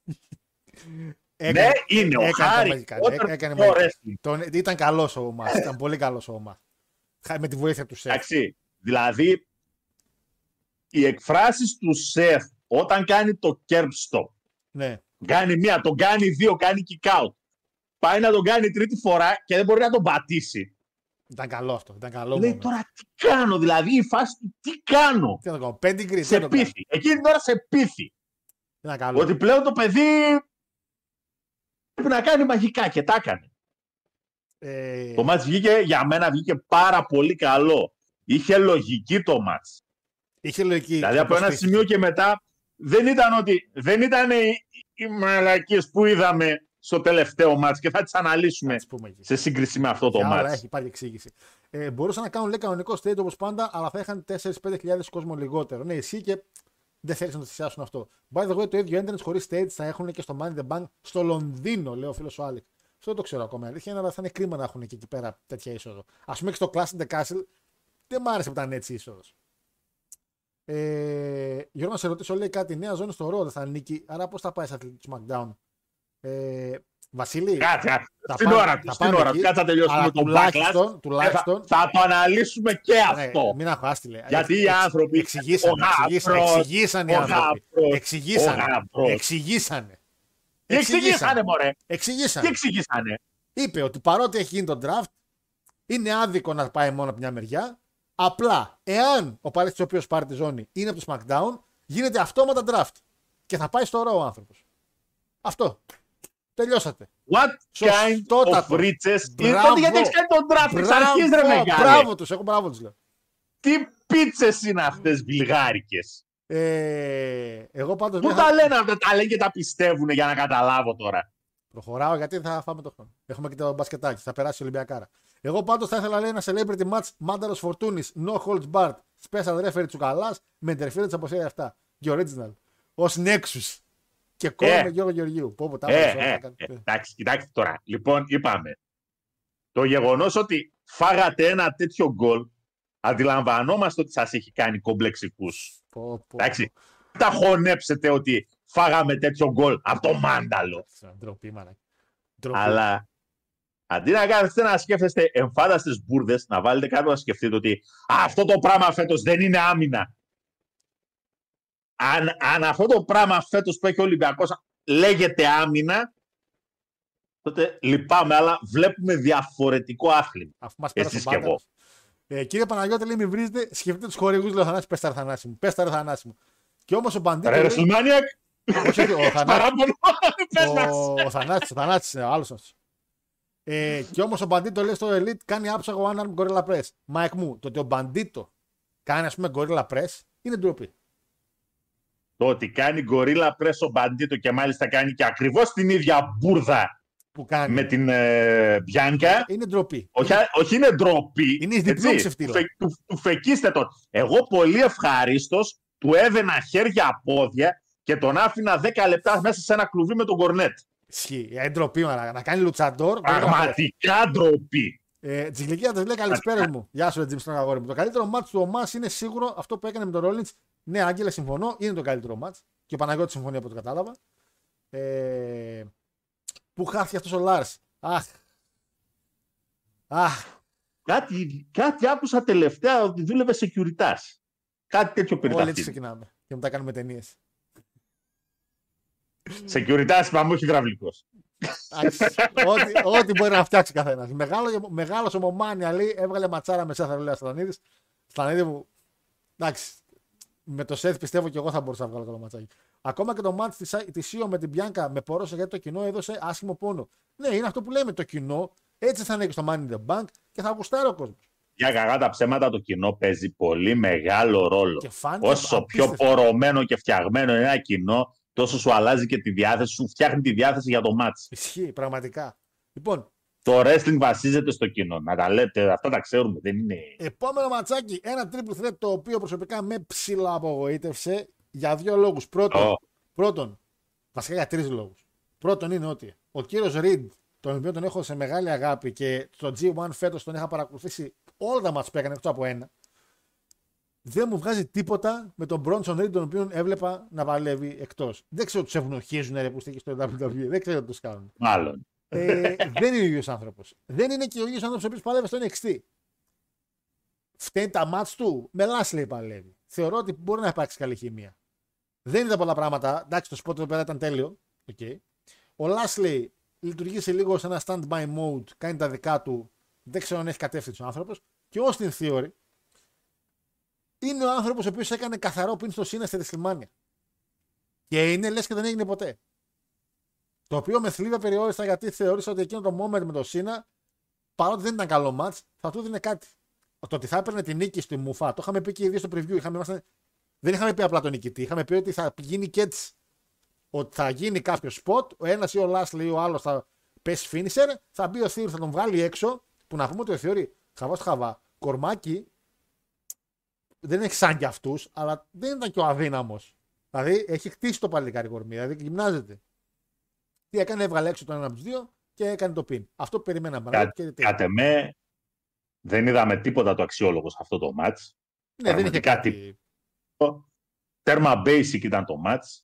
ναι, είναι ο έκανε τα Χάρι μαγικά, Πότερ έκανε- έκανε του Pro μαγικά. Wrestling. Τον, ήταν καλός ο Μάς, ήταν πολύ καλός ο Μάς. Χα- Με τη βοήθεια του Σεφ. Εντάξει, δηλαδή οι εκφράσεις του Σεφ όταν κάνει το curb stop Ναι. Κάνει μία, τον κάνει δύο, κάνει kick out. Πάει να τον κάνει τρίτη φορά και δεν μπορεί να τον πατήσει. Ήταν καλό αυτό. Ήταν καλό. Λέει moment. τώρα τι κάνω, δηλαδή η φάση του τι κάνω; Τι να το κάνω. Pedigree. τι Σε να το κάνω. πείθει. Εκείνη την ώρα σε πείθει. Ήταν καλό. Ότι πλέον το παιδί πρέπει να κάνει μαγικά και τα έκανε. Ε, Το μάτς βγήκε, για μένα βγήκε πάρα πολύ καλό. Είχε λογική το μάτς. είχε λογική. Δηλαδή από ένα όπως σημείο και μετά δεν ήταν ότι δεν ήταν οι, οι μαλακίες που είδαμε στο τελευταίο μάτς και θα τις αναλύσουμε Να τις πούμε εκεί. σε σύγκριση με αυτό το Για όλα μάτς. έχει υπάρχει εξήγηση. Ε, μπορούσαν να κάνουν λέει, κανονικό stage όπως πάντα, αλλά θα είχαν 4-5 χιλιάδες κόσμο λιγότερο. Ναι, ισχύει και δεν θέλεις να το θυσιάσουν αυτό. By the way, το ίδιο entrance χωρίς stage θα έχουν και στο Money in the Bank στο Λονδίνο, λέει ο φίλος ο Άλεκ. Αυτό δεν το ξέρω ακόμα. η Αλήθεια είναι, αλλά θα είναι κρίμα να έχουν και εκεί πέρα τέτοια είσοδο. Α πούμε και στο Clash in the Castle δεν μ' άρεσε που ήταν έτσι η είσοδος. Ε, Γιώργο, να σε ρωτήσω, λέει κάτι. Η νέα ζώνη στο Raw δεν θα ανήκει. Άρα πώς θα πάει σε αθλητή του SmackDown; Ε, Βασίλη, Κάτσε, θα στην πάνε- ώρα θα τους, στην πάνε ώρα εκεί, τους. Κάτσε να τελειώσουμε αλλά το backlash. τουλάχιστον, Ε, τουλάχιστον Θα, θα το αναλύσουμε και ναι, αυτό. μην αγχάστηλε. Γιατί οι Εξ- άνθρωποι- Εξηγήσανε, ο εξηγήσανε, γάμπρος, εξηγήσανε οι ο άνθρωποι. γάμπρος, ο Εξηγήσανε. γάμπρος. Εξηγήσανε. Τι εξηγήσανε, μωρέ; Τι Εξηγήσανε; εξηγήσανε. Είπε ότι παρότι έχει γίνει το draft, είναι άδικο να πάει μόνο από μια μεριά. Απλά, εάν ο παρέτη ο οποίος πάρει τη ζώνη είναι από το SmackDown, γίνεται αυτόματα draft. Και θα πάει στο Raw ο άνθρωπος. Αυτό. Τελειώσατε. What kind of Σωστότατο. riches. Μπράβο. Τότε γιατί έχεις κάνει τον draft εξ αρχής, ρε μεγάλε; μπράβο τους, έχω μπράβο τους λέω. Τι πίτσες είναι αυτές βιλγάρικες; Ε, εγώ πάντως. Πού τα λένε αυτά, τα λένε και τα πιστεύουν για να καταλάβω τώρα; Προχωράω γιατί θα φάμε το χρόνο. Έχουμε και το μπασκετάκι, θα περάσει η Ολυμπιακάρα. Εγώ πάντως θα ήθελα λέει ένα celebrity match Μάνταρο Φορτούνης, no holds barred, special referee Τσουκαλάς με interference από σέρια αυτά. Και original. Ω Nexus. Και κόμμα Ε. με Γιώργο Γεωργίου. Πω, πω, τα Ε, έβαλες όλα, ε, τα κάνεις. ε, εντάξει, κοιτάξτε τώρα. Λοιπόν, είπαμε. Το γεγονός ότι φάγατε ένα τέτοιο γκολ, αντιλαμβανόμαστε ότι σας έχει κάνει κομπλεξικούς. Πω, πω. Εντάξει. Μην τα χωνέψετε ότι φάγαμε τέτοιο γκολ από το μάνταλο. Σαν Ντροπή, μάνα. Ντροπή. Αλλά αντί να κάθεστε να σκέφτεστε εμφάνταστε μπουρδες, να βάλετε κάτω να σκεφτείτε ότι «Α, αυτό το πράγμα φέτος δεν είναι άμυνα. Αν, αν αυτό το πράγμα φέτος που έχει ο Ολυμπιακός λέγεται άμυνα, τότε λυπάμαι, αλλά βλέπουμε διαφορετικό άθλημα. Αφού μας πέρασε ο Εσείς και εγώ. Μπάνταρος. Ε, κύριε Παναγιώτη, λέει: Μην βρίζετε, σκεφτείτε τους χορηγούς. Λέω Θανάση, πες τα ρε Θανάση μου. Πες τα ρε Θανάση μου. Και όμως ο Μπαντίτο. Ρε λέει- Ρεσλμάνιακ, όχι, όχι, ο Θανάσης- παράπονο, πες μας. Ο, ο Θανάσης, ο Θανάσης είναι ο άλλος σας. Ε, και όμως ο Μπαντίτο λέει στο Elite κάνει άψογο one arm gorilla press. Μάικ μου, το ότι ο Μπαντίτο κάνει ας πούμε gorilla press είναι ντροπή. Το ότι κάνει gorilla press ο Μπαντίτο και μάλιστα κάνει και ακριβώς την ίδια μπούρδα Που κάνει. με την ε, Μπιάνκα. Είναι ντροπή. Όχι, όχι είναι ντροπή. Είναι διπλό έτσι. ξεφτύλα. Του, φε- του, του φεκίστε τον. Εγώ πολύ ευχαρίστως του έδαινα χέρια πόδια και τον άφηνα 10 λεπτά μέσα σε ένα κλουβί με τον κορνέτ. Ισχύει. Είναι ντροπή, μαλάκα. Να κάνει λουτσαντόρ. gorilla press. Πραγματικά ντροπή. Ε, Τζιγλικία τη λέει καλησπέρα μου. Γεια σου, Τζιμ, στον αγόρι μου. Το καλύτερο μάτς του Ομάς είναι σίγουρο αυτό που έκανε με τον Ρόλιντ. Ναι, Άγγελε, συμφωνώ. Είναι το καλύτερο μάτς. Και ο Παναγιώτης συμφωνεί από ό,τι κατάλαβα. Ε, πού χάθηκε αυτός ο Λάρς. Αχ. Αχ, Κάτι, κάτι άκουσα τελευταία ότι δούλευε σε Κάτι τέτοιο πήρε όλοι τα έτσι αυτή. ξεκινάμε. Και μετά κάνουμε ταινίες. Securitas, πάμε όχι υδραυλικός. ό,τι, ό,τι μπορεί να φτιάξει καθένας. Μεγάλο, μεγάλος ο Μωμάνι Αλή έβγαλε ματσάρα με Σέθα λέει Στανίδης. Στανίδη μου. Εντάξει. Με το Σεθ πιστεύω και εγώ θα μπορούσα να βγάλω καλό ματσάκι. Ακόμα και το μάτς της, της Σίο με την Πιάνκα με πόροσε γιατί το κοινό έδωσε άσχημο πόνο. Ναι, είναι αυτό που λέμε. Το κοινό έτσι θα είναι και στο Money in the Bank και θα γουστάρει ο κόσμος. Για κακά τα ψέματα το κοινό παίζει πολύ μεγάλο ρόλο. Και φάνηκε Όσο πιο απίστευτο. πορωμένο και φτιαγμένο είναι ένα κοινό, τόσο σου αλλάζει και τη διάθεση, σου φτιάχνει τη διάθεση για το μάτς. Ισχύει, πραγματικά. Λοιπόν, Το wrestling βασίζεται στο κοινό. Να τα λέτε, αυτά τα ξέρουμε. Δεν είναι. επόμενο ματσάκι. Ένα triple threat το οποίο προσωπικά με ψηλά απογοήτευσε για δύο λόγους. Πρώτον, Ω. πρώτον, βασικά για τρεις λόγους. Πρώτον είναι ότι ο κύριος Reed, τον οποίο τον έχω σε μεγάλη αγάπη και στο G1 φέτος τον είχα παρακολουθήσει όλα τα μάτς που έκανε εκτός από ένα, δεν μου βγάζει τίποτα με τον Bronson Reed, τον οποίο έβλεπα να παλεύει εκτός. Δεν ξέρω τους ευνοχίζουν ρε που στήκε στο WWE, δεν ξέρω τι τους κάνουν. Μάλλον. Ε, δεν είναι ο ίδιος άνθρωπος. Δεν είναι και ο ίδιος άνθρωπος ο οποίος παλεύει στο NXT. Φταίνει τα μάτς του. Με Λάσλεϊ παλεύει. Θεωρώ ότι μπορεί να υπάρξει καλή χημεία. Δεν είδα πολλά πράγματα. Εντάξει, το spot εδώ πέρα ήταν τέλειο. Okay. Ο Λάσλεϊ λειτουργεί σε λίγο σε ένα stand-by mode. Κάνει τα δικά του. Δεν ξέρω αν έχει κατεύθυνση ο άνθρωπος. Και ο Austin Theory είναι ο άνθρωπος ο οποίος έκανε καθαρό πιν στο Σίνα στη WrestleMania. Και είναι λες και δεν έγινε ποτέ. Το οποίο με θλίβα περιόριστα γιατί θεώρησα ότι εκείνο το moment με τον Σίνα, παρότι δεν ήταν καλό match, θα του δίνει κάτι. Το ότι θα έπαιρνε τη νίκη στη Μουφά, το είχαμε πει και οι δύο στο preview. Είχαμε, είμαστε- δεν είχαμε πει απλά τον νικητή, είχαμε πει ότι θα γίνει και έτσι. Ότι θα γίνει κάποιο spot, ο ένας ή ο Λάσλι ή ο άλλος θα πέσει finisher, θα μπει ο Θείρ, θα τον βγάλει έξω. Που να πούμε ότι ο Θείρ, χαβάς χαβά, κορμάκι, δεν έχει σαν κι αυτούς, αλλά δεν ήταν και ο αδύναμος. Δηλαδή έχει χτίσει το παλικάρι κορμί, δηλαδή γυμνάζεται. Τι έκανε, έβγαλε έξω τον ένα από τους δύο και έκανε το πιν. Αυτό που περιμέναμε. Κα, και τι. κατ' εμέ, δεν είδαμε τίποτα το αξιόλογο σε αυτό το match. ναι, δεν είχε πραγματικά κάτι. Τέρμα basic ήταν το match.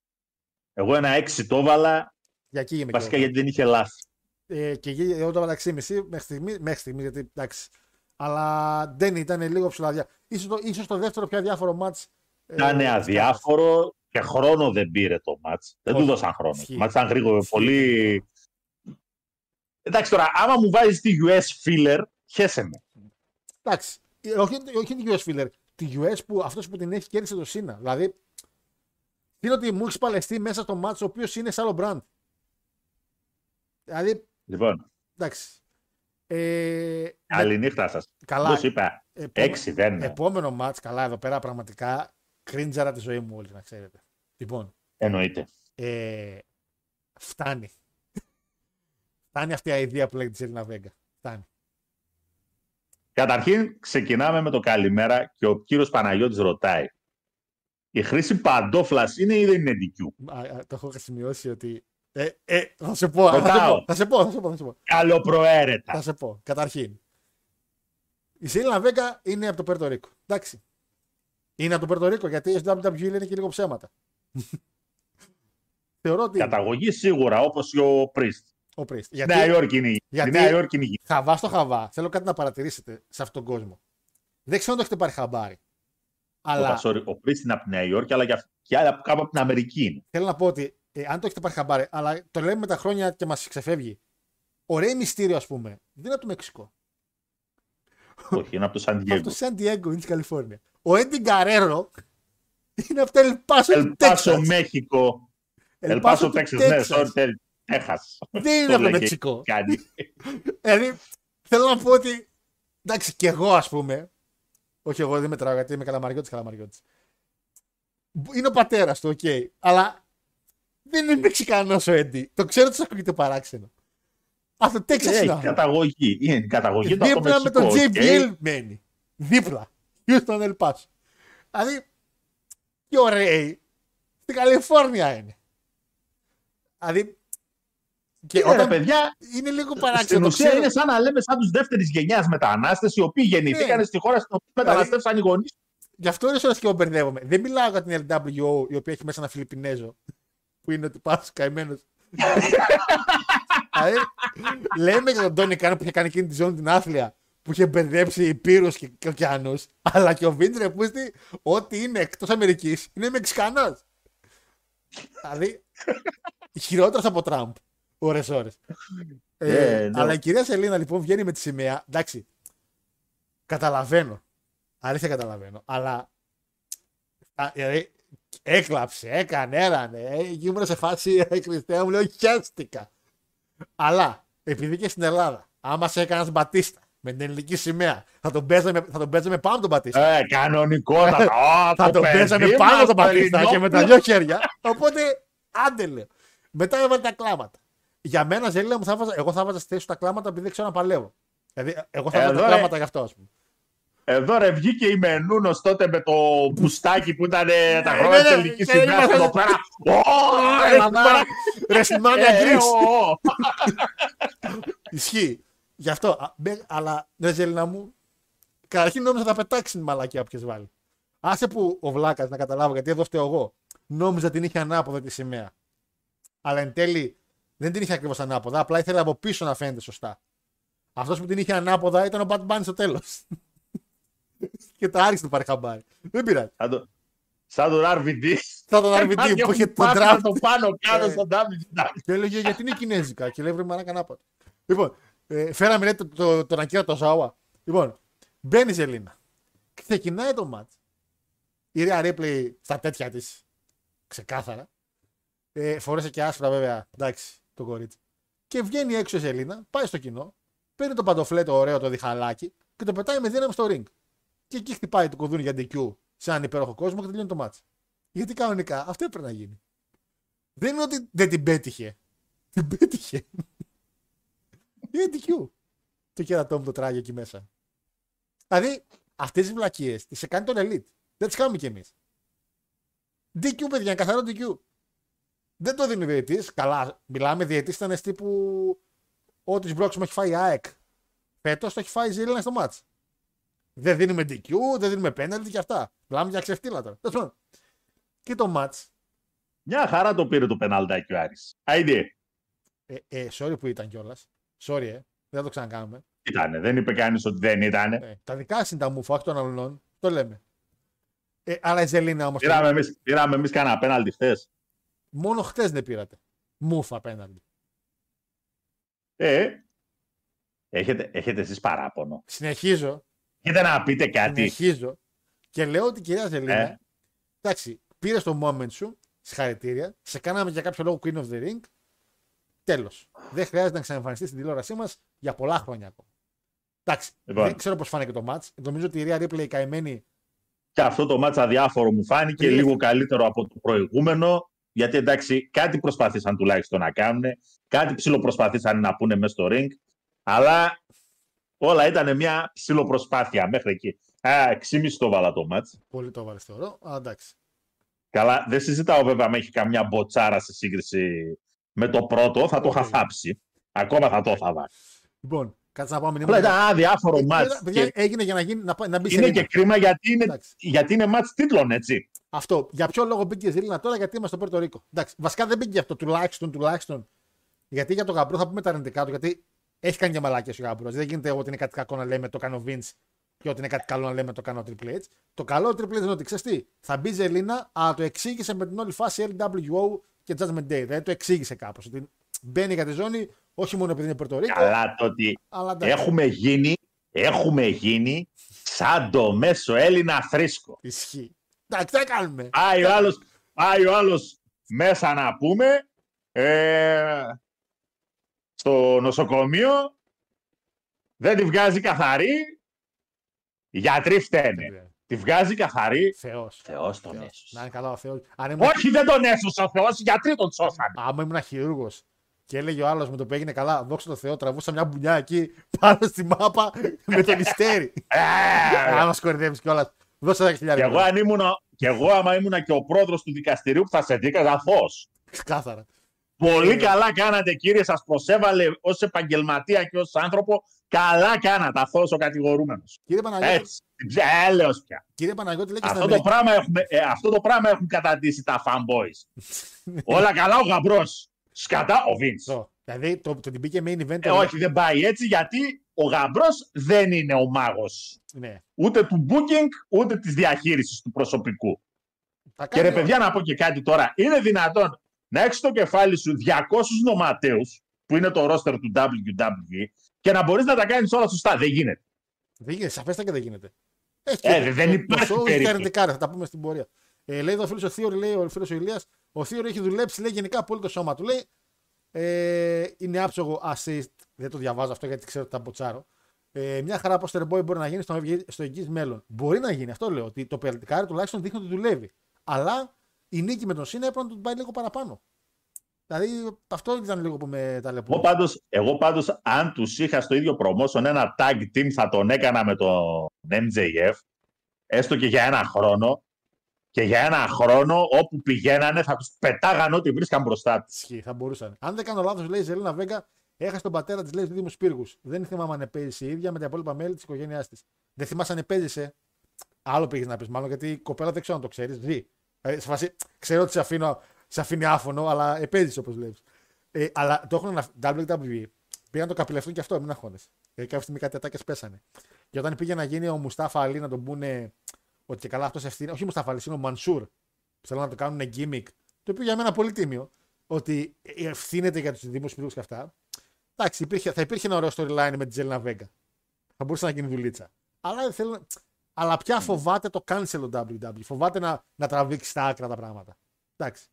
Εγώ ένα έξι το έβαλα, Για εκεί είμαι βασικά και εγώ. γιατί δεν είχε λάθη. Ε, και εκεί εγώ το έβαλα 6,5 μέχρι στιγμή, μέχρι στιγμής γιατί εντάξει. Αλλά δεν ήταν λίγο ψηλαδιά. Ίσως το, ίσως το δεύτερο πιο αδιάφορο μάτς. ε, Ήταν της αδιάφορο και χρόνο δεν πήρε το match. Δεν Όχι, του δώσαν χρόνο. ισχύει. Το match ήταν γρήγορο, Ισχύει. πολύ... Εντάξει τώρα, άμα μου βάζεις τη US filler, χέσε με. Εντάξει. Ε, Όχι, όχι τη US filler. Τη US που αυτός που την έχει κέρδισε το Σίνα. Δηλαδή, είναι ότι μου έχεις παλαιστεί μέσα στο μάτς ο οποίος είναι σε άλλο brand. Δηλαδή, Λοιπόν, εντάξει. Ε, καλή νύχτα σας. καλά. Όπως είπα, επόμε- έξι δεν είναι. Επόμενο μάτς, καλά εδώ πέρα πραγματικά κρίντζαρα τη ζωή μου όλοι να ξέρετε. Λοιπόν, Εννοείται. ε, φτάνει. φτάνει αυτή η ιδέα που λέγεται τη Ελίνα Βέγκα. Φτάνει. Καταρχήν, ξεκινάμε με το καλημέρα και ο κύριος Παναγιώτης ρωτάει. Η χρήση παντόφλας είναι ή δεν είναι DQ. Α, α, το έχω σημειώσει ότι. Ε, ε, θα σε πω, θα σε Ρωτάω. πω, θα σε πω, θα σε πω, θα σε πω. Καλοπροαίρετα. Θα σε πω. Καταρχήν. Η Σέλινα Βέγκα είναι από το Πέρτο Ρίκο. Εντάξει. Είναι από το Πέρτο Ρίκο γιατί η WWE λένε και λίγο ψέματα. Θεωρώ ότι. Καταγωγή σίγουρα, όπως και ο Πρίστ. Ο Priest. Στη Γιατί Νέα Υόρκη είναι η γιατί- Στη Νέα Υόρκη είναι η χαβά στο χαβά, θέλω κάτι να παρατηρήσετε σε αυτόν τον κόσμο. Δεν ξέρω αν το έχετε πάρει χαμπάρι. Αλλά Όπα, sorry, ο Πρίστ είναι από τη Νέα Υόρκη, αλλά και αυ- και άλλα από κάπου από την Αμερική είναι. θέλω να πω ότι ε, αν το έχετε πάρει χαμπάρι, αλλά το λέμε με τα χρόνια και μας ξεφεύγει. Ο Ρέι Μυστήριο, ας πούμε, δεν είναι από το Μεξικό. Όχι, είναι από το Σαν Από Diego. το Σαν Diego είναι τη Καλιφόρνια. Ο Έντι Γκαρέρο είναι από το Ελπάσο του Ελπάσο, Τέξας. Μέχικο. El Ελπάσο, Paso του Τέξας. Ναι, Τέξας. sorry, τε- Τέχας. Δεν είναι Το από το λέγε Μεξικό. Κάνει. Δηλαδή, θέλω να πω ότι. Εντάξει, και εγώ ας πούμε. Όχι, εγώ δεν μετράω γιατί είμαι Καλαμαριώτης Καλαμαριώτης. Είναι ο πατέρας του, οκ. Αλλά δεν είναι Μεξικανός ο Έντι. Το ξέρω ότι σας ακούγεται παράξενο. Από το Τέξας Έχει είναι άνθρωπος. καταγωγή. Είναι η καταγωγή του από το Δίπλα με τον Μεξικό, OK. JBL μένει. Δίπλα. Houston El Paso. Δηλαδή, και ο Ρέι στην Καλιφόρνια είναι. Δηλαδή, και Είναι, ρε, όταν παιδιά, είναι λίγο στην παράξενο. το ουσία ξέρω. είναι σαν να λέμε σαν τους δεύτερης γενιάς μετανάστες, οι οποίοι γεννηθήκαν Ναι. στη χώρα στην οποία μεταναστεύσαν οι γονείς. Γι' αυτό είναι ώρες και εγώ μπερδεύομαι. Δεν μιλάω για την LWO η οποία έχει μέσα ένα Φιλιππινέζο που είναι ότι πας καημένος. δηλαδή, λέμε για τον Τόνι Καν που είχε κάνει εκείνη τη ζώνη την άθλια που είχε μπερδέψει υπήρους και, και ωκεανού. Αλλά και ο Βίντ Ρεπούστη, ό,τι είναι εκτός Αμερικής, είναι Μεξικανός. δηλαδή, χειρότερος από Τραμπ. Ωρε-ώρε. Ε, Ε, ναι. Αλλά η κυρία Σελίνα λοιπόν βγαίνει με τη σημαία. Εντάξει. Καταλαβαίνω. Αλήθεια καταλαβαίνω. Αλλά. α, Δηλαδή, έκλαψε, έκανε, έρανε. Ε, ήμουν σε φάση ε, Χριστέ μου, λέω χιάστηκα. Αλλά επειδή και στην Ελλάδα, άμα σε έκανε Μπατίστα με την ελληνική σημαία, θα τον παίζαμε, θα τον παίζαμε πάνω τον Μπατίστα. Ε, κανονικότατα. Ω, θα το τον παιδί παίζαμε μας, πάνω τον το Μπατίστα και με τα Ελληνόπουλο. δυο χέρια. Οπότε άντε λέω. Μετά έβαλε τα κλάματα. Για μένα, Ζελίνα μου, θα βάζα, εγώ θα βάζα στη θέση σου τα κλάματα επειδή δεν ξέρω να παλεύω. Δηλαδή, εγώ θα Ε, βάζα τα εδώ, ρε. κλάματα γι' αυτό, ας πούμε. Εδώ ρε βγήκε η Μενούνος τότε με το μπουστάκι που ήταν ε, τα Ναι, χρόνια ναι, της ναι, ελληνικής και σημαίας είμαστε- εδώ πέρα. Ω, Ελλάδα. Ρεσιμάνια Ε, ε, Greece. ω, ω. Ισχύει. Γι' αυτό. Α, μπε- Αλλά ρε Ζελίνα μου, καταρχήν νόμιζα θα πετάξει την μαλακία όποιος βάλει. Άσε που ο Βλάκας να καταλάβω γιατί εδώ φταίω εγώ. Νόμιζα την είχε ανάποδα τη σημαία. Αλλά εν τέλει δεν την είχε ακριβώς ανάποδα. Απλά ήθελε από πίσω να φαίνεται σωστά. Αυτός που την είχε ανάποδα ήταν ο Bad Bunny στο τέλος. Και τα άρχισε να πάρει χαμπάρι. Δεν πειράζει. Σαν το- Σαν τον RVD. Θα τον RVD Κάτι που έχουν είχε τον πάθει draft. να το πάνω κάτω Ε. στο WWE. Και έλεγε γιατί είναι κινέζικα. Και λέει βρε μαλάκα ανάποδα. Λοιπόν, ε, φέραμε λέει, το, το, τον Ακύρα το Ζάουα. Λοιπόν, μπαίνει η Ζελίνα. Ξεκινάει το μάτς. Η Ρία Ρίπλεϊ στα τέτοια της. Ξεκάθαρα. Ε, φορέσε και άσπρα βέβαια. Εντάξει, το κορίτσι. Και βγαίνει έξω η Ζελίνα, πάει στο κοινό, παίρνει το παντοφλέ το ωραίο το διχαλάκι και το πετάει με δύναμη στο ring. Και εκεί χτυπάει το κουδούνι για DQ σε έναν υπέροχο κόσμο και τελειώνει το μάτς. Γιατί κανονικά αυτό έπρεπε να γίνει. Δεν είναι ότι δεν την πέτυχε. Την πέτυχε. Είναι DQ. Το κερατό μου το τράγει εκεί μέσα. Δηλαδή, αυτές τις βλακίες τις σε κάνει τον Elite. Δεν τις κάνουμε κι εμείς. DQ, παιδιά, καθαρό DQ. Δεν το δίνει ο διαιτητής. Καλά, μιλάμε διαιτητής ήταν τύπου. Ό,τι μπρόξιμο έχει φάει η ΑΕΚ. Φέτος το έχει φάει η Ζήλινα στο μάτς. Δεν δίνουμε DQ, δεν δίνουμε penalty και αυτά. Μιλάμε για ξεφτύλα τώρα. Τέλος πάντων. Και το μάτς Μια χαρά το πήρε το πεναλτάκι ο Άρης. Άιντε. Ε, ε, sorry που ήταν κιόλας. Sorry, ε. Δεν θα το ξανακάνουμε. Ήτανε. Δεν είπε κανείς ότι δεν ήτανε. Ε, τα δικά σου είναι τα μουφα, όχι των αλλωνών. Το λέμε. Ε, αλλά η Ζελίνα όμως. Πήραμε εμείς, πήραμε εμείς κανένα πέναλτι χθες. Μόνο χτε δεν πήρατε. Μουφα απέναντι. Ε, έχετε, έχετε εσείς παράπονο. Συνεχίζω. Έχετε να πείτε κάτι. Συνεχίζω. Και λέω ότι η κυρία Ζελίνα. Ε. Εντάξει, πήρες το moment σου. Συγχαρητήρια. Σε κάναμε για κάποιο λόγο Queen of the Ring. Τέλος. Δεν χρειάζεται να ξαναεμφανιστεί στην τηλεόρασή μας για πολλά χρόνια ακόμα. Εντάξει, Λοιπόν. δεν ξέρω πώς φάνηκε το match. Νομίζω ότι η Ρία Ripley η καημένη Και αυτό το μάτσα αδιάφορο μου φάνηκε Τρία. λίγο καλύτερο από το προηγούμενο. Γιατί εντάξει, κάτι προσπαθήσαν τουλάχιστον να κάνουν. Κάτι ψηλοπροσπαθήσαν να πούνε μέσα στο ring. Αλλά όλα ήταν μια ψηλοπροσπάθεια μέχρι εκεί. Α, 6,5 το βάλα το μάτς. πολύ το έβαλε θεωρώ. Αλλά εντάξει. Καλά, δεν συζητάω βέβαια αν έχει καμιά μποτσάρα σε σύγκριση με το πρώτο. Θα το είχα Όχι. θάψει. Ακόμα θα το είχα βάλει. Λοιπόν, κάτσε να πάμε Απλά ήταν ένα αδιάφορο Ε, μάτς. παιδιά, Και Έγινε για να, γίνει, να, πάει- να μπει σε Είναι ρίνα. και κρίμα γιατί είναι, Εντάξει. γιατί είναι μάτς τίτλων, έτσι. Αυτό. Για ποιο λόγο μπήκε η Ζήλινα τώρα, γιατί είμαστε στο Πόρτο Ρίκο. Εντάξει. Βασικά δεν μπήκε αυτό τουλάχιστον, τουλάχιστον. Γιατί για τον γαμπρό θα πούμε τα αρνητικά του, γιατί έχει κάνει και μαλάκια ο γαμπρό. Δεν γίνεται ότι είναι κάτι κακό να λέμε το κάνω Vince και ότι είναι κάτι καλό να λέμε το κάνω Triple H. Το καλό Triple H είναι ότι ξέρεις τι, θα μπει η Ζελίνα, αλλά το εξήγησε με την όλη φάση LWO και Judgment Day. Δηλαδή το εξήγησε κάπως. Ότι μπαίνει για τη ζώνη, όχι μόνο επειδή είναι Πορτο Ρίκο, Καλά το ότι αλλά εντάξει. έχουμε γίνει, έχουμε γίνει σαν το μέσο Έλληνα θρήσκο. Ισχύει. Εντάξει, τι θα κάνουμε. Πάει ο άλλος, πάει ο άλλος μέσα να πούμε ε, στο νοσοκομείο, δεν τη βγάζει καθαρή, οι γιατροί φταίνε. Τη βγάζει καθαρή. Θεός. Θεός τον έσωσε. Να είναι καλά ο Θεός. Αν ήμουν, Όχι δεν τον έσωσε ο Θεός, οι γιατροί τον σώσανε. άμα ήμουν χειρούργος και έλεγε ο άλλος με το που έγινε καλά, δόξα τω Θεώ, τραβούσα μια μπουνιά εκεί πάνω στη μάπα με τον ιστέρι. Ε, Άμα σκορδεύει κιόλας. Δώσε τα Και χιλιάρια. εγώ, αν ήμουν, και εγώ άμα ήμουν και ο πρόεδρος του δικαστηρίου που θα σε δίκαζα φως. Κάθαρα. Πολύ Ε. καλά κάνατε κύριε, σας προσέβαλε ως επαγγελματία και ως άνθρωπο. Καλά κάνατε αυτός ο κατηγορούμενος. Κύριε Παναγιώτη, Έτσι, έλεος πια. κύριε Παναγιώτη λέει και στην Αυτό το, Αμερική. πράγμα έχουμε, ε, αυτό το πράγμα έχουν καταντήσει τα fanboys. Όλα καλά ο γαμπρός. Σκατά ο Vince. Αυτό. Δηλαδή το, το την μπήκε main event. Ε, όχι, δεν πάει έτσι γιατί ο γαμπρός δεν είναι ο μάγος. Ναι. Ούτε του booking, ούτε της διαχείρισης του προσωπικού. Θα Και ρε κάνει- παιδιά να πω και κάτι τώρα. Είναι δυνατόν να έχεις στο κεφάλι σου 200 νοματέους, που είναι το roster του WWE, και να μπορείς να τα κάνεις όλα σωστά. Δεν γίνεται. Δεν γίνεται, σαφέστα και δεν γίνεται. Έχει Ε, και- δεν το- υπάρχει Το show έχει περίπτωση. αρνητικά, ρε, θα τα πούμε στην πορεία. Ε, λέει εδώ ο φίλος ο Θείορ, λέει ο φίλος ο Ηλίας, ο Θείορ έχει δουλέψει, λέει γενικά πολύ το σώμα του. Λέει, ε, είναι άψογο assist, δεν το διαβάζω αυτό γιατί ξέρω ότι τα μποτσάρω. Ε, μια χαρά poster boy μπορεί να γίνει στο, στο εγγύς μέλλον. Μπορεί να γίνει, αυτό λέω. Ότι το πελτικάρι τουλάχιστον δείχνει ότι δουλεύει. Αλλά η νίκη με τον Σίνα έπρεπε να του πάει λίγο παραπάνω. Δηλαδή αυτό ήταν λίγο που με Εγώ ταλαιπωρεί. πάντως, εγώ πάντως, αν τους είχα στο ίδιο promotion ένα tag team, θα τον έκανα με τον MJF, έστω και για ένα χρόνο, και για ένα χρόνο όπου πηγαίνανε θα τους πετάγαν ό,τι βρίσκαν μπροστά τους. Ισχύει, θα μπορούσαν. Αν δεν κάνω λάθος, λέει η Ζελίνα Βέγκα, έχασε τον πατέρα της, λέει, του Δήμου Σπύργους. Δεν θυμάμαι αν επέζησε η ίδια με τα υπόλοιπα μέλη της οικογένειάς της. Δεν θυμάσαι αν επέζησε. Άλλο πήγες να πεις, μάλλον γιατί η κοπέλα δεν ξέρω αν το ξέρεις. Ζει. Ε, σε φάση, ξέρω ότι σε, αφήνω, σε αφήνει άφωνο, αλλά επέζησε όπως λέει. Ε, αλλά το έχουν αναφ- WWE. Πήγαν να το καπηλευτούν και αυτό, μην αγχώνεσαι. Γιατί κάποια στιγμή κάτι ατάκες πέσανε. Και όταν πήγε να γίνει ο Μουστάφα Αλή να τον πούνε ότι και καλά αυτός ευθύνει. Όχι ο Μουστάφα Αλή, είναι ο Μανσούρ. που Θέλουν να το κάνουν gimmick. Το οποίο για μένα πολύ τίμιο. Ότι ευθύνεται για τους Δήμους Σπύργου και αυτά. Εντάξει, υπήρχε, θα υπήρχε ένα ωραίο storyline με τη Τζέλινα Βέγκα. Θα μπορούσε να γίνει δουλίτσα. Αλλά, δεν θέλω, αλλά πια φοβάται το cancel ο WWE. Φοβάται να, να τραβήξει στα άκρα τα πράγματα. Εντάξει.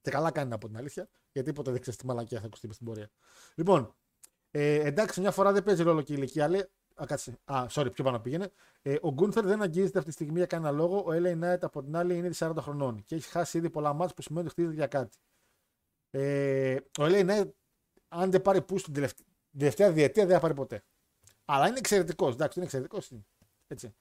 Και καλά κάνει από την αλήθεια, γιατί ποτέ δεν ξέρεις τι μαλακία θα ακουστεί μες στην πορεία. Λοιπόν, ε, εντάξει, μια φορά δεν παίζει ρόλο και η ηλικία, λέει. Α, κάτσε. Α, sorry, πιο πάνω πήγαινε. Ε, ο Γκούνθερ δεν αγγίζεται αυτή τη στιγμή για κανένα λόγο. Ο LA Knight από την άλλη είναι ήδη 40 χρονών και έχει χάσει ήδη πολλά μάτια που σημαίνει ότι χτίζεται για κάτι. Ε, ο LA Knight, αν δεν πάρει πού στην τελευταία, τελευταία διετία, δεν θα πάρει ποτέ. Αλλά είναι εξαιρετικός. Εντάξει, είναι εξαιρετικός. Έτσι.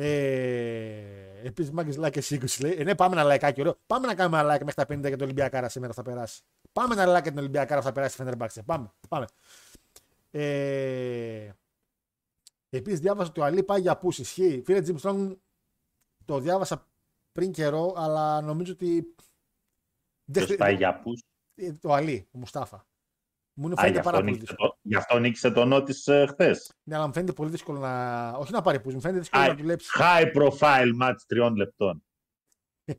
Ε, Επίσης, Μάγκη like και 20 λέει. Ε, ναι, πάμε ένα like, ωραίο. Πάμε να κάνουμε ένα like μέχρι τα 50 για το Ολυμπιακάρα σήμερα θα περάσει. Πάμε ένα like για την Ολυμπιακάρα θα περάσει η Φεντερμπάξε. Πάμε. πάμε. Ε, Επίσης, διάβασα ότι ο Αλή πάει για πούση. Ισχύει. Φίλε Jim Strong, το διάβασα πριν καιρό, αλλά νομίζω ότι. δεν Ποιος χρει- πάει για πούς; ε, Το Αλή, ο Μουστάφα. Μου είναι Α, γι' φαίνεται αυτό, πάρα πολύ νίκησε δύσκολο. το, γι' αυτό νίκησε το νότις ε, χθες. Ναι, αλλά μου φαίνεται πολύ δύσκολο να. Όχι να πάρει πούση, μου φαίνεται δύσκολο High, να δουλέψει. high profile match τριών λεπτών.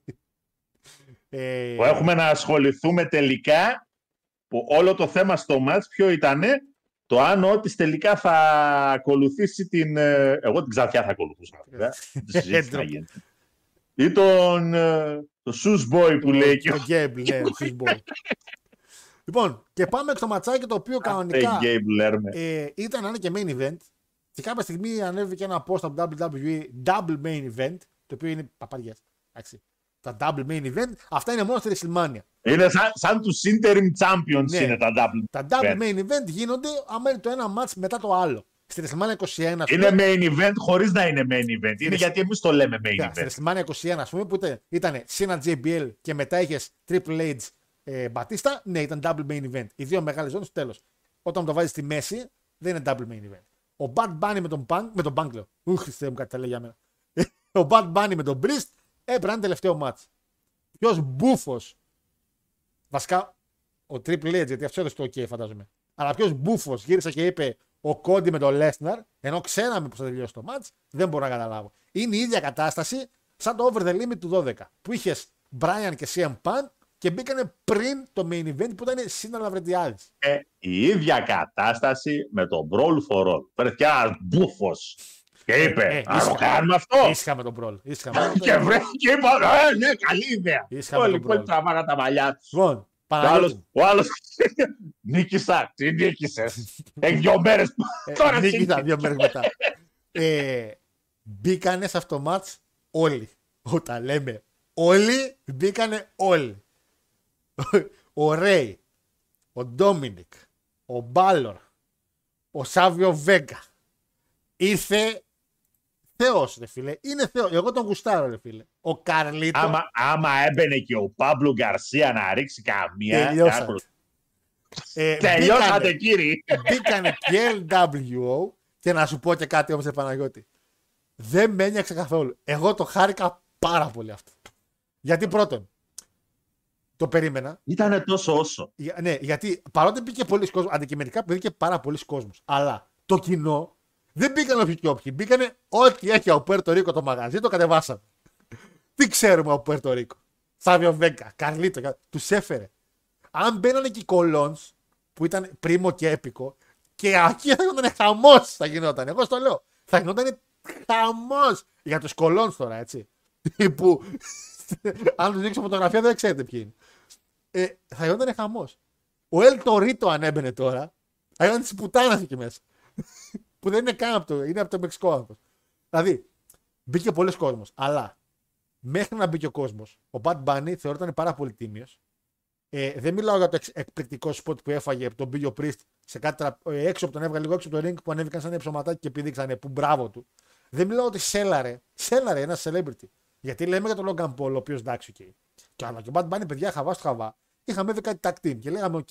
Ε, Που έχουμε να ασχοληθούμε τελικά, που όλο το θέμα στο match ποιο ήταν, το αν ο Ότις τελικά θα ακολουθήσει την... ε, Εγώ την Ξαφιά θα ακολουθούσα. βέβαια. Δεν το συζήτησα να γίνει. Ή τον... ε, Το Shoes Boy που λέει και Το Γκέμπλ, ναι, ο Chris Ball. Λοιπόν, και πάμε στο ματσάκι το οποίο κανονικά Γκέιμ Λέρμε. ε, ήταν να είναι και main event. Και κάποια στιγμή ανέβηκε ένα post από WWE double main event, το οποίο είναι παπαριές. Εντάξει. Τα double main event, αυτά είναι μόνο στη WrestleMania. Είναι σαν, σαν τους interim champions Ναι. είναι τα double. Τα double event. main event γίνονται άμα είναι το ένα match μετά το άλλο. Στη WrestleMania 21, ας Είναι πούμε, main event χωρίς να είναι main event. Είναι Είναι- γιατί εμείς το λέμε main Yeah, event. Στη WrestleMania 21, ας πούμε, που ήταν, ήταν Cena JBL και μετά είχες Triple H ε, Batista, ναι, ήταν double main event. Οι δύο μεγάλες ζώνε στο τέλος. Όταν το βάζεις στη μέση, δεν είναι double main event. Ο Bad Bunny με τον Punk, με τον Punk λέω. Ου, Χριστέ μου, κάτι τα λέει για μένα. ο Bad Bunny με τον Priest έπρεπε να είναι τελευταίο match. Ποιος μπούφος. Βασικά, ο Triple H, γιατί αυτό έδωσε το OK, φαντάζομαι. Αλλά ποιος μπούφος γύρισε και είπε ο Κόντι με τον Lesnar, ενώ ξέραμε πώ θα τελειώσει το match, δεν μπορώ να καταλάβω. Είναι η ίδια κατάσταση σαν το over the limit του 12. Που είχες Brian και CM Punk και μπήκανε πριν το main event που ήταν Σίνα Λαβρεντιάδης. Ε, η ίδια κατάσταση με τον Brawl for All. Βρέθηκε ένα μπούφος. Και είπε, ε, Α το ήσυχα. κάνουμε αυτό. Ήσυχα με τον Brawl. Ήσυχα με τον Και βρέθηκε και είπα, Ε, ναι, καλή ιδέα. Ήσυχα με Όλοι τον που Brawl. τραβάγαν τα μαλλιά τους. Λοιπόν, Ο Παναγιώτη άλλος, μου. ο άλλος νίκησα. Τι νίκησες; Έχει δυο μέρες. Ε, Τώρα νίκησα νίκησα. δύο μέρες μετά. ε, μπήκανε σε αυτό το match όλοι. Όταν λέμε όλοι, μπήκανε όλοι. Ο Ρέι, ο Ντόμινικ, ο Μπάλορ, ο Σάβιο Βέγκα. Ήρθε Θεός ρε φίλε. Είναι Θεός. Εγώ τον γουστάρω ρε φίλε. Ο Καρλίτο. Άμα, άμα έμπαινε και ο Παύλο Γκαρσία να ρίξει καμία. Τελειώσατε. κάπου- Ε, Τελειώσατε μπήκανε- κύριοι. Μπήκανε και LWO και να σου πω και κάτι όμως, ρε Παναγιώτη. Δεν με ένιωξε καθόλου. Εγώ το χάρηκα πάρα πολύ αυτό. Γιατί πρώτον, το περίμενα. Ήτανε τόσο όσο. Για- Ναι, γιατί παρότι μπήκε πολλοί κόσμος, αντικειμενικά μπήκε πάρα πολλοί κόσμος. Αλλά το κοινό δεν μπήκαν όποιοι και όποιοι. Μπήκανε ό,τι έχει από Πουέρτο Ρίκο το μαγαζί, το κατεβάσαμε. Τι ξέρουμε από Πουέρτο Ρίκο; Σάβιο Βέγκα, Καρλίτο, τους έφερε. Αν μπαίνανε και οι κολόνς που ήταν πρίμο και έπικο, και εκεί θα γινόταν χαμός. Θα γινόταν. Εγώ στο λέω. Θα γινόταν χαμός. Για τους κολόνς τώρα, έτσι. που αν τους δείξω φωτογραφία δεν ξέρετε ποιοι είναι. Ε, θα γινόταν χαμός. Ο Ελ Τωρίτο αν έμπαινε τώρα, θα γινόταν της πουτάνας εκεί μέσα. που δεν είναι καν από το, είναι από το Μεξικό άνθρωπος. Δηλαδή, μπήκε πολύς κόσμος. Αλλά μέχρι να μπήκε ο κόσμος, ο Bad Bunny θεωρείται πάρα πολύ τίμιος. Ε, δεν μιλάω για το εξ- εκπληκτικό σποτ που έφαγε από τον Μπίλιο Πρίστ σε κάτι τρα... ε, έξω από τον έβγαλε λίγο έξω από το ring που ανέβηκαν σαν στρωματάκι και πηδήξανε που μπράβο του. Δεν μιλάω ότι σέλαρε, σέλαρε ένα celebrity. Γιατί λέμε για τον Logan Paul, ο οποίος εντάξει, οκ. Και αλλά και ο Bad Bunny, παιδιά, χαβάς στο χαβά. Είχαμε δει κάτι tag team και λέγαμε οκ.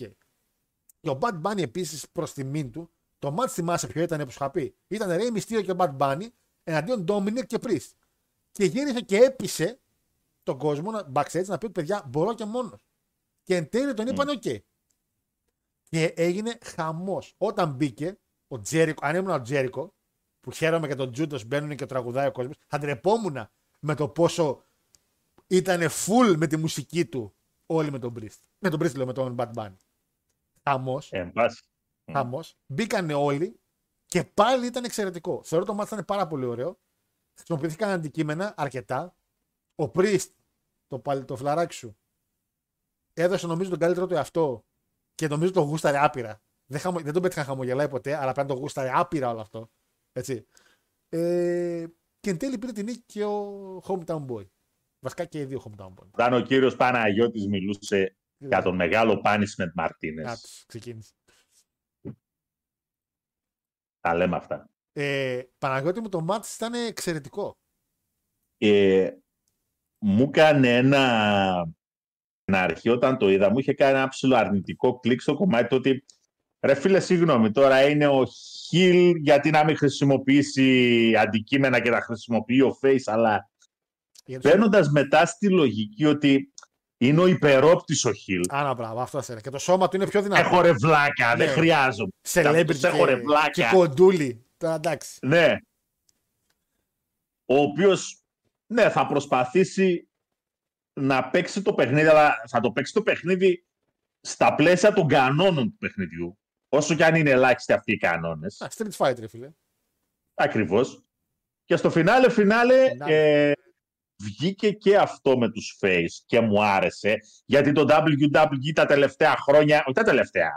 Και ο Bad Bunny επίσης προς τιμήν του, το match θυμάσαι ποιο ήταν που σου είχα πει; Ήταν Ray Mysterio και ο Bad Bunny εναντίον Dominic και Priest. Και γύρισε και έπεισε τον κόσμο να, backstage να πει ότι παιδιά μπορώ και μόνος. Και εν τέλει τον είπαν οκ. Και έγινε χαμός. Όταν μπήκε ο Τζέρικο, αν ήμουν ο Τζέρικο, που χαίρομαι και το Judas μπαίνουν και τραγουδάει ο κόσμος, θα ντρεπόμουν με το πόσο ήταν full με τη μουσική του όλοι με τον Priest. Με τον Priest λέω, με τον Bad Bunny. Χαμός. Ε, εν πάση. Χαμός. Μπήκανε όλοι και πάλι ήταν εξαιρετικό. Θεωρώ το μάτι ήταν πάρα πολύ ωραίο. Χρησιμοποιήθηκαν αντικείμενα αρκετά. Ο Priest, το, παλι- το φλαράκι σου, έδωσε νομίζω τον καλύτερο του εαυτό και νομίζω το γούσταρε άπειρα. Δεν, χαμο... δεν τον πέτυχα να χαμογελάει ποτέ, αλλά πρέπει να το γούσταρε άπειρα όλο αυτό. Έτσι. Ε, και εν τέλει πήρε την νίκη και ο Hometown Boy. Βασικά και οι δύο Hometown Boy. Όταν ο κύριος Παναγιώτης μιλούσε για τον μεγάλο Punishment Μαρτίνες. Κάτσε, ξεκίνησε. Τα λέμε αυτά. Ε, Παναγιώτη μου το μάτι ήταν εξαιρετικό. Ε, μου έκανε ένα... Στην αρχή όταν το είδα μου είχε κάνει ένα ψηλό αρνητικό κλικ στο κομμάτι του ότι ρε φίλε συγγνώμη τώρα είναι ο Χιλ γιατί να μην χρησιμοποιήσει αντικείμενα και να χρησιμοποιεί ο Face αλλά Για τους- μπαίνοντας μετά στη λογική ότι είναι ο υπερόπτης ο Χιλ Άνα, μπράβο, αυτό είναι. Και το σώμα του είναι πιο δυνατό. έχω ρε βλάκα, δεν Ναι. χρειάζομαι Celebrity έχω ρε και, βλάκα. και κοντούλι. Τώρα εντάξει. Ναι. Ο οποίος, ναι, θα προσπαθήσει να παίξει το παιχνίδι, αλλά θα το παίξει το παιχνίδι στα πλαίσια των κανόνων του παιχνιδιού. Όσο και αν είναι ελάχιστοι αυτοί οι κανόνες. Α, Street Fighter, ρε φίλε. Ακριβώς. Και στο φινάλε, φινάλε, Φινάλε. ε, βγήκε και αυτό με τους Face και μου άρεσε. Γιατί το WWE τα τελευταία χρόνια, όχι τα τελευταία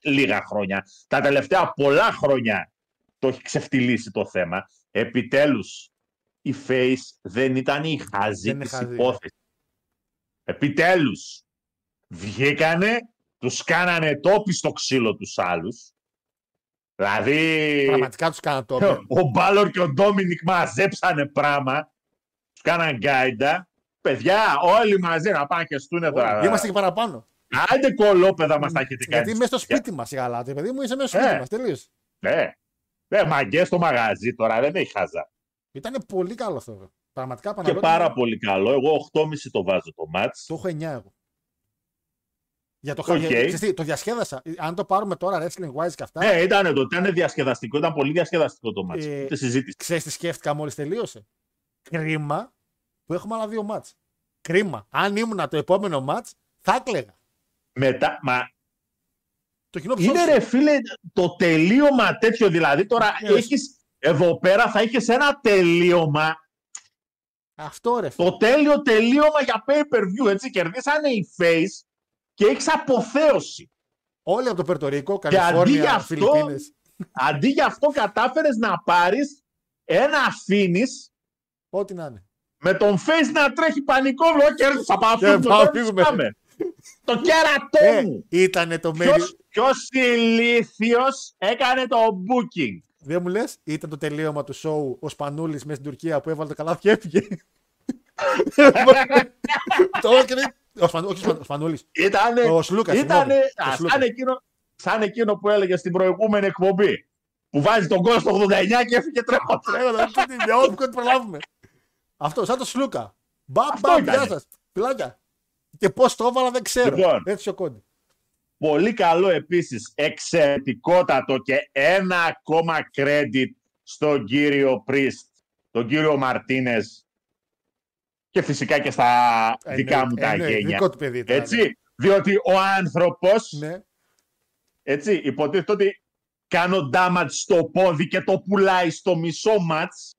λίγα χρόνια, τα τελευταία πολλά χρόνια το έχει ξεφτυλίσει το θέμα. Επιτέλους, η Face δεν ήταν η χαζή Δεν είναι της χαζή, ναι. υπόθεσης. Επιτέλους, βγήκανε, τους κάνανε τόπι στο ξύλο τους άλλους. Δηλαδή, Πραγματικά τους κάναν το. ο Μπάλορ και ο Ντόμινικ μαζέψανε πράγμα. Τους κάναν γκάιντα. Παιδιά, όλοι μαζί να πάνε και στούνε τώρα. Είμαστε και παραπάνω. Άντε κωλόπαιδα μας τα έχετε κάνει. Γιατί μέσα στο σπίτι μας η γαλάτα, παιδί μου, είσαι μέσα στο Ε. σπίτι μας. Τελείως. Ναι. Ναι, μάγκες στο μαγαζί τώρα, δεν έχει χαζά. Ήταν πολύ καλό αυτό. Πραγματικά Και Παναγιώτη, πάρα πολύ καλό. Εγώ 8,5 το βάζω το ματς. Το έχω 9 εγώ. Για το, Οκ. για- ξέρεις τι, το διασκέδασα. Αν το πάρουμε τώρα wrestling wise και αυτά, Ναι, ήταν το, ήταν διασκεδαστικό, ήταν πολύ διασκεδαστικό το ματς. Ε, Ούτε συζήτηση. ξέρεις τι σκέφτηκα μόλις τελείωσε; Κρίμα που έχουμε άλλα δύο ματς. Κρίμα. Αν ήμουν το επόμενο ματς, θα έκλαιγα. Μετά, μα Το κοινό είναι ψόφησε. ρε φίλε το τελείωμα τέτοιο. Δηλαδή τώρα Yes. έχεις, εδώ πέρα θα είχες ένα τελείωμα Αυτό ρε. φίλε. Το τέλειο τελείωμα για pay-per-view, έτσι, κερδίσανε οι face και έχεις αποθέωση. Όλοι από το Περτορίκο, αντί για Καλιφόρνια, αυτό- Φιλιππίνες. Αντί για αυτό κατάφερες να πάρεις ένα finish Ό,τι να είναι. με τον face να τρέχει πανικό βλό κέρδισα πάω Και φύγουμε, πάμε, τώρα φύγουμε. πάμε. Το κέρατό Ε, μου. ήτανε το μέρη. Ποιος, ποιος ηλίθιος έκανε το booking. Δεν μου λε, ήταν το τελείωμα του σοου ο Σπανούλη μέσα στην Τουρκία που έβαλε το καλάθι και έφυγε. το έκανε. Ο, Σπαν, όχι ο Σπαν- ο Σπανούλης. Ήτανε, Ο Σλούκας, ήτανε συγγνώμη. α, Ο Σλούκας. σαν, εκείνο, σαν εκείνο που έλεγε στην προηγούμενη εκπομπή. Που βάζει τον κόσμο στο 89 και έφυγε τρέχοντας. Τρέχοντα, τι- τι- για ό,τι κόντ προλάβουμε. Αυτό, σαν το Σλούκα. Μπαμ, Αυτό μπαμ, γεια ήτανε. σας. Φιλάκια. Και πώς το έβαλα δεν ξέρω. Λοιπόν. Έτσι ο κόντι. Πολύ καλό επίσης, εξαιρετικότατο και ένα ακόμα credit στον κύριο Πρίστ, τον κύριο Μαρτίνες και φυσικά και στα Ε, δικά μου εννοεί- τα εννοεί, γένια. δικό του παιδί τώρα, Έτσι, διότι ο άνθρωπος, Ναι. έτσι, υποτίθεται ότι κάνω damage στο πόδι και το πουλάει στο μισό μάτς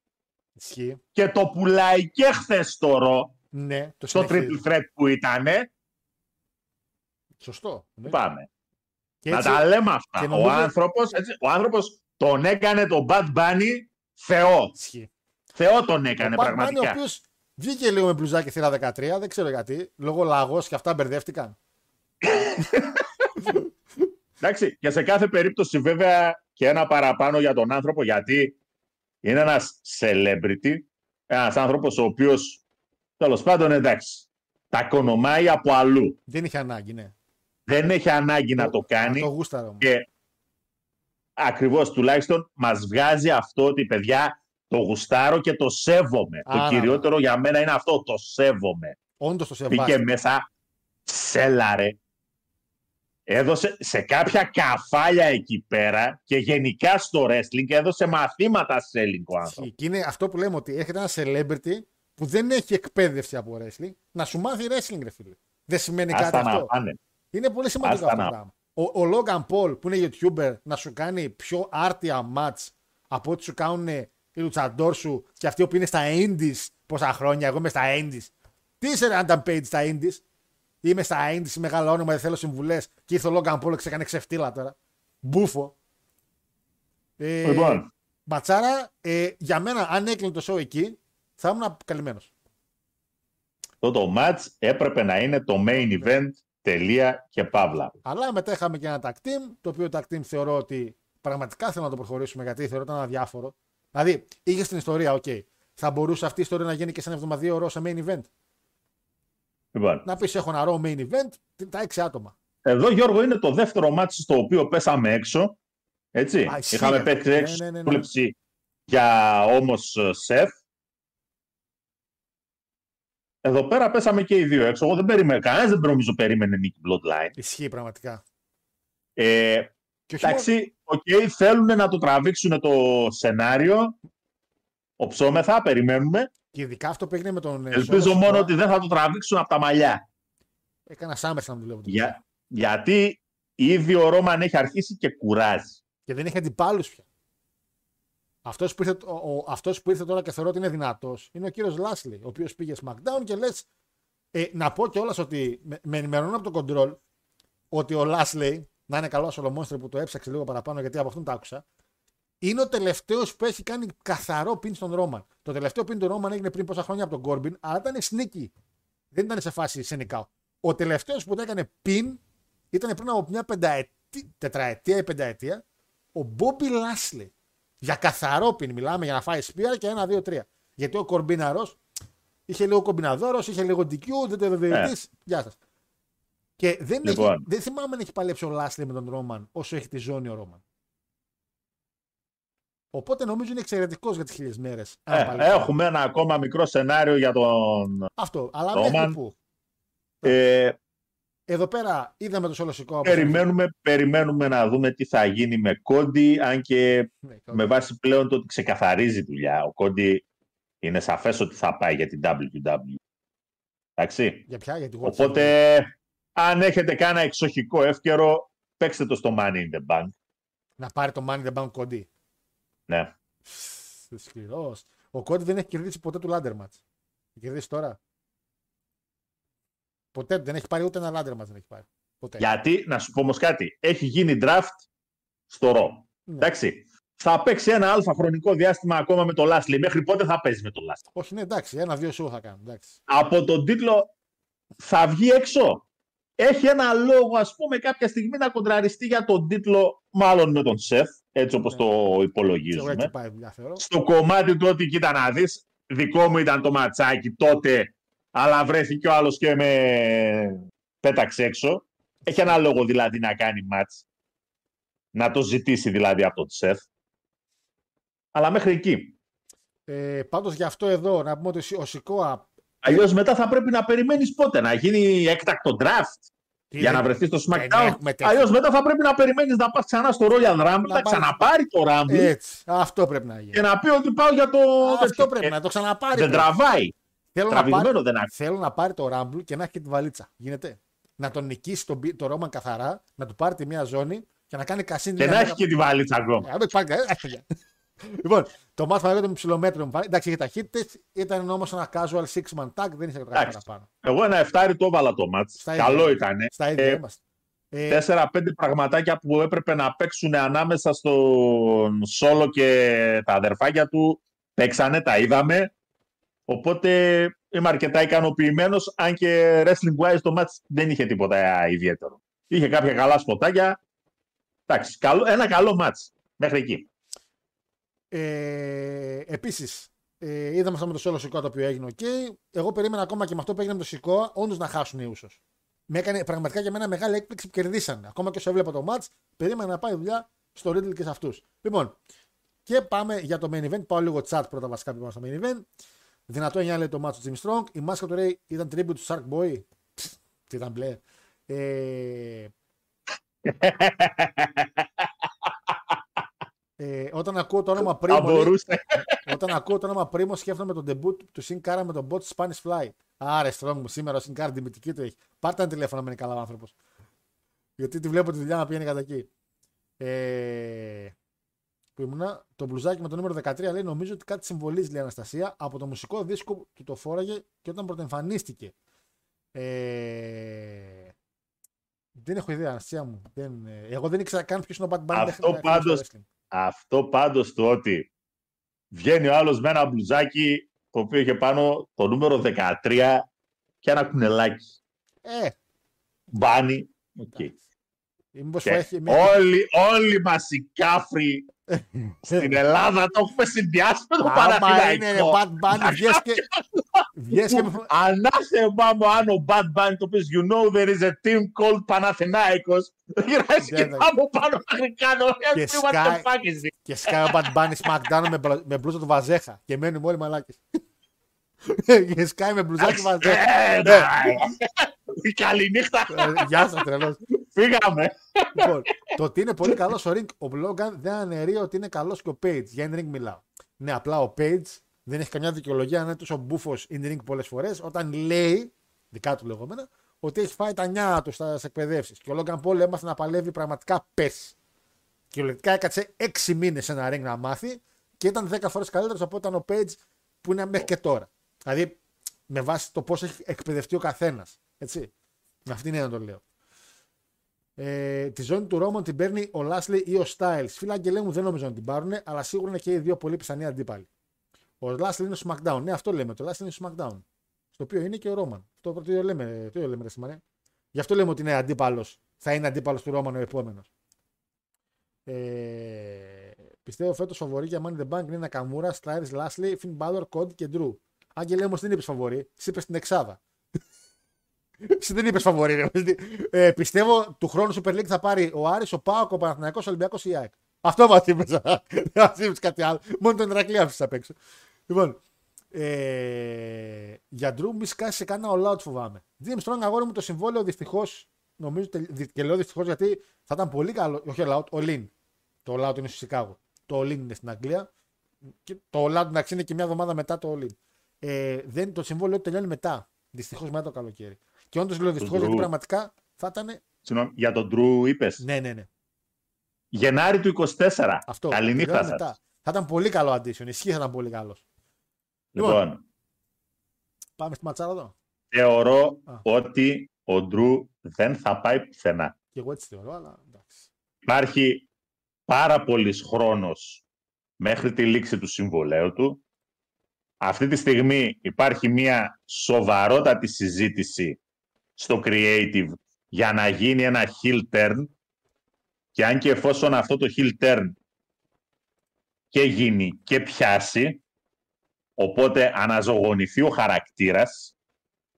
Ισχύει. και το πουλάει και χθες το ρο, Ναι, το στο συνεχίζει. triple threat που ήτανε. Σωστό. Ναι. Πάμε. Και Να έτσι- τα λέμε αυτά. και Ο, νομίζω- άνθρωπος, έτσι, ο άνθρωπος τον έκανε τον Bad Bunny θεό. Ισχύει. Θεό τον έκανε Ο Bad Bunny, ο πραγματικά. οποίος βγήκε λίγο με μπλουζάκι θύρα 13, δεν ξέρω γιατί. Λόγω λαγός και αυτά μπερδεύτηκαν. Εντάξει, και σε κάθε περίπτωση βέβαια και ένα παραπάνω για τον άνθρωπο γιατί είναι ένας celebrity, ένας άνθρωπος ο οποίος τέλος πάντων εντάξει, τα κονομάει από αλλού. Δεν είχε ανάγκη, ναι. Δεν έχει ανάγκη να το κάνει Το γούσταρο μου. και ακριβώς τουλάχιστον μας βγάζει αυτό ότι παιδιά το γουστάρω και το σέβομαι. Άρα. Το κυριότερο για μένα είναι αυτό, το σέβομαι. Όντως το Μπήκε σεβάσαι. μέσα, σέλαρε, έδωσε σε κάποια καφάλια εκεί πέρα και γενικά στο wrestling έδωσε μαθήματα selling ο άνθρωπος. Ισχύει. Και είναι αυτό που λέμε ότι έρχεται ένα celebrity που δεν έχει εκπαίδευση από wrestling να σου μάθει wrestling, ρε φίλε. Δεν σημαίνει κάτι Άστα να αυτό. πάνε. Είναι πολύ σημαντικό Άστα αυτό το να- πράγμα. Ο, ο Logan Paul που είναι YouTuber να σου κάνει πιο άρτια match από ό,τι σου κάνουν οι λουτσαντόρ σου και αυτοί που είναι στα Indies πόσα χρόνια. Εγώ είμαι στα Indies. Τι είσαι, ρε, Adam Page στα Indies; Είμαι στα Indies, μεγάλο όνομα, δεν θέλω συμβουλές. Και ήρθε ο Logan Paul και ξεκάνε ξεφτύλα τώρα. Μπούφο. Ε, Λοιπόν. Ματσάρα, ε, για μένα, αν έκλεινε το show εκεί, θα ήμουν καλυμμένο. Αυτό το match έπρεπε να είναι το main event τελεία και παύλα. Αλλά μετά είχαμε και ένα tag team, το οποίο tag team θεωρώ ότι πραγματικά θέλω να το προχωρήσουμε γιατί θεωρώ ότι ήταν αδιάφορο. Δηλαδή, είχε την ιστορία, οκ. Θα μπορούσε αυτή η ιστορία να γίνει και σε ένα εβδομαδιαίο Raw σε main event. Λοιπόν, Να πεις: Έχω ένα Raw main event, τα έξι άτομα. εδώ Γιώργο είναι το δεύτερο match στο οποίο πέσαμε έξω. Έτσι. Α, ισχύει Είχαμε αυτό. παίξει Ναι, έξω ναι, ναι, ναι. πρόληψη για όμως ε, σεφ. Εδώ πέρα πέσαμε και οι δύο έξω. Εγώ δεν περίμενα. Κανένας δεν νομίζω περίμενε νίκη Bloodline. Ισχύει πραγματικά. Ε, Και όχι μόνο- εντάξει, οκ, θέλουν να το τραβήξουν το σενάριο. Οψόμεθα, περιμένουμε. Και ειδικά αυτό που έγινε με τον. ε, Ελπίζω μόνο Σόλο Σικόα, ότι δεν θα το τραβήξουν από τα μαλλιά. Έκανα SummerSlam να δουλεύω. το Για, γιατί ήδη ο Ρόμαν έχει αρχίσει και κουράζει. Και δεν έχει αντιπάλους πια. Αυτός που, ήρθε, ο, ο- αυτός που ήρθε τώρα και θεωρώ ότι είναι δυνατός είναι ο κύριος Λάσλι, ο οποίος πήγε SmackDown και λες. Ε, να πω κιόλας ότι με, με ενημερώνουν από το control ότι ο Λάσλι, να είναι καλό ο Monster που το έψαξε λίγο παραπάνω γιατί από αυτόν το άκουσα, είναι ο τελευταίος που έχει κάνει καθαρό πιν στον Ρόμαν. Το τελευταίο πιν του Ρόμαν έγινε πριν πόσα χρόνια από τον Κόρμπιν, αλλά ήταν sneaky. Δεν ήταν σε φάση σενικά. Ο τελευταίος που το έκανε πιν ήταν πριν από μια πενταετή, τετραετία ή πενταετία ο Μπόμπι Λάσλι. Για καθαρό πιν μιλάμε για να φάει σπίρα και ένα, δύο, τρία. Γιατί ο Κορμπίναρος είχε λίγο κομπιναδόρος, είχε λίγο DQ, δεν το ευεβαιωτή. Γεια σας. Και δεν, έχει, Λοιπόν. δεν θυμάμαι αν έχει παλέψει ο Λάσλι με τον Ρόμαν όσο έχει τη ζώνη ο Ρόμαν. Οπότε νομίζω είναι εξαιρετικός για τις χίλιες μέρες. Ε, έχουμε ένα ακόμα μικρό σενάριο για τον Αυτό. Αλλά Ρόμαν. μέχρι που. Ε, Εδώ πέρα είδαμε το Σολοσικό. όπως περιμένουμε, περιμένουμε να δούμε τι θα γίνει με Κόντι, αν και Ναι, με βάση πλέον το ότι ξεκαθαρίζει δουλειά. Ο Κόντι είναι σαφές ότι θα πάει για την WW. Εντάξει. Για ποια, για τη World Οπότε, αν έχετε κάνα εξοχικό εύκαιρο, παίξτε το στο Money in the Bank. Να πάρει το Money the Bank κοντί. Ναι. Σκληρός. Ο Κόντι δεν έχει κερδίσει ποτέ του Ladder Match. Έχει κερδίσει τώρα. Ποτέ δεν έχει πάρει ούτε ένα Ladder Match. Δεν έχει πάρει. Ποτέ. Γιατί, να σου πω όμως κάτι, έχει γίνει draft στο ρο. Ναι. Εντάξει. Θα παίξει ένα αλφα χρονικό διάστημα ακόμα με το Lastly. Μέχρι πότε θα παίζει με το Lastly. Όχι, ναι, εντάξει, ένα-δύο σου θα κάνω. Εντάξει. Από τον τίτλο θα βγει έξω. Έχει ένα λόγο, ας πούμε, κάποια στιγμή να κοντραριστεί για τον τίτλο, μάλλον με τον Σεφ, έτσι όπως Ναι. το Και εγώ υπολογίζουμε. εκεί πάει η δουλειά, θεωρώ. Στο κομμάτι του ότι κοίτα να δεις, δικό μου ήταν το ματσάκι τότε, αλλά βρέθηκε ο άλλος και με πέταξε έξω. Έχει ένα λόγο δηλαδή να κάνει μάτς. Να το ζητήσει δηλαδή από τον Σεφ. Αλλά μέχρι εκεί. Ε, Πάντως γι' αυτό εδώ να πούμε ότι ο Σικόα Αλλιώς μετά θα πρέπει να περιμένεις πότε, να γίνει έκτακτο draft. Για να βρεθείς στο δεν SmackDown. έχουμε τέτοιο. Αλλιώς μετά θα πρέπει να περιμένεις να πας ξανά στο Royal Rumble, να πάρεις- ξαναπάρει το Rumble Έτσι. Αυτό πρέπει να γίνει. και να πει ότι πάω για το. Αυτό τέτοιο. πρέπει Ε, να το ξαναπάρει. Δεν πρέπει. τραβάει. Θέλω να, Τραβηγμένο πάρει, δεν άκουσα. θέλω να πάρει το Rumble και να έχει και τη βαλίτσα. Γίνεται. Να τον νικήσει τον, Μπι- το Ρόμαν καθαρά, να του πάρει τη μία ζώνη και να κάνει κασίνη. Και να έχει και τη βαλίτσα ακόμα. Ε, δεν πάρει κανένα. Έχει, παιδιά. λοιπόν, το μάθημα φανέκο με ψηλομέτρο μου φάνηκε. Εντάξει, είχε ταχύτητες, ήταν όμως ένα casual six man tag, δεν είχε κάτι Εντάξει. παραπάνω. Εγώ ένα εφτάρι το έβαλα το μάτς. Στα ίδια. Καλό ήταν. Στα ίδια είμαστε. Ε, Τέσσερα-πέντε πραγματάκια που έπρεπε να παίξουν ανάμεσα στον Σόλο και τα αδερφάκια του. Παίξανε, τα είδαμε. Οπότε είμαι αρκετά ικανοποιημένος. Αν και wrestling wise το match δεν είχε τίποτα ιδιαίτερο. Είχε κάποια καλά σποτάκια. Εντάξει, καλό, ένα καλό match. Μέχρι εκεί. Ε, Επίσης, ε, είδαμε αυτό με το solo σηκώ το οποίο έγινε. ok. Εγώ περίμενα ακόμα και με αυτό που έγινε με το σηκώ, όντως να χάσουν οι ούσο. Με έκανε πραγματικά για μένα μεγάλη έκπληξη που κερδίσανε. Ακόμα και όσο έβλεπα το match, περίμενα να πάει δουλειά στο Riddle και σε αυτούς. Λοιπόν, και πάμε για το main event. Πάω λίγο chat πρώτα βασικά που είμαστε στο main event. Δυνατό 9 λέει το match του Jimmy Strong. Η μάσκα του Ray ήταν tribute του Shark Boy. Ψ, Τι ήταν μπλε. Ε, ε, όταν ακούω το όνομα Θα Primo, λέει, μπορούσε. όταν ακούω το όνομα Primo, σκέφτομαι τον debut του Sin Cara με τον bot του Spanish Fly. Άρε, Strong μου, σήμερα ο Sin Cara τιμητική του έχει. Πάρτε ένα τηλέφωνο, να είναι καλά ο άνθρωπος. Γιατί τη βλέπω τη δουλειά να πηγαίνει κατά εκεί. Ε, που ήμουνα, το μπλουζάκι με το νούμερο 13 λέει: Νομίζω ότι κάτι συμβολίζει, λέει η Αναστασία, από το μουσικό δίσκο του το φόραγε και όταν πρωτοεμφανίστηκε. Ε, δεν έχω ιδέα, Αναστασία μου. Δεν, ε, εγώ δεν ήξερα καν ποιος είναι ο Bad Bunny. Αυτό μέχρι να έρθει πάντως- στο wrestling. Αυτό πάντως το ότι βγαίνει ο άλλος με ένα μπλουζάκι το οποίο είχε πάνω το νούμερο 13 και ένα κουνελάκι. Ε, Bunny. Οκ. ή μήπως Και έχει μια- όλοι, όλοι μας οι κάφροι στην Ελλάδα το έχουμε συνδυάσει με το Άμα είναι ρε Παναθηναϊκό. Bad Bunny, βγες και... βγες και... με- Ανάθεμα μου αν ο Bad Bunny το πεις You know there is a team called Παναθηναϊκός Γυρίζει και Ναι, ναι. πάμε πάνω μέχρι κάτω Και What the σκάει- fuck is this? Και σκάει ο Bad Bunny SmackDown με, μπλο- με μπλούζα του Βαζέχα. Και μένουμε όλοι μαλάκες. και σκάει με μπλουζάκι Βαζέχα. Ε, Ναι. Η καληνύχτα Ε, Γεια σας τρελός. Φύγαμε Λοιπόν, το ότι είναι πολύ καλός ο Ring, ο Logan δεν αναιρεί ότι είναι καλός και ο Page. Για in ring μιλάω. Ναι, απλά ο Page δεν έχει καμιά δικαιολογία να είναι τόσο μπούφος in ring πολλές φορές όταν λέει, δικά του λεγόμενα, ότι έχει φάει τα νιά του στα εκπαιδεύσεις. Και ο Logan Paul έμαθε να παλεύει πραγματικά πες. Κυριολεκτικά έκατσε 6 μήνες σε ένα ring να μάθει και ήταν 10 φορές καλύτερος από όταν ο Page που είναι μέχρι και τώρα. Δηλαδή, με βάση το πώς έχει εκπαιδευτεί ο καθένας. Έτσι. Με αυτήν την έννοια το λέω. Ε, τη ζώνη του Ρόμον την παίρνει ο Λάσλι ή ο Στάιλς. Φίλα Αγγελέ μου δεν νομίζω να την πάρουν, αλλά σίγουρα είναι και οι δύο πολύ πιθανοί αντίπαλοι. Ο Λάσλι είναι στο SmackDown. Ναι, αυτό λέμε. Το Λάσλι είναι στο SmackDown. Στο οποίο είναι και ο Ρόμαν. Αυτό το ίδιο λέμε, το ίδιο λέμε ρε Σιμαρέ. Γι' αυτό λέμε ότι είναι αντίπαλος. Θα είναι αντίπαλος του Ρόμαν ο επόμενος. Ε, πιστεύω φέτος φαβορή για Money in the Bank είναι Νακαμούρα, Στάιλ, Λάσλι, Φιν Μπάλορ, Κόντ και Ντρου. Άγγελε όμως δεν είπες φαβορή. Εσύ είπες στην Εξάδα. Εσύ δεν είπες φαβορή. ρε. Ε, πιστεύω του χρόνου Super League θα πάρει ο Άρης, ο Πάοκ, ο Παναθηναϊκός, ο Ολυμπιακός ή η ΑΕΚ. Αυτό μας είπες. Δεν μας είπες κάτι άλλο. Μόνο τον Ηρακλή άφησες απ' έξω. Λοιπόν, ε, για Drew μη σκάσει σε κανένα all out φοβάμαι. Jim Strong αγόρι μου το συμβόλαιο δυστυχώς. Νομίζω τελ- δι- και λέω δυστυχώς γιατί θα ήταν πολύ καλό. Όχι all out, all in. Το all out είναι στο Σικάγο. Το all in είναι στην Αγγλία. Και το all out εντάξει είναι και μια εβδομάδα μετά το all in. Ε, δεν, το συμβόλαιο του τελειώνει μετά. Δυστυχώς μετά το καλοκαίρι. Και όντως λέω δυστυχώς Drew. γιατί πραγματικά θα ήταν. Συγγνώμη, Για τον Ντρου είπες; Ναι, ναι, ναι. Γενάρη του 24 Αυτό. Καληνύχτα τελειώνει σας μετά. Θα ήταν πολύ καλό addition. Ισχύει θα ήταν πολύ καλός. Λοιπόν, Πάμε στη ματσάρα εδώ. θεωρώ Α. ότι ο Ντρου δεν θα πάει πουθενά. Και εγώ έτσι θεωρώ, αλλά εντάξει. Υπάρχει πάρα πολύς χρόνος μέχρι τη λήξη του συμβολέου του. Αυτή τη στιγμή υπάρχει μια σοβαρότατη συζήτηση στο creative για να γίνει ένα heel turn και αν και εφόσον αυτό το heel turn και γίνει και πιάσει, οπότε αναζωογονηθεί ο χαρακτήρας,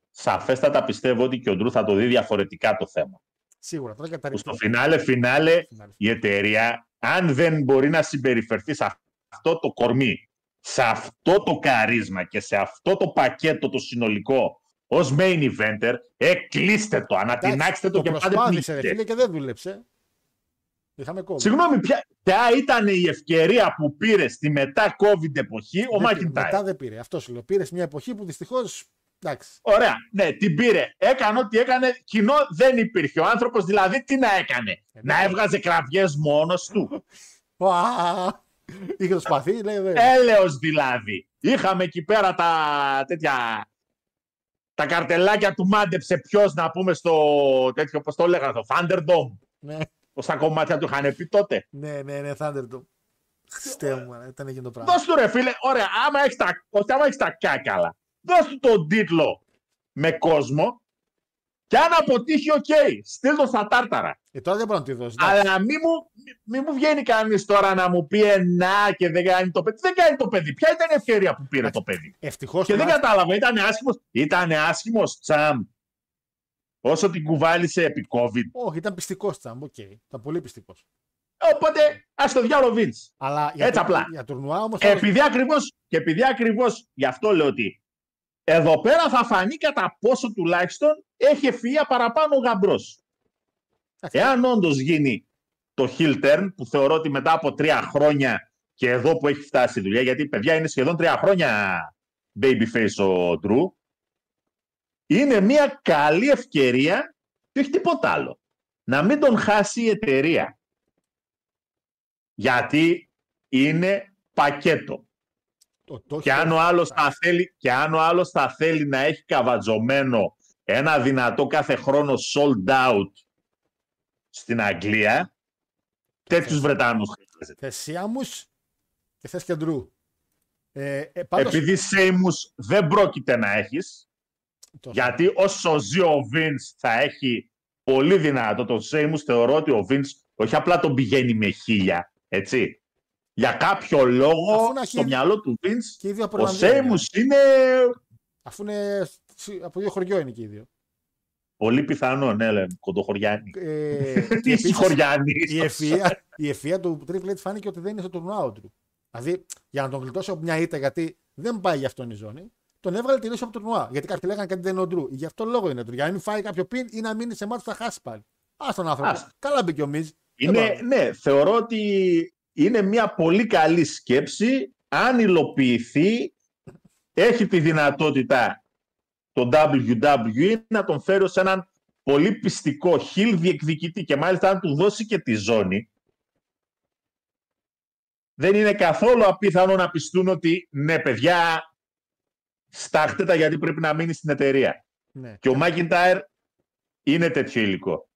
σαφέστατα πιστεύω ότι και ο Ντρού θα το δει διαφορετικά το θέμα. Σίγουρα. Τώρα Που καταρριφθεί. στο φινάλε φινάλε η εταιρεία, αν δεν μπορεί να συμπεριφερθεί σε αυτό το κορμί, σε αυτό το καρίσμα και σε αυτό το πακέτο το συνολικό, ως main eventer, ε, κλείστε το, ανατινάξτε το, το και πάτε προσπάθησε ρε πνίξτε. φίλε και δεν δούλεψε. Είχαμε κόβει. Συγγνώμη, ποια, ποια ήταν η ευκαιρία που πήρες στη μετά COVID εποχή; Ο Δεν πήρε, Μετά Μάκιντάιρ. δεν πήρε. Αυτός σου λέω. Πήρες μια εποχή που δυστυχώς. Εντάξει. Ωραία, ναι, την πήρε. Έκανε ό,τι έκανε. Κοινό δεν υπήρχε. Ο άνθρωπος δηλαδή τι να έκανε; Ε, να ναι. έβγαζε κραυγές μόνος του. Ουα! Είχε το σπαθί, λέει δεν. Έλεος δηλαδή. Είχαμε εκεί πέρα τα τέτοια. Τα καρτελάκια του μάντεψε ποιος να πούμε στο τέτοιο, πώς το λέγανε, το Thunderdome. Ναι, Όσα κομμάτια του είχαν πει τότε. ναι, ναι, ναι, Thunderdome. Χριστέ μου, μάνα, ήταν εκείνο το πράγμα. Δώσ' του ρε φίλε, ωραία, άμα έχεις τα, όχι, άμα έχεις τα κάκαλα, δώσ' του τον τίτλο με κόσμο και αν αποτύχει, οκ, στείλ το στα τάρταρα. Ε, τώρα δεν μπορεί να τη δώσει. εντάξει. Αλλά μη μου, μη, μη μου βγαίνει κανείς τώρα να μου πει ενά και δεν κάνει το παιδί. Δεν κάνει το παιδί. Ποια ήταν η ευκαιρία που πήρε το παιδί; Ευτυχώς Και δεν κατάλαβα, ήταν άσχημο. Ήταν άσχημος τσαμ. Όσο την κουβάλισε επί COVID. Όχι, ήταν πειστικός champ, οκ. Ήταν πολύ πειστικός. Οπότε, ας το διάλογο Vince. Αλλά για, Έτσι του- απλά. για τουρνουά όμως. Επειδή ακριβώ και επειδή ακριβώς γι' αυτό λέω ότι εδώ πέρα θα φανεί κατά πόσο τουλάχιστον έχει ευφυΐα παραπάνω ο γαμπρός. Εάν όντως γίνει το heel turn, που θεωρώ ότι μετά από τρία χρόνια και εδώ που έχει φτάσει η δουλειά, γιατί παιδιά είναι σχεδόν τρία χρόνια babyface ο Drew, είναι μια καλή ευκαιρία και όχι τίποτα άλλο. Να μην τον χάσει η εταιρεία. Γιατί είναι πακέτο. Το, το Και αν, ο άλλος θα θέλει, και αν ο άλλος θα θέλει να έχει καβατζωμένο ένα δυνατό κάθε χρόνο sold out στην Αγγλία, τέτοιους Βρετανούς χρειάζεται. Θες Σίαμου και θες και Ντρού. Ε, ε, πάντως, Επειδή Σέιμους δεν πρόκειται να έχεις, το- γιατί όσο ζει ο Vince θα έχει πολύ δυνατό το Σέιμους, θεωρώ ότι ο Vince όχι απλά τον πηγαίνει με χίλια, έτσι. Για κάποιο λόγο, Αφού να στο έχει- μυαλό του Vince, και οι δύο από ο Ιρλανδία Σέιμους είναι Αφού είναι σι- από δύο χωριό είναι και οι δύο. πολύ πιθανό, ναι, λέμε, κοντοχωριάνη. Ε, και Τι επίσης, χωριάνη. η ευφυΐα, η ευφυΐα του Triple H φάνηκε ότι δεν είναι στο τουρνουά ο Drew. Δηλαδή, για να τον γλιτώσει από μια ήττα, γιατί δεν πάει για αυτόν η ζώνη, τον έβγαλε τελείω από το τουρνουά. Γιατί κάποιοι λέγανε κάτι δεν είναι ο Drew. Γι' αυτό λόγο είναι ο Drew. Για να μην φάει κάποιο πιν ή να μείνει σε μάτι που θα χάσει πάλι. Α τον άνθρωπο. Άστα. Καλά μπήκε ο Μιζ. Είναι, ναι, θεωρώ ότι είναι μια πολύ καλή σκέψη. Αν υλοποιηθεί, έχει τη δυνατότητα το WWE να τον φέρει σε έναν πολύ πιστικό χιλ διεκδικητή και μάλιστα αν του δώσει και τη ζώνη δεν είναι καθόλου απίθανο να πιστούν ότι ναι παιδιά στάχτε τα γιατί πρέπει να μείνει στην εταιρεία. Ναι. Και ο Μάκιντάιρ είναι τέτοιο υλικό.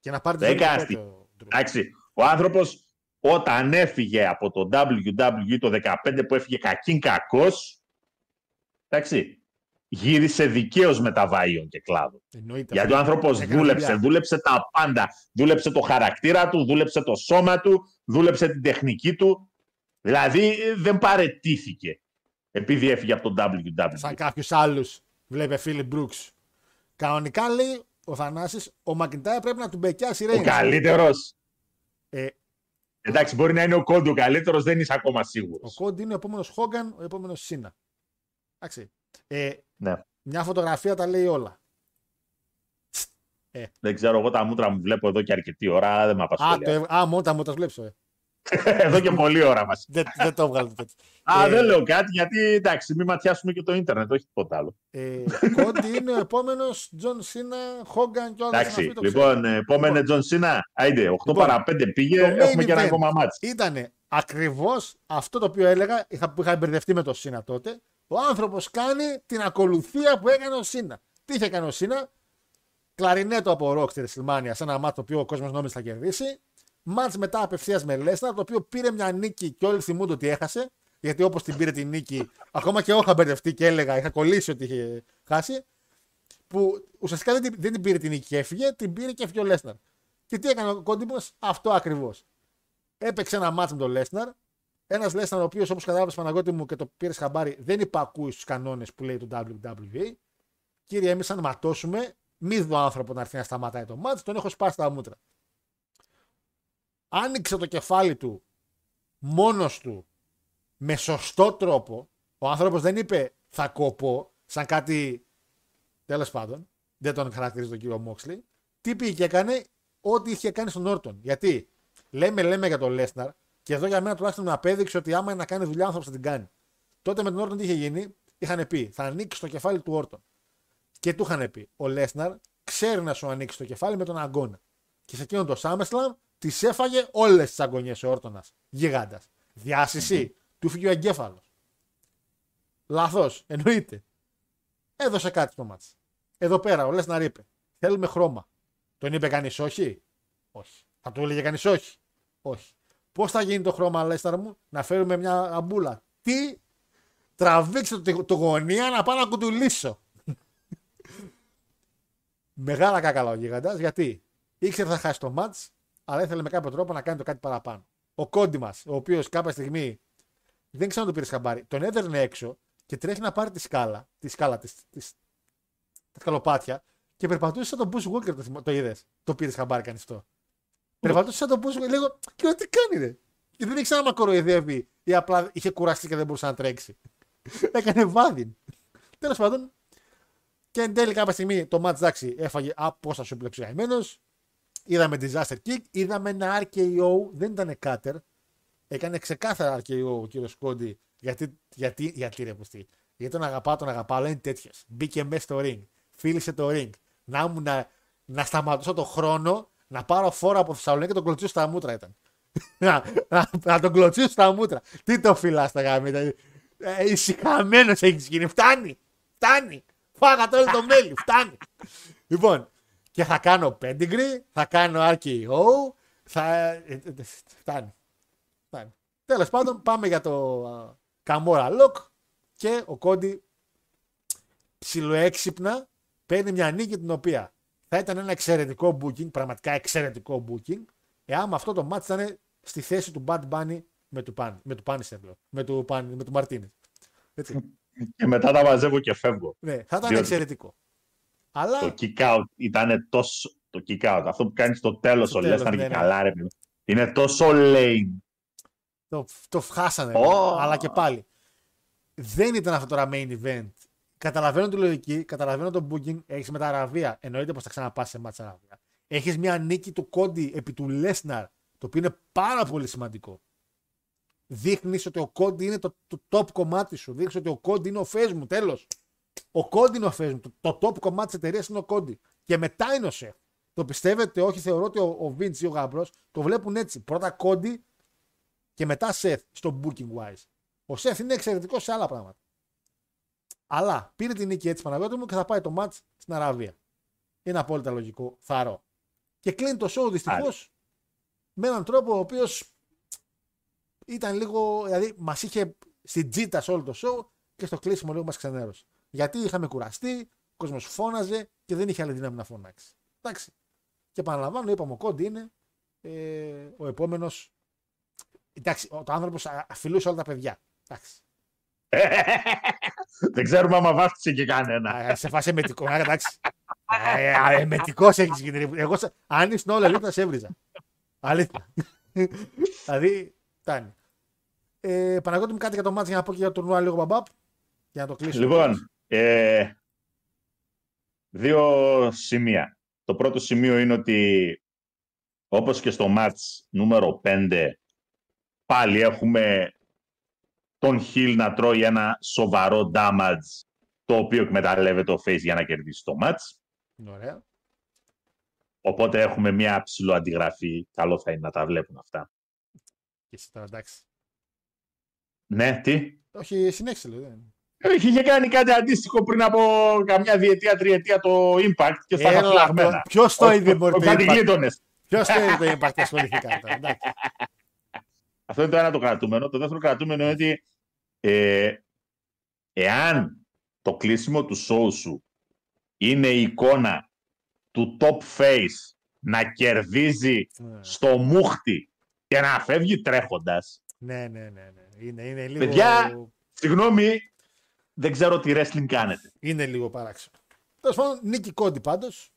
Και να πάρει τη Δεν ζώνη κάστη. τότε ο Drew. Εντάξει, ο άνθρωπος όταν έφυγε από το WWE το 15 που έφυγε κακήν κακός, εντάξει, γύρισε δικαίως με τα βάιον και κλάδο. Εννοείται. Γιατί ο άνθρωπος Έκανε δούλεψε, δουλειά. δούλεψε τα πάντα. Δούλεψε το χαρακτήρα του, δούλεψε το σώμα του, δούλεψε την τεχνική του. Δηλαδή δεν παρετήθηκε επειδή έφυγε από το WWE. Σαν κάποιους άλλους, βλέπε Φίλιπ Μπρούξ. Κανονικά λέει ο Θανάσης, ο Μακιντάιρ πρέπει να του μπεκιάσει Ο Ρέινς. καλύτερος. Ε, Εντάξει, μπορεί να είναι ο Κόντο ο καλύτερος, δεν είσαι ακόμα ο σίγουρος. Κόντι είναι ο επόμενος Χόγκαν, ο επόμενος Σίνα. Εντάξει. Ε, Ναι. μια φωτογραφία τα λέει όλα. Δεν ξέρω, εγώ τα μούτρα μου βλέπω εδώ και αρκετή ώρα, αλλά δεν με Α, απασχολεί. το, έβ- α, μόνο τα μου τα βλέπω. Ε. εδώ και πολλή ώρα μας. δεν, δεν το έβγαλε τέτοιο. Α, Ε, δεν λέω κάτι, γιατί εντάξει, μην ματιάσουμε και το ίντερνετ, όχι τίποτα άλλο. Ε, Κόντι είναι ο επόμενος Τζον Σίνα, Χόγκαν και όλα Εντάξει, λοιπόν, ε, επόμενε Τζον Σίνα, άιντε, 8 Λοιπόν, παρα 5 πήγε, το main έχουμε και ένα event. ακόμα μάτς. Ήταν ακριβώς αυτό το οποίο έλεγα, είχα, που είχα μπερδευτεί με το Σίνα τότε. Ο άνθρωπος κάνει την ακολουθία που έκανε ο Σίνα. Τι είχε κάνει ο Σίνα, κλαρινέτο από ροκ στη WrestleMania σε ένα μάτι το οποίο ο κόσμος νόμιζε θα κερδίσει. Μάτς μετά απευθείας με Λέσναρ, το οποίο πήρε μια νίκη και όλοι θυμούνται ότι έχασε. Γιατί όπως την πήρε την νίκη, ακόμα και εγώ είχα μπερδευτεί και έλεγα, είχα κολλήσει ότι είχε χάσει. Που ουσιαστικά δεν την, δεν την πήρε την νίκη και έφυγε, την πήρε και έφυγε ο Λέσναρ. Και τι έκανε ο Κόντιμπος, αυτό ακριβώς. Έπαιξε ένα μάτς με τον Λέσναρ. Ένας Λέσναρ, ο οποίος όπως κατάλαβες Παναγώτη μου και το πήρες χαμπάρι, δεν υπακούει στου κανόνες που λέει το WWE. Κύριε, εμείς αν ματώσουμε, μη δω άνθρωπο να έρθει να σταματάει το μάτς, τον έχω σπάσει τα μούτρα. Άνοιξε το κεφάλι του μόνος του με σωστό τρόπο. Ο άνθρωπος δεν είπε θα κοπώ σαν κάτι τέλος πάντων, δεν τον χαρακτηρίζει τον κύριο Μόξλι, τι πήγε και έκανε ό,τι είχε κάνει στον Όρτον. Γιατί λέμε, λέμε για τον Λέσναρ και εδώ για μένα τουλάχιστον με απέδειξε ότι άμα είναι να κάνει δουλειά, άνθρωπος θα την κάνει. Τότε με τον Όρτον τι είχε γίνει, είχαν πει θα ανοίξει το κεφάλι του Όρτον. Και του είχαν πει ο Λέσναρ ξέρει να σου ανοίξει το κεφάλι με τον αγώνα. Και σε εκείνον το SummerSlam τις έφαγε όλες τις αγωνιές ο Όρτονας. Γιγάντας. Διάσηση. Του φύγει ο εγκέφαλος. Λάθος. Εννοείται. Έδωσε κάτι στο μάτι. Εδώ πέρα ο Λέσναρ είπε: Θέλουμε χρώμα. Τον είπε κανείς όχι; Όχι. Θα του έλεγε κανείς όχι; Όχι. Πώς θα γίνει το χρώμα, Λέσναρ μου, να φέρουμε μια αμπούλα. Τι; Τραβήξτε το, το γωνία να πάω να κουτουλήσω. Μεγάλα κάκαλα ο γίγαντα γιατί ήξερε θα χάσει το μάτς, αλλά ήθελε με κάποιο τρόπο να κάνει το κάτι παραπάνω. Ο κόντι μας, ο οποίος κάποια στιγμή δεν ξέρω αν το πήρε χαμπάρι, τον έδερνε έξω και τρέχει να πάρει τη σκάλα, τη σκάλα της, της, τα σκαλοπάτια και περπατούσε σαν τον Bush Walker. Το, θυμα- το είδες. Το πήρε χαμπάρι κανείς αυτό. Περπατούσε σαν τον Bush Walker. Λίγο, και λέω, τι κάνει, ρε; Και δεν ήξερα να με κοροϊδεύει ή απλά είχε κουραστεί και δεν μπορούσε να τρέξει. Έκανε βάδιν. Τέλος πάντων, και εν τέλει κάποια στιγμή το match εντάξει έφαγε απόσταση ο πλεξιαγμένο. Είδαμε disaster kick, είδαμε ένα RKO, δεν ήταν cutter. Έκανε ξεκάθαρα RKO ο κύριος Κόντι. Γιατί, γιατί, γιατί ρε πουστή. Γιατί τον αγαπάω, τον αγαπάω, αλλά είναι τέτοιος. Μπήκε μέσα στο ring, φίλησε το ring. Να μου να, να σταματήσω το χρόνο, να πάρω φόρα από Θεσσαλονίκη και τον κλωτσίσω στα μούτρα ήταν. να, να, να τον κλωτσίσω στα μούτρα. Τι το φυλάς τα γάμια. Ε, Ησυχαμένος έχεις γίνει. Φτάνει. Φτάνει. Φάγατε όλο το μέλι. Φτάνει. λοιπόν, και θα κάνω pedigree, θα κάνω RKO, θα. ε, ε, ε, Φτάνει. Φτάνει. Τέλος πάντων, πάμε για το α, Camora Lock και ο Κόντι ψιλοέξυπνα παίρνει μια νίκη την οποία θα ήταν ένα εξαιρετικό booking, πραγματικά εξαιρετικό booking, εάν με αυτό το match ήταν στη θέση του Bad Bunny με του Pan, με του Punisher, λέω, με του, Pan, με του Martinez. Έτσι. Και μετά τα μαζεύω και φεύγω. ναι, θα ήταν Διότι- εξαιρετικό. Αλλά Το kick out ήταν τόσο. Το kick out, αυτό που κάνεις στο τέλος Στο ο τέλος, Λέσναρ ναι, και ναι. καλά, ρε. παιδί. Είναι τόσο lame. το, το χάσανε. Ω. Αλλά και πάλι. Δεν ήταν αυτό τώρα main event. Καταλαβαίνω τη λογική, καταλαβαίνω το booking. Έχεις μετά Αραβία. Εννοείται πως θα ξαναπάς σε μάτσα Αραβία. Έχεις μια νίκη του Κόντι επί του Λέσναρ, το οποίο είναι πάρα πολύ σημαντικό. Δείχνεις ότι ο Κόντι είναι το, το top κομμάτι σου. Δείχνεις ότι ο Κόντι είναι ο φες μου. Τέλος. Ο Κόντι είναι ο φε μου. Το, το top κομμάτι της εταιρείας είναι ο Κόντι. Και μετά είναι ο Σεφ. Το πιστεύετε, όχι, θεωρώ ότι ο, ο Vince ή ο Γαμπρός το βλέπουν έτσι. Πρώτα Κόντι και μετά Seth στο booking wise. Ο Seth είναι εξαιρετικός σε άλλα πράγματα. Αλλά πήρε την νίκη έτσι Παναγιώτη μου και θα πάει το match στην Αραβία. Είναι απόλυτα λογικό, θαρώ. Και κλείνει το show δυστυχώς με έναν τρόπο ο οποίος ήταν λίγο. Δηλαδή μας είχε στην τζίτα σε όλο το show και στο κλείσιμο λίγο μας ξενέρωσε. Γιατί είχαμε κουραστεί, ο κόσμος φώναζε και δεν είχε άλλη δύναμη να φωνάξει. Εντάξει. Και επαναλαμβάνω, είπαμε ο Κόντι είναι ε, ο επόμενος. Εντάξει, ο- το άνθρωπος αφιλούσε όλα τα παιδιά. Εντάξει. Δεν ξέρουμε άμα βάφτισε και κανένα. Α, σε φάση εμετικό, α, εντάξει. Ε, Εμετικός έχεις γίνει. ρε. Εγώ, σε- αν ήσουν όλα αλήθεια, σε έβριζα. Αλήθεια. δηλαδή, φτάνει. Ε, Παναγιώτη μου κάτι για το μάτι για να πω και για το τουρνουά λίγο μπαμπάπ. Για να το κλείσω. Λοιπόν, ε, δύο σημεία. Το πρώτο σημείο είναι ότι όπως και στο μάτς νούμερο 5 πάλι έχουμε τον Χιλ να τρώει ένα σοβαρό damage το οποίο εκμεταλλεύεται ο Face για να κερδίσει το μάτς. Είναι Ωραία. Οπότε έχουμε μια ψηλό αντιγραφή. Καλό θα είναι να τα βλέπουν αυτά. Και εσύ τώρα, εντάξει. Ναι, τι; Όχι, συνέχισε λέω. Δεν- Έχει είχε κάνει κάτι αντίστοιχο πριν από καμιά διετία, τριετία το Impact και στα είχα φυλαγμένα. Ποιος το είδε, Μωρή. Κάτι γείτονες. Ποιος το είδε το impact και ασχοληθήκαν τώρα. εντάξει. Αυτό είναι το ένα το κρατούμενο. Το δεύτερο κρατούμενο είναι ότι ε, εάν το κλείσιμο του show σου είναι η εικόνα του top face να κερδίζει Ναι. στο μούχτι και να φεύγει τρέχοντας. Ναι, ναι, ναι. ναι. Είναι, είναι λίγο. Παιδιά, Συγγνώμη, δεν ξέρω τι wrestling κάνετε. Είναι λίγο παράξενο. Τέλος πάντων, νίκη κόντι πάντως.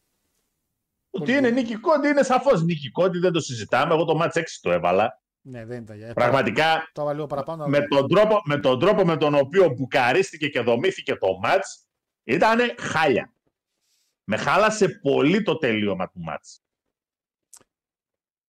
Ότι είναι Νίκη Κόντι είναι σαφώς Νίκη Κόντι, δεν το συζητάμε. Εγώ το match 6 το έβαλα. Ναι, δεν ήταν για. Πραγματικά Το έβαλα λίγο παραπάνω. με αλλά- τον, τρόπο, με τον τρόπο με τον οποίο μπουκαρίστηκε και δομήθηκε το match ήταν χάλια. Με χάλασε πολύ το τελείωμα του μάτς.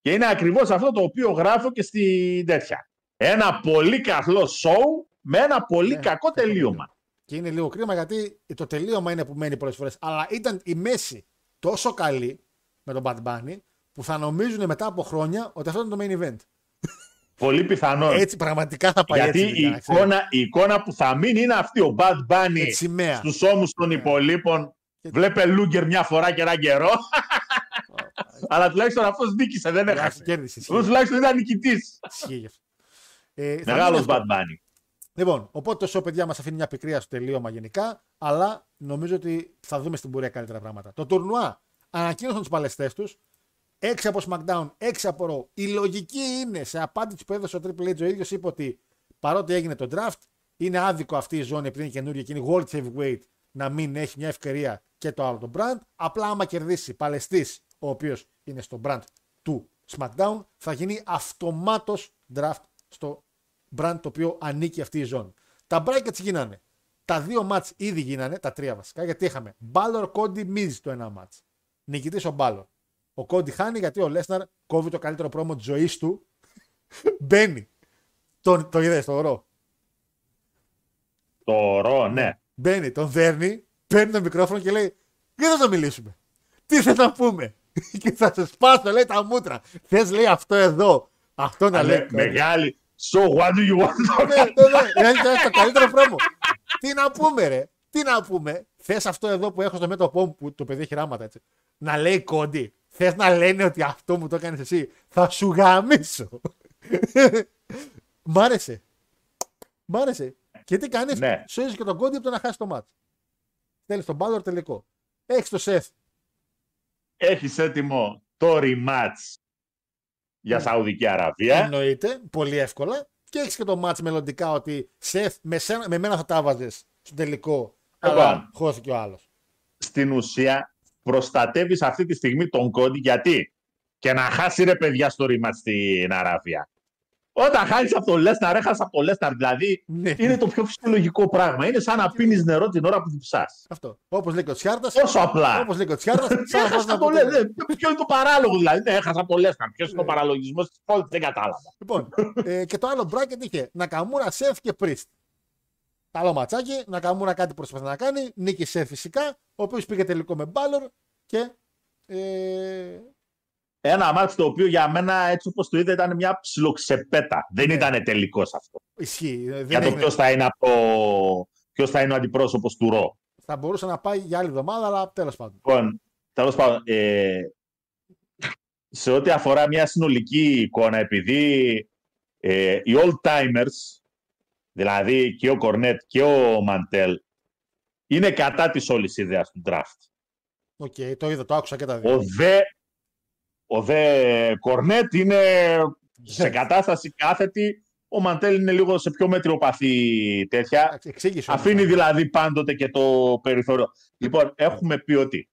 Και είναι ακριβώς αυτό το οποίο γράφω και στην τέτοια. Ένα πολύ καλό σοου με ένα πολύ Ναι, κακό τελείωμα. Και είναι λίγο κρίμα γιατί το τελείωμα είναι που μένει πολλές φορές. Αλλά ήταν η μέση τόσο καλή με τον Bad Bunny που θα νομίζουν μετά από χρόνια ότι αυτό είναι το main event. Πολύ πιθανό. Έτσι πραγματικά θα πάει Γιατί έτσι. η, να ξέρεις. εικόνα, η εικόνα που θα μείνει είναι αυτή. Ο Bad Bunny Με τη σημαία. στους ώμους των υπολείπων Και- βλέπε Λούγκερ μια φορά και ένα καιρό. Αλλά τουλάχιστον αυτός νίκησε, δεν Εντάξει, έχασε. κέρδισε. ισχύει. Αυτός τουλάχιστον ήταν νικητής. Ισχύει γι' αυτό. Ε, θα Μεγάλος μείνει αυτό. Bad Bunny. Λοιπόν, οπότε το show, παιδιά, μας αφήνει μια πικρία στο τελείωμα γενικά, αλλά νομίζω ότι θα δούμε στην πορεία καλύτερα πράγματα. Το τουρνουά ανακοίνωσαν τους παλαιστές τους, 6 από SmackDown, 6 από Raw. Η λογική είναι, σε απάντηση που έδωσε ο Triple H ο ίδιος, είπε ότι παρότι έγινε το draft, είναι άδικο αυτή η ζώνη επειδή είναι καινούργια και είναι World Heavyweight να μην έχει μια ευκαιρία και το άλλο το brand. Απλά άμα κερδίσει παλαιστής, ο οποίος είναι στο brand του SmackDown, θα γίνει αυτομάτως draft στο brand το οποίο ανήκει αυτή η ζώνη. Τα brackets γίνανε. Τα δύο match ήδη γίνανε, τα τρία βασικά, γιατί είχαμε Balor Cody Miz το ένα match. Νικητής ο Balor. Ο Cody χάνει γιατί ο Lesnar κόβει το καλύτερο πρόμο της ζωής του. Μπαίνει. Το, το είδες στο ρο; Το ρο, ναι. Μπαίνει, τον δέρνει, παίρνει το μικρόφωνο και λέει: Δεν θα το μιλήσουμε. Τι θες να πούμε; και θα σε σπάσω, λέει τα μούτρα. Θες, λέει αυτό εδώ. Αυτό να λέει. Αλλά Μεγάλη. So what do you want? ναι, ναι, ναι. Δηλαδή, το- το καλύτερο πρόμο. Τι να πούμε, ρε; Τι να πούμε; Θες αυτό εδώ που έχω στο μέτωπό μου που το παιδί έχει ράματα έτσι. Να λέει κόντι; Θες να λένε ότι αυτό μου το έκανες εσύ; Θα σου γαμίσω. Μ' άρεσε. Μ' άρεσε. Και τι κάνεις, Ναι. σώζεις και τον κόντι από το να χάσει το μάτς. Θέλει τον Μπάλορ τελικό. Έχεις το σεφ. Έχεις έτοιμο το rematch για Σαουδική Αραβία. Εννοείται. Πολύ εύκολα. Και έχεις και το μάτς μελλοντικά ότι σεφ με, σένα, με μένα θα τα βάζε στο τελικό. Λοιπόν. Αλλά χώθηκε ο άλλος. Στην ουσία προστατεύεις αυτή τη στιγμή τον κόντι γιατί και να χάσει ρε παιδιά στο rematch στην Αραβία. Όταν χάνεις από το Λέσναρ, έχασε από το Λέσναρ. Δηλαδή Ναι. είναι το πιο φυσιολογικό πράγμα. Είναι σαν να πίνεις νερό την ώρα που διψά. Αυτό. Όπως λέει και ο Τσιάρτας. Τόσο απλά. Όπως λέει και ο Τσιάρτας. σαν να πας Έχασα να από το πω- Λέσναρ. Ποιο είναι το παράλογο δηλαδή. Ναι, έχασα από το Λέσναρ. Ποιο είναι ο παραλογισμός της πόλης, δεν κατάλαβα. Λοιπόν, ε, και το άλλο bracket είχε Νακαμούρα, Σεφ και Πρίστ. Καλό ματσάκι. Νακαμούρα κάτι προσπαθεί να κάνει. Νίκη Σεφ φυσικά. Ο οποίος πήγε τελικό με Μπάλορ. Και. Ε, Ένα μάτι το οποίο για μένα έτσι όπως το είδα ήταν μια ψιλοξεπέτα. Δεν Ναι. ήταν τελικός αυτό. ισχύει. Δεν Για το έγινε. ποιος θα είναι από το. Ποιος θα είναι ο αντιπρόσωπος του Ρο. Θα μπορούσε να πάει για άλλη εβδομάδα, αλλά τέλος πάντων. Λοιπόν, τέλος πάντων, ε, σε ό,τι αφορά μια συνολική εικόνα, επειδή ε, οι old-timers, δηλαδή και ο Κορνέτ και ο Μαντέλ, είναι κατά της όλης ιδέας του draft. Οκ, το είδα, το άκουσα και τα δύο. Ο δε, ο δε Κορνέτ είναι σε κατάσταση κάθετη, ο Μαντέλ είναι λίγο σε πιο μετριοπαθή τέτοια. Εντάξει, Εξήγησε. όμως. Αφήνει δηλαδή πάντοτε και το περιθώριο. Λοιπόν, έχουμε πει ότι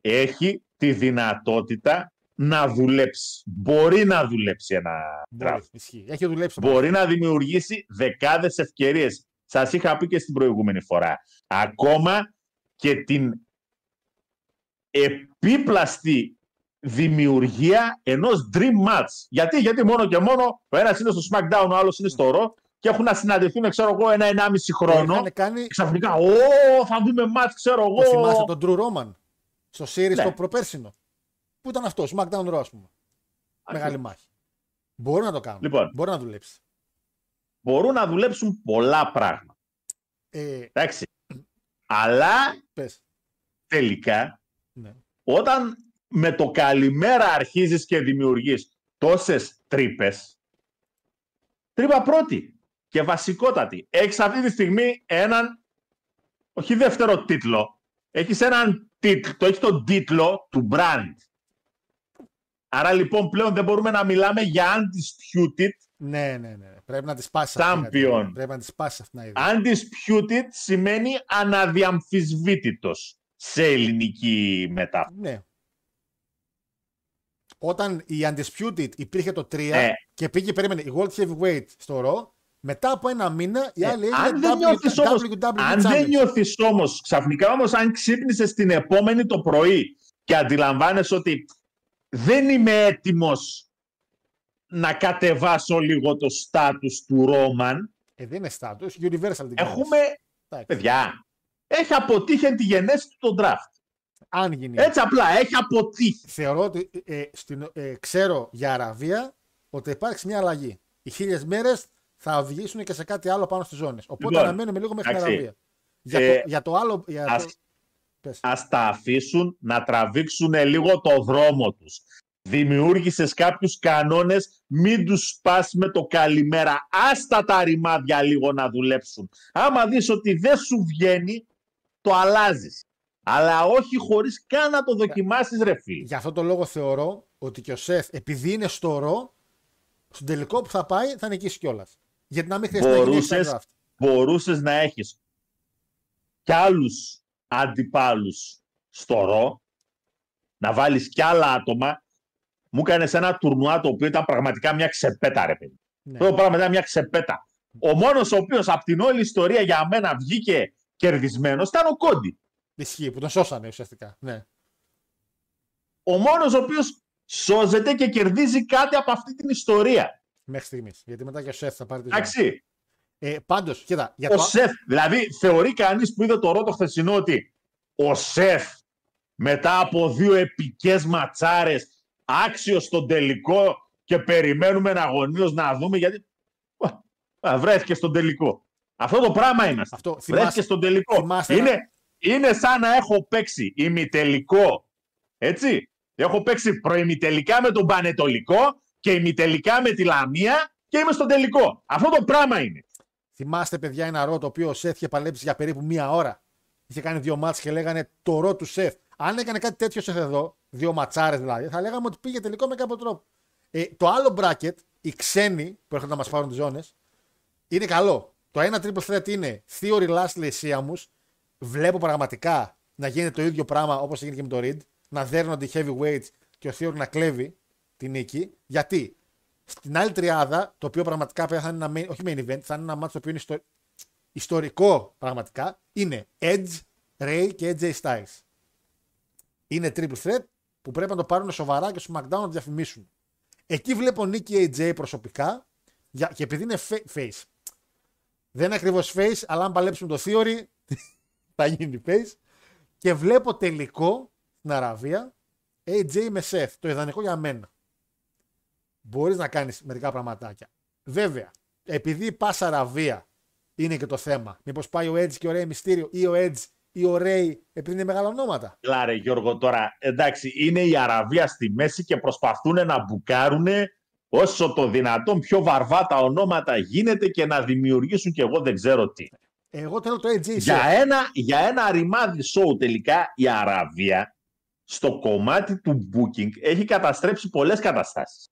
έχει τη δυνατότητα να δουλέψει. Μπορεί να δουλέψει ένα Μπορεί, draft. ισχύει. Έχει δουλέψει. το Μπορεί να δημιουργήσει δεκάδες ευκαιρίες. Σας είχα πει και στην προηγούμενη φορά. Ακόμα και την επίπλαστη δημιουργία ενός dream match. Γιατί, γιατί μόνο και μόνο ο ένας είναι στο SmackDown, ο άλλος είναι στο Raw και έχουν να συναντηθούν, ξέρω εγώ, ένα-ενάμιση χρόνο. Είχαν κάνει. Και ξαφνικά, Ω, θα δούμε match, ξέρω Το θυμάστε εγώ. τον Drew Roman στο series Ναι. το προπέρσινο. Πού ήταν αυτός, SmackDown Raw, ας πούμε. Μεγάλη μάχη. Μπορεί να το κάνουν. Λοιπόν. Μπορεί να δουλέψει. Μπορούν να δουλέψουν πολλά πράγματα. Ε, Εντάξει. Αλλά πες. τελικά, Ναι. όταν με το καλημέρα αρχίζεις και δημιουργείς τόσες τρύπες, τρύπα πρώτη και βασικότατη. Έχεις αυτή τη στιγμή έναν, όχι δεύτερο τίτλο, έχεις έναν τίτλο, το έχεις τον τίτλο του brand. Άρα λοιπόν πλέον δεν μπορούμε να μιλάμε για undisputed. Ναι, ναι, ναι. Πρέπει να τη σπάσει Champion. Πρέπει να τη σπάσει αυτή την ιδέα. Undisputed σημαίνει αναδιαμφισβήτητος σε ελληνική μετάφραση. Ναι. Όταν η Undisputed υπήρχε το 3 Ναι. και πήγε, περίμενε, η World Heavyweight στο Raw, Μετά από ένα μήνα η άλλη Ε, έγινε αν δεν νιώθεις όμως, WWE αν δεν Championship. νιώθεις όμως, ξαφνικά όμως αν ξύπνησες την επόμενη το πρωί και αντιλαμβάνεσαι ότι δεν είμαι έτοιμος να κατεβάσω λίγο το στάτους του Ρόμαν, Ε, δεν είναι status, universal την κάνεις. έχουμε, Εντάξει. παιδιά, έχει αποτύχει εν τη γενέση του τον draft. Αν γίνει. Έτσι απλά, έχει αποτύχει. Θεωρώ ότι ε, στην, ε, ξέρω για Αραβία ότι θα υπάρξει μια αλλαγή. Οι χίλιες μέρες θα οδηγήσουν και σε κάτι άλλο πάνω στις ζώνες. Οπότε Λοιπόν, αναμένουμε λίγο μέχρι την εντάξει. Αραβία. Για, Ε, το, για το άλλο. Για Ας, το... Πες. ας τα αφήσουν να τραβήξουν λίγο το δρόμο τους. Δημιούργησες κάποιους κανόνες, μην τους σπάς με το καλημέρα. Άστα τα ρημάδια λίγο να δουλέψουν. Άμα δεις ότι δεν σου βγαίνει, το αλλάζεις. Αλλά όχι χωρίς καν να το δοκιμάσεις ρε φίλε. Για αυτό το λόγο θεωρώ ότι και ο Σεφ, επειδή είναι στο ρο, στον τελικό που θα πάει θα νικήσει κιόλας. Γιατί να μην χρειαστεί να γίνει Μπορούσες, extra draft. μπορούσες να έχεις κι άλλους αντιπάλους στο ρο, να βάλεις κι άλλα άτομα. Μου έκανες ένα τουρνουά το οποίο ήταν πραγματικά μια ξεπέτα, ρε παιδί. Ναι. Αυτό το πράγμα ήταν μια ξεπέτα. Ο μόνος ο οποίος από την όλη ιστορία για μένα βγήκε κερδισμένος ήταν ο Κόντι. Ισχύει, που τον σώσανε ουσιαστικά. Ναι. Ο μόνος ο οποίος σώζεται και κερδίζει κάτι από αυτή την ιστορία. Μέχρι στιγμής. Γιατί μετά και ο Σεφ θα πάρει τη ζώνη. Εντάξει. Ε, Πάντως, κοίτα. Για Ο το... Σεφ, δηλαδή θεωρεί κανείς που είδε το ρότο χθεσινό ότι ο Σεφ μετά από δύο επικές ματσάρες άξιος στον τελικό και περιμένουμε αγωνίως να δούμε γιατί Α, βρέθηκε στον τελικό. Αυτό το πράγμα είμαστε. Αυτό, Βρέθηκε θυμάσαι, στον τελικό. θυμάσαι Είναι, ένα- είναι σαν να έχω παίξει ημιτελικό. Έτσι. Έχω παίξει προημιτελικά με τον Πανετολικό και ημιτελικά με τη Λαμία και είμαι στον τελικό. Αυτό το πράγμα είναι. θυμάστε, παιδιά, ένα ρο το οποίο ο Σεφ είχε παλέψει για περίπου μία ώρα. Είχε κάνει δύο μάτς και λέγανε το ρο του Σεφ. Αν έκανε κάτι τέτοιο Σεφ εδώ, δύο ματσάρες δηλαδή, θα λέγαμε ότι πήγε τελικό με κάποιο τρόπο. Ε, το άλλο bracket, οι ξένοι που έρχονται να μας πάρουν τις ζώνες, είναι καλό. Το ένα triple threat είναι Theory Lastly Seamus. Βλέπω πραγματικά να γίνεται το ίδιο πράγμα όπως έγινε και με το Reed. Να δέρνονται οι heavyweights και ο Theory να κλέβει την νίκη. Γιατί; Στην άλλη τριάδα, το οποίο πραγματικά θα είναι ένα main, όχι main event, θα είναι ένα match το οποίο είναι ιστο- ιστορικό πραγματικά, είναι Edge, Ray και AJ Styles. Είναι triple threat που πρέπει να το πάρουν σοβαρά και στο SmackDown να το διαφημίσουν. Εκεί βλέπω νίκη AJ προσωπικά για, και επειδή είναι fa- face. Δεν είναι ακριβώς face, αλλά αν παλέψουμε το theory θα γίνει face. Και βλέπω τελικό στην Αραβία AJ με Seth. Το ιδανικό για μένα. Μπορείς να κάνεις μερικά πραγματάκια. Βέβαια, επειδή πα Αραβία είναι και το θέμα. Μήπως πάει ο Edge και ο Ray Mysterio ή ο Edge ή ο Ray επειδή είναι μεγάλα ονόματα. Λάρε Γιώργο τώρα, εντάξει, είναι η Αραβία στη μέση και προσπαθούν να μπουκάρουν όσο το δυνατόν πιο βαρβάτα ονόματα γίνεται και να δημιουργήσουν και εγώ δεν ξέρω τι. Εγώ θέλω το AJ Για Seth. ένα, για ένα ρημάδι show τελικά η Αραβία στο κομμάτι του booking έχει καταστρέψει πολλές καταστάσεις.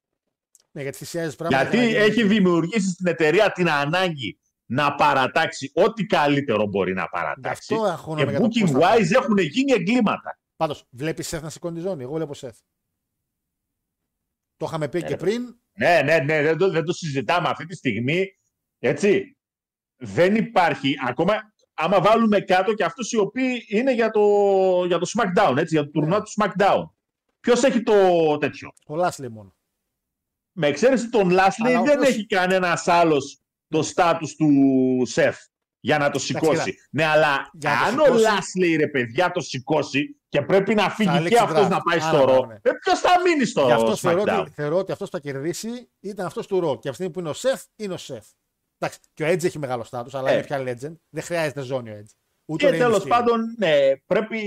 Ναι, γιατί θυσιάζει πράγματα. Γιατί για να γίνει- έχει δημιουργήσει στην εταιρεία την ανάγκη να παρατάξει ό,τι καλύτερο μπορεί να παρατάξει. αυτό αγχώνομαι Και για το πώς booking θα πάει. wise έχουν γίνει εγκλήματα. Πάντως, βλέπεις Seth να σηκώνει τη ζώνη. Εγώ βλέπω Seth. Το είχαμε πει και ρε, πριν. Ναι, ναι, ναι, δεν το, δεν το συζητάμε αυτή τη στιγμή. Έτσι. Δεν υπάρχει ακόμα. Άμα βάλουμε κάτω και αυτούς οι οποίοι είναι για το, για το SmackDown, έτσι, για το τουρνουά του SmackDown. Ποιος έχει το τέτοιο; Ο Λάσλι μόνο. Με εξαίρεση τον Λάσλι Αλλά ο δεν οποίος- έχει κανένας άλλος το στάτους του σεφ για να το σηκώσει. κοίτα. ναι, αλλά Για να το αν ο σηκώσει- Λάσλι ρε παιδιά το σηκώσει και πρέπει να φύγει και λήξει αυτός draft. να πάει Άρα, στο ρο, ναι. ε, ποιος θα μείνει στο Γι' αυτό θεωρώ SmackDown; ότι, θεωρώ ότι αυτός που θα κερδίσει ήταν αυτός του Ρο. Και αυτή τη στιγμή που είναι ο Seth, είναι ο Seth. Εντάξει, και ο Edge έχει μεγάλο στάτου, αλλά Ε. είναι πια legend. Δεν χρειάζεται ζώνη ο Edge. Ούτε Και ο Rey τέλος Mysterio. πάντων, ναι, πρέπει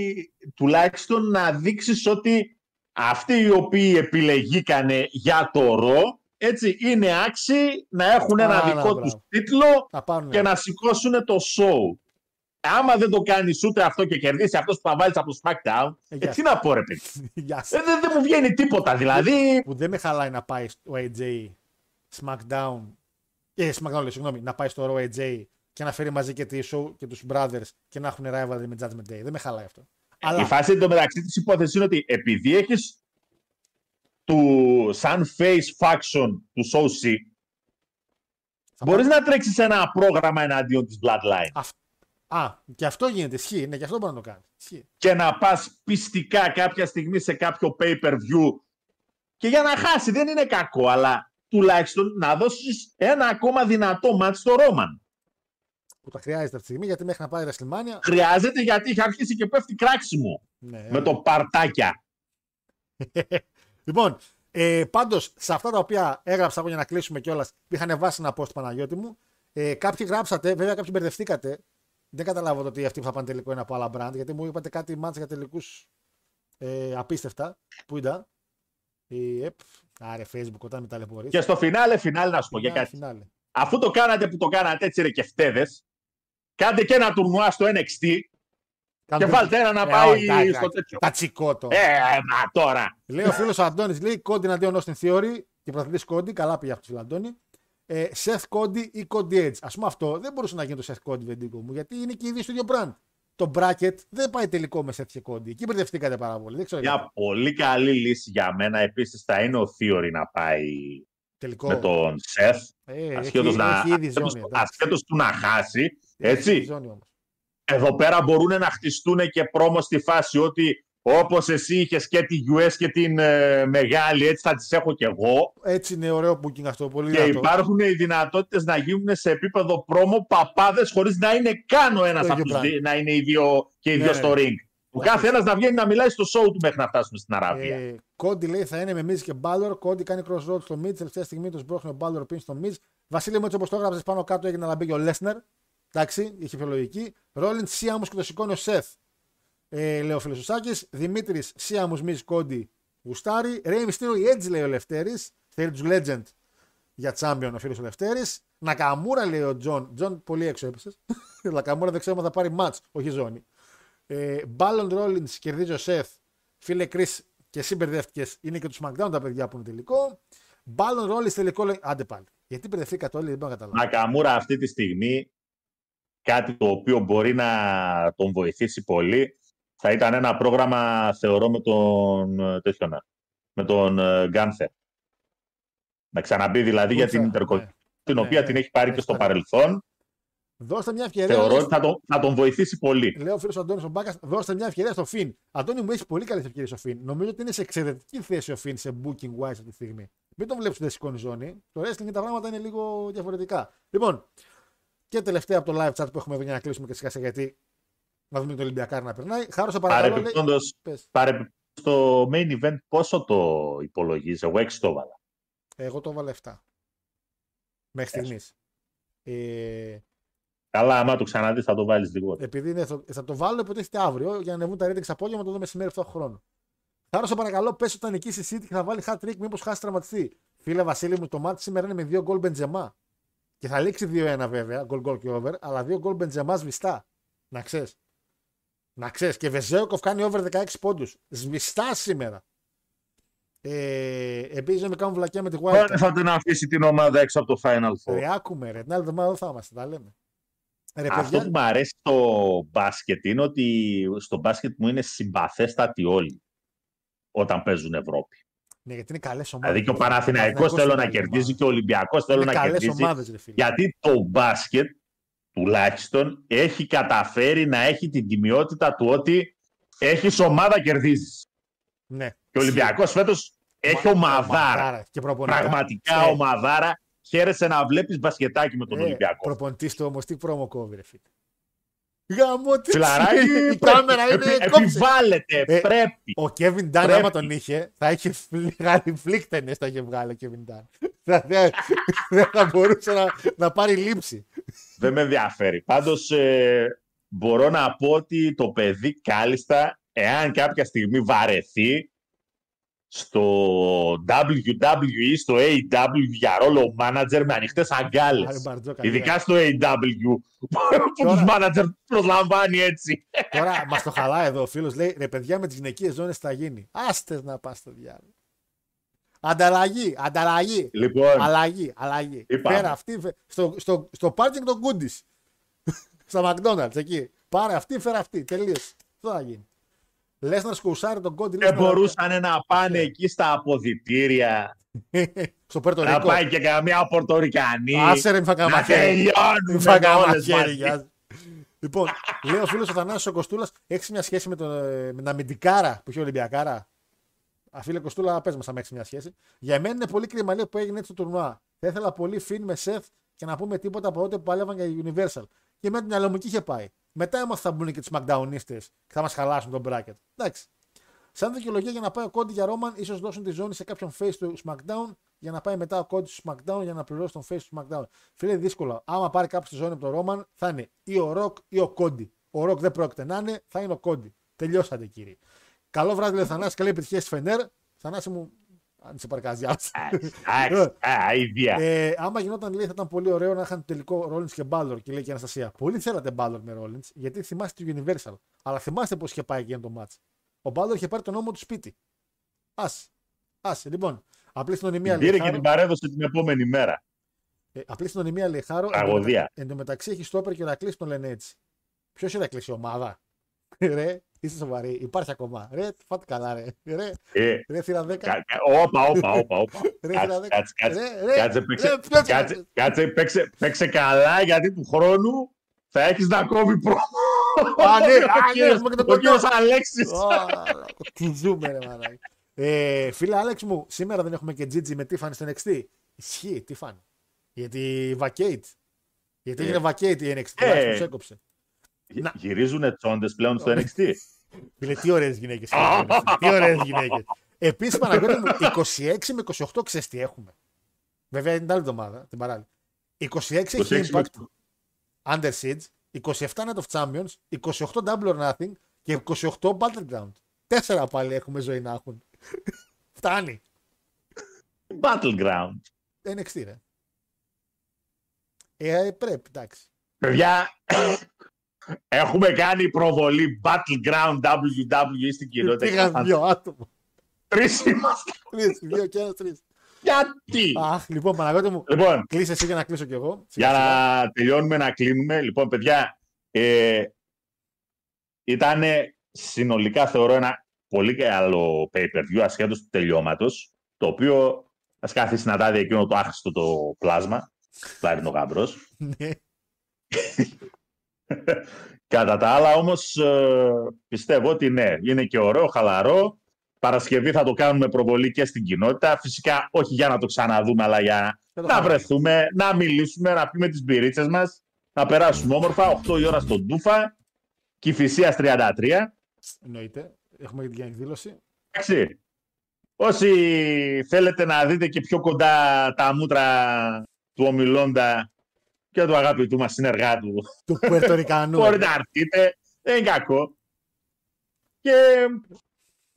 τουλάχιστον να δείξεις ότι αυτοί οι οποίοι επιλεγήκανε για το ρο, έτσι, είναι άξιοι να έχουν ένα Α, να, δικό μπράβο. τους τίτλο Θα πάρουν. και να σηκώσουν το show. Άμα δεν το κάνεις ούτε αυτό και κερδίσεις αυτός που θα βάλεις από το SmackDown, Ε, ε, γεια τι να πω, ρε παιδί. Γεια Ε, σας. δεν, δεν μου βγαίνει τίποτα. Δηλαδή, Που δεν με χαλάει να πάει ο AJ SmackDown. Ε, SmackDown, λέω, συγγνώμη, να πάει στο Raw AJ και να φέρει μαζί και, τη show, και τους brothers και να έχουν rivalry με Judgment Day. Δεν με χαλάει αυτό. Αλλά η φάση εντωμεταξύ της υπόθεσης είναι ότι επειδή έχεις του σαν face faction του SOC, Μπορείς να τρέξεις ένα πρόγραμμα εναντίον της Bloodline Αυ- Α, και αυτό γίνεται. Ισχύει. Ναι, και αυτό μπορεί να το κάνει. Ισχύει. και να πας πιστικά κάποια στιγμή σε κάποιο pay per view. Και για να χάσει δεν είναι κακό, αλλά τουλάχιστον να δώσεις ένα ακόμα δυνατό μάτι στο Ρόμαν. Που τα χρειάζεται αυτή τη στιγμή γιατί μέχρι να πάει η WrestleMania. Χρειάζεται γιατί έχει αρχίσει και πέφτει κράξιμο Ναι, με το παρτάκια. Λοιπόν, ε, πάντως σε αυτά τα οποία έγραψα εγώ για να κλείσουμε κιόλας, είχαν βάσει ένα post Παναγιώτη μου. Ε, κάποιοι γράψατε, βέβαια κάποιοι μπερδευτήκατε. Δεν καταλάβω ότι αυτοί που θα πάνε τελικό είναι από άλλα brand, γιατί μου είπατε κάτι μάτσα για τελικούς ε, απίστευτα. Πού ήταν; Η ΕΠ. Άρε, Facebook, όταν με ταλαιπωρείς. Και στο φινάλε, φινάλε να σου πω και Φινάλε, κάτι. φινάλε. Αφού το κάνατε που το κάνατε έτσι ρε και φταίδες, κάντε και ένα τουρνουά στο NXT και Κάντε- βάλτε ένα να Ε, πάει όχι, εντάξει, στο τέτοιο. Τα τσικότο. Ε, μα τώρα. Λέει ο φίλος Αντώνης, λέει Κόντι εναντίον Austin Theory και πρωταθλητής Κόντι. Καλά πήγε αυτός φίλο Αντώνη. Ε, Seth Cody ή Cody Edge. Α πούμε αυτό δεν μπορούσε να γίνει το Seth Cody βεντίκο μου γιατί είναι και οι δύο στο ίδιο brand. Το bracket δεν πάει τελικό μες Seth και Cody. Εκεί μπερδευτήκατε πάρα πολύ. Δεν ξέρω γιατί. Μια πολύ καλή λύση για μένα επίσης θα είναι ο Theory να πάει Τελικό. με τον Seth. Ε, Ασχέτως, έχει, να, έχει ήδη ασχέτως, ζώνη. εντάξει. ασχέτως του να χάσει. Έχει Έτσι. ζώνη όμως. Εδώ πέρα μπορούν να χτιστούν και πρόμο στη φάση ότι όπως εσύ είχες και τη US και την ε, μεγάλη, έτσι θα τις έχω και εγώ. Έτσι είναι ωραίο booking αυτό. Πολύ Και δυνατό. υπάρχουν οι δυνατότητες να γίνουν σε επίπεδο πρόμο παπάδες χωρίς να είναι καν ο ένας Το από ίδιο τους πράγμα. δύο, να είναι οι δύο και οι Ναι, δύο ναι. στο ring. Ο κάθε ένας να βγαίνει να μιλάει στο show του μέχρι να φτάσουμε στην Αραβία. Ε, Κόντι λέει θα είναι με Miz και Μπάλλορ. Κόντι κάνει crossroads στο Miz. Τελευταία στιγμή τους σπρώχνει ο Μπάλλορ πίνει στο Miz. Βασίλειο μου έτσι όπως το έγραψες πάνω κάτω έγινε να μπει και ο Λέσνερ. Εντάξει, είχε πιο λογική. Ρόλιν Σίαμου και το σηκώνει ο Σεθ. Ε, λέει ο φίλο Σάκη. Δημήτρης Σίαμου Miz Κόντι γουστάρι. Ρέι Μυστήριο η Edge λέει ο Λευτέρης. Θέλει τους Legend για champion ο φίλος ο Λευτέρης. Νακαμούρα λέει ο Τζον. Τζον πολύ έξω έπεσε. Νακαμούρα δεν ξέρουμε αν θα πάρει match, όχι ζώνη. Ε, Μπάλλον Ρόλιν κερδίζει ο Σεθ. Φίλε Κρι, και εσύ μπερδεύτηκες. Είναι και του SmackDown τα παιδιά που είναι τελικό. Μπάλλον Ρόλιν τελικό λέει. Άντε πάλι. Γιατί μπερδευτήκατε όλοι, δεν μπορώ να καταλάβω. Νακαμούρα αυτή τη στιγμή κάτι το οποίο μπορεί να τον βοηθήσει πολύ θα ήταν ένα πρόγραμμα θεωρώ με τον ε, τέτοιο να, με τον ε, Γκάνθερ. Να ξαναμπεί δηλαδή για την Γκούνθερ, Intercontinental ναι. την Ναι, οποία ναι, την έχει πάρει έχει και στο πάρει. παρελθόν. Δώστε μια ευκαιρία. Θεωρώ λέει, ότι θα τον, θα τον βοηθήσει πολύ. Λέω ο φίλος Αντώνης ο Μπάκας, δώστε μια ευκαιρία στο Φιν. Αντώνη μου έχεις πολύ καλές ευκαιρίες ο Φιν. Νομίζω ότι είναι σε εξαιρετική θέση ο Φιν σε booking wise αυτή τη στιγμή. Μην τον βλέπεις ότι δεν σηκώνει ζώνη. Το wrestling τα πράγματα είναι λίγο διαφορετικά. Λοιπόν, και τελευταία από το live chat που έχουμε εδώ για να κλείσουμε και σιγά σιγά γιατί να δούμε το Ολυμπιακάρ να περνάει. Χάρος παρακαλώ. Λέει, Παρεπιπτόντως, πες. παρεπιπτόντως, στο main event πόσο το υπολογίζει, εγώ έξι το βάλα. Εγώ το έβαλα 7. Μέχρι στιγμής. Ε, Καλά, άμα το ξαναδείς θα το βάλεις λιγότερο. επειδή είναι, θα, θα το βάλω υποτίθεται αύριο για να ανεβούν τα ratings απόγευμα το δω μεσημέρι αυτό το χρόνο. Χάρος, σε παρακαλώ, πες όταν νικήσεις η City και θα βάλει hat trick, μήπως χάσει τραυματιστεί. Φίλε Βασίλη μου, το μάτι σήμερα είναι με δύο γκολ Μπεντζεμά. Και θα λήξει 2-1 βέβαια, γκολ γκολ και over, αλλά δύο γκολ Μπεντζεμά σβηστά. Να ξέρεις. Να ξέρεις. Και Βεζέοκοφ κάνει over 16 πόντους. Σβηστά σήμερα. Ε, Επίσης, να με κάνουν βλακιά με τη White. Πότε θα την αφήσει την ομάδα έξω από το Final Four. Ρε, άκουμε ρε. Την άλλη εβδομάδα εδώ θα είμαστε, τα λέμε. Ρε, Αυτό παιδιά, που μου αρέσει στο μπάσκετ είναι ότι στο μπάσκετ μου είναι συμπαθέστατοι όλοι όταν παίζουν Ευρώπη. ναι, γιατί είναι καλές ομάδες. Δηλαδή και ο Παναθηναϊκός θέλω να κερδίζει και ο Ολυμπιακός θέλω να καλές κερδίζει. ομάδες, ρε φίλε. Γιατί το μπάσκετ τουλάχιστον έχει καταφέρει να έχει την τιμιότητα του ότι έχεις ομάδα κερδίζεις. Ναι. Και ο Ολυμπιακός φέτος έχει ομαδάρα. Και προπονητά. Πραγματικά Ε, ομαδάρα. Χαίρεσαι να βλέπεις μπασκετάκι με τον ε, Ολυμπιακό. Προπονητής του όμως τι πρόμο κόβει ρε φίλε. Γάμο τι Φιλαράκι, η πρέπει. κάμερα είναι Επι- κόψε. Επιβάλλεται, Ε, πρέπει. Ο Κέβιν Ντάν Πρέπει. άμα τον είχε θα είχε βγάλει φλίκτενες θα είχε βγάλει ο Κέβιν Ντάν. Δεν δεν θα μπορούσε να, να πάρει λήψη. Δεν με ενδιαφέρει. Πάντως ε, μπορώ να πω ότι το παιδί κάλλιστα, εάν κάποια στιγμή βαρεθεί στο WWE, στο AW για ρόλο manager με ανοιχτές Άρη αγκάλες. Μπαρτζόκα, Ειδικά στο AW που Τώρα- τους manager προσλαμβάνει έτσι. Τώρα μας το χαλάει εδώ ο φίλος. Λέει ρε παιδιά με τις γυναικείες ζώνες θα γίνει. Άστε να πας στο διάλογο. Ανταλλαγή, ανταλλαγή. Λοιπόν, Αλλαγή, αλλαγή. Είπαμε. Πέρα αυτή, φε- στο, στο, στο πάρκινγκ των Goodies. Στα McDonald's εκεί. Πάρε αυτή, φέρα αυτή. Τελείως. Αυτό θα γίνει. Λες να σκουσάρει τον κόντι. δεν μπορούσαν να πάνε εκεί στα αποδητήρια Στο Πέρτο Να Ρίκο. πάει και καμιά Πορτορικανή. Άσε ρε, μην φάει κανένα Να μαχαίρι. Μην τελειώνουμε φάει κανένα όλες μαχαίρι, μαζί. γεια σου. Λοιπόν, λέει ο φίλος ο Θανάσης ο Κοστούλας, έχεις μια σχέση με, τον, ε, με την αμυντικάρα που είχε ο Ολυμπιακάρα; Α, φίλε Κοστούλα, πες μας αν έχεις μια σχέση. Για μένα είναι πολύ κρίμα λέει, που έγινε έτσι το τουρνουά. Θα ήθελα πολύ Φιν με Σεφ και να πούμε τίποτα από τότε που παλεύαν για Universal. Και με την μυαλό μου εκεί είχε πάει. Μετά έμαθα θα μπουν και τους SmackDowniστε και θα μας χαλάσουν τον bracket. Εντάξει. Σαν δικαιολογία για να πάει ο Κόντι για Ρόμαν, ίσως δώσουν τη ζώνη σε κάποιον face του SmackDown για να πάει μετά ο Κόντι στο SmackDown για να πληρώσει τον face του SmackDown. Φίλε, δύσκολο. Άμα πάρει κάποιος τη ζώνη από τον Ρόμαν, θα είναι ή ο Ροκ ή ο Κόντι. Ο Ροκ δεν πρόκειται να είναι, θα είναι ο Κόντι. Τελειώσατε κύριε. Καλό βράδυ, λέει ο Θανάσης, καλή επιτυχία στη Φενέρ. Θανάση μου, αν σε παρακάζει. Εντάξει, α, ίδια. Ε, άμα γινόταν λέει θα ήταν πολύ ωραίο να είχαν τελικό Rollins και Μπάλλορ και λέει και η Αναστασία. Πολύ θέλατε Μπάλλορ με Rollins γιατί θυμάστε το Universal. Αλλά θυμάστε πώς είχε πάει εκείνο το match. Ο Μπάλλορ είχε πάρει τον νόμο του σπίτι. Α. Α, λοιπόν. Απλή συνωνυμία Την λέει. πήρε και Χάρο, την παρέδωσε την επόμενη μέρα. ε, απλή συνωνυμία λέει Χάρο. Τραγωδία. Εν τω μεταξύ έχει στόπερ και ο Ρακλή τον λένε έτσι. Ποιος είναι Ρακλής, η ομάδα; ρε, είστε σοβαροί. Υπάρχει ακόμα. Ρε, φάτε καλά, ρε. Ρε, Ε, ρε θύρα 10. κα- κα- Όπα, όπα, όπα, όπα. Ρε, Κάτσε, δηλαδή, κάτσε, κάτσε. ρε, ρε, Κάτσε, ρε, παίξε, ποιος- κάτσε, κάτσε, παίξε, παίξε καλά γιατί του χρόνου θα έχεις να κόβει πρόμο. Α, ναι, Ο α, ναι, κύριος- έχουμε και τον Ο κύριος κοντό. Αλέξης. Ω, Τι ζούμε, ρε μαλάκα. Ε, φίλε Άλεξ μου, σήμερα δεν έχουμε και Gigi με Tiffany στο NXT. Ισχύει, Tiffany. Γιατί vacate. Γιατί έγινε vacate η NXT, Ε. τουλάχιστον τους έκοψε. Να. Γυρίζουνε τσόντες πλέον στο NXT. Φίλε, τι ωραίες γυναίκες. τι ωραίες γυναίκες. Επίσης, Παναγιώτη μου, 26 με 28 ξέρεις τι έχουμε. Βέβαια είναι την άλλη εβδομάδα, την παράλληλη. 26 έχει 26 με- Impact, Under Siege, 27 Night of Champions, 28 Double or Nothing και 28 Battleground. Τέσσερα πάλι έχουμε ζωή να έχουν. Φτάνει. Battleground. NXT, ρε. Ε, πρέπει, εντάξει. Παιδιά, έχουμε κάνει προβολή Battleground WWE στην κοινότητα. Πήγαν δύο άτομα. Τρεις είμαστε. Τρεις, δύο και ένας τρεις. Γιατί; Αχ, λοιπόν, Παναγιώτη μου, Λοιπόν, κλείσε εσύ για να κλείσω κι εγώ. για Σιγά, σιγά. να τελειώνουμε, να κλείνουμε. Λοιπόν, παιδιά, ε, ήταν συνολικά θεωρώ ένα πολύ καλό pay-per-view ασχέτως του τελειώματος, το οποίο ας καθίσει να τα δει εκείνο το άχρηστο το πλάσμα, πλάρει ο γαμπρός. Ναι. Κατά τα άλλα όμως ε, πιστεύω ότι ναι, είναι και ωραίο, χαλαρό. Παρασκευή θα το κάνουμε προβολή και στην κοινότητα. Φυσικά όχι για να το ξαναδούμε, αλλά για Θα το να κάνουμε. βρεθούμε, να μιλήσουμε, να πούμε τις μπυρίτσες μας, να περάσουμε όμορφα. 8 η ώρα στον Ντούφα, Κηφισίας 33. Εννοείται. Έχουμε και την εκδήλωση. Εντάξει. Όσοι θέλετε να δείτε και πιο κοντά τα μούτρα του ομιλώντα και του αγαπητού μας συνεργάτου; Του Πουερτορικανού. Μπορείτε να έρθετε. Δεν είναι κακό. Και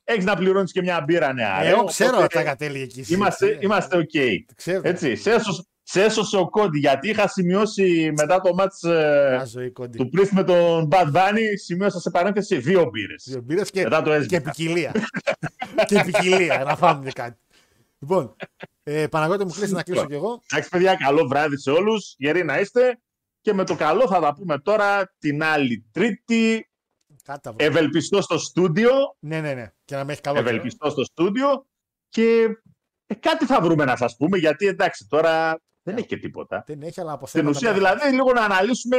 έχεις να πληρώνεις και μια μπύρα νέα. Ε, Εγώ ξέρω ότι θα κατέληγε εκεί. η Είμαστε, συζήτηση. είμαστε OK. Το ξέρω. Έτσι. Σε έσωσε, σε έσωσε ο Κόντι γιατί είχα σημειώσει μετά το μάτς ε, Μια ζωή κοντή. του Priest με τον Bad Bunny, σημείωσα σε παρένθεση δύο μπύρες. Δύο μπύρες και, Μετά το και έσβησα. ποικιλία. και ποικιλία. να φάμε και κάτι. Λοιπόν, ε, Παναγιώτη μου κλείσει να κλείσω κι εγώ. Εντάξει, παιδιά, καλό βράδυ σε όλους. Γεροί να είστε. Και με το καλό θα τα πούμε τώρα την άλλη Τρίτη. Κάτα βρω. Ευελπιστώ στο στούντιο. Ναι, ναι, ναι. Και να με έχει καλό. καιρό. ευελπιστώ στο στούντιο και ε, κάτι θα βρούμε να σας πούμε γιατί εντάξει τώρα δεν έχει και τίποτα. Δεν έχει, αλλά από Στην θέματα ουσία πράγματα. δηλαδή λίγο να αναλύσουμε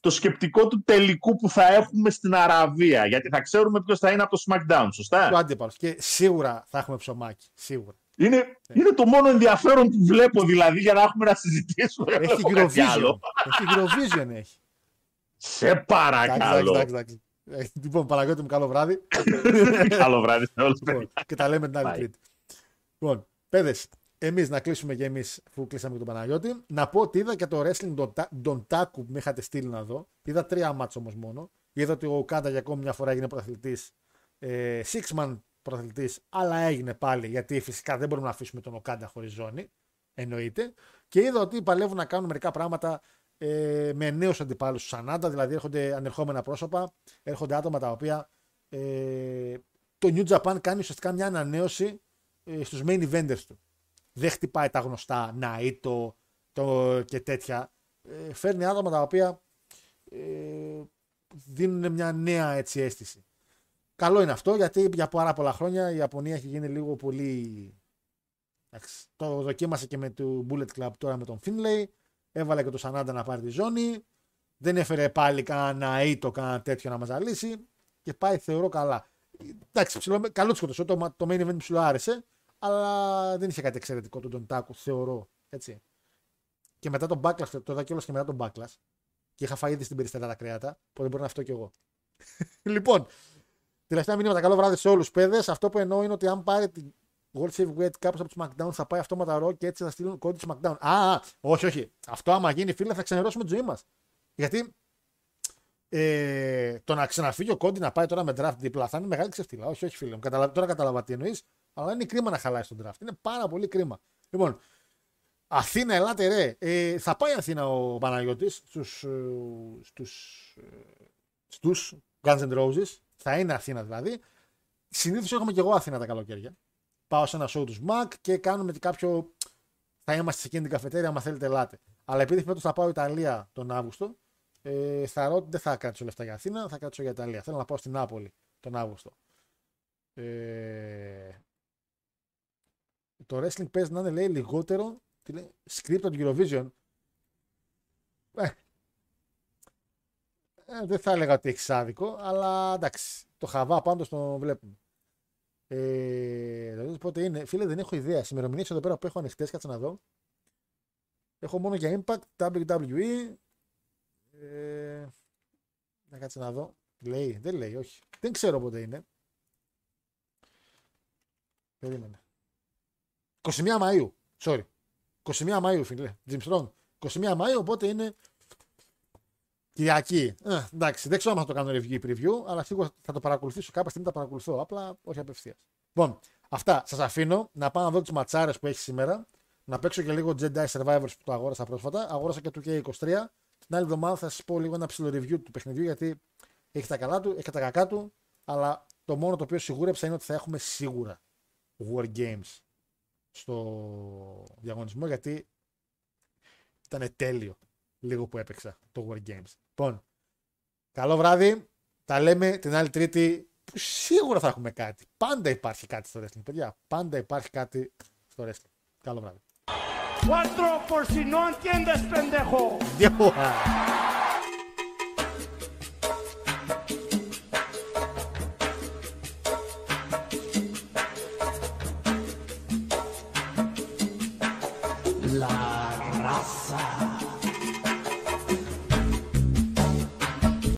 το σκεπτικό του τελικού που θα έχουμε στην Αραβία γιατί θα ξέρουμε ποιος θα είναι από το SmackDown, Πιο σωστά. αντίπαλος. Και σίγουρα θα έχουμε ψωμάκι. Σίγουρα. Είναι, είναι το μόνο ενδιαφέρον που βλέπω δηλαδή για να έχουμε να συζητήσουμε. Έχει Δεν έχω κάτι Eurovision. άλλο. έχει Eurovision έχει. Σε Εντάξει, εντάξει, παρακαλώ. εντάξει, εντάξει. Ε, Λοιπόν, Παναγιώτη μου, καλό βράδυ. Καλό βράδυ σε όλους. Λοιπόν, και τα λέμε την άλλη Bye. Τρίτη. Λοιπόν, παιδες, εμείς να κλείσουμε και εμείς που κλείσαμε και τον Παναγιώτη. Να πω ότι είδα και το wrestling τον, Τα- τον Τάκου που με είχατε στείλει να δω. Είδα τρία μάτς όμως μόνο. Είδα ότι ο Κάντα για ακόμη μια φορά έγινε πρωταθλητής. Ε, six man πρωταθλητής, αλλά έγινε πάλι γιατί φυσικά δεν μπορούμε να αφήσουμε τον Οκάντα χωρίς ζώνη. Εννοείται. Και είδα ότι παλεύουν να κάνουν μερικά πράγματα ε, με νέους αντιπάλους τους Σανάντα, δηλαδή έρχονται ανερχόμενα πρόσωπα, έρχονται άτομα τα οποία ε, το New Japan κάνει ουσιαστικά μια ανανέωση ε, στους main eventers του. Δεν χτυπάει τα γνωστά Naito το, και τέτοια. Ε, φέρνει άτομα τα οποία ε, δίνουν μια νέα έτσι αίσθηση. Καλό είναι αυτό γιατί για πάρα πολλά χρόνια η Ιαπωνία έχει γίνει λίγο πολύ Εντάξει, το δοκίμασε και με το Bullet Club τώρα με τον Finlay. Έβαλε και το Σανάντα να πάρει τη ζώνη. Δεν έφερε πάλι κανένα ήτο, κανένα τέτοιο να μαζαλίσει. Και πάει θεωρώ καλά. Εντάξει, ψηλό, καλός τη το, το main event ψηλό άρεσε. Αλλά δεν είχε κάτι εξαιρετικό τον τον Τάκου, θεωρώ. Έτσι. Και μετά τον backlash, το είδα κιόλας και μετά τον backlash. Και είχα φαγεί στην περιστερά τα κρέατα. Οπότε μπορεί να αυτό κι εγώ. λοιπόν, τελευταία μήνυμα, καλό βράδυ σε όλους παιδες. Αυτό που εννοώ είναι ότι αν πάρει την World Heavyweight κάποιο από του SmackDown θα πάει αυτόματα ρο και έτσι θα στείλουν κόντι του SmackDown. Α, όχι, όχι. Αυτό άμα γίνει φίλε θα ξενερώσουμε τη ζωή μας. Γιατί ε, το να ξαναφύγει ο Κόντι να πάει τώρα με draft δίπλα θα είναι μεγάλη ξεφτύλα. Όχι, όχι, φίλε μου. Καταλα... Τώρα κατάλαβα τι εννοείς, αλλά είναι κρίμα να χαλάει στον draft. Είναι πάρα πολύ κρίμα. Λοιπόν, Αθήνα, ελάτε ρε. Ε, θα πάει Αθήνα ο Παναγιώτης στους ε, στους, ε, στους Guns N' Roses. Θα είναι Αθήνα δηλαδή. Συνήθως έχουμε και εγώ Αθήνα τα καλοκαίρια. Πάω σε ένα show τους Mac και κάνουμε και κάποιο. Θα είμαστε σε εκείνη την καφετέρια, άμα θέλετε, ελάτε. Αλλά επειδή φέτος θα πάω Ιταλία τον Αύγουστο, ε, θα ρω... δεν θα κάτσω λεφτά για Αθήνα, θα κάτσω για Ιταλία. Θέλω να πάω στην Νάπολη τον Αύγουστο. Ε, το wrestling παίζει να είναι λέει λιγότερο τι λέει, script του Eurovision. Ε, ε, δεν θα έλεγα ότι έχεις άδικο, αλλά εντάξει. Το χαβά πάντως το βλέπουμε. Ε, δηλαδή πότε είναι. Φίλε, δεν έχω ιδέα. Σημερινή εδώ πέρα που έχω ανοιχτές, κάτσε να δω. Έχω μόνο για Impact, WWE. Ε, να κάτσε να δω. Λέει, δεν λέει, όχι. Δεν ξέρω πότε είναι. Περίμενε. 21 Μαΐου. Sorry. 21 Μαΐου, φίλε. Jim Strong. 21 Μαΐου, οπότε είναι Κυριακή. Ε, εντάξει, δεν ξέρω αν θα το κάνω review preview, αλλά σίγουρα θα το παρακολουθήσω κάποια στιγμή. Τα παρακολουθώ. Απλά όχι απευθείας. Λοιπόν, αυτά. Σας αφήνω να πάω να δω τις ματσάρες που έχει σήμερα. Να παίξω και λίγο Jedi Survivors που το αγόρασα πρόσφατα. Αγόρασα και το K23. Την άλλη εβδομάδα θα σας πω λίγο ένα ψηλό review του παιχνιδιού γιατί έχει τα καλά του, έχει τα κακά του. Αλλά το μόνο το οποίο σιγούρεψα είναι ότι θα έχουμε σίγουρα War Games στο διαγωνισμό γιατί ήταν τέλειο λίγο που έπαιξα το War Games. Λοιπόν, καλό βράδυ. Τα λέμε την άλλη Τρίτη που σίγουρα θα έχουμε κάτι. Πάντα υπάρχει κάτι στο wrestling, παιδιά. Πάντα υπάρχει κάτι στο wrestling. Καλό βράδυ. Cuatro por si no entiendes, pendejo. Διόχα.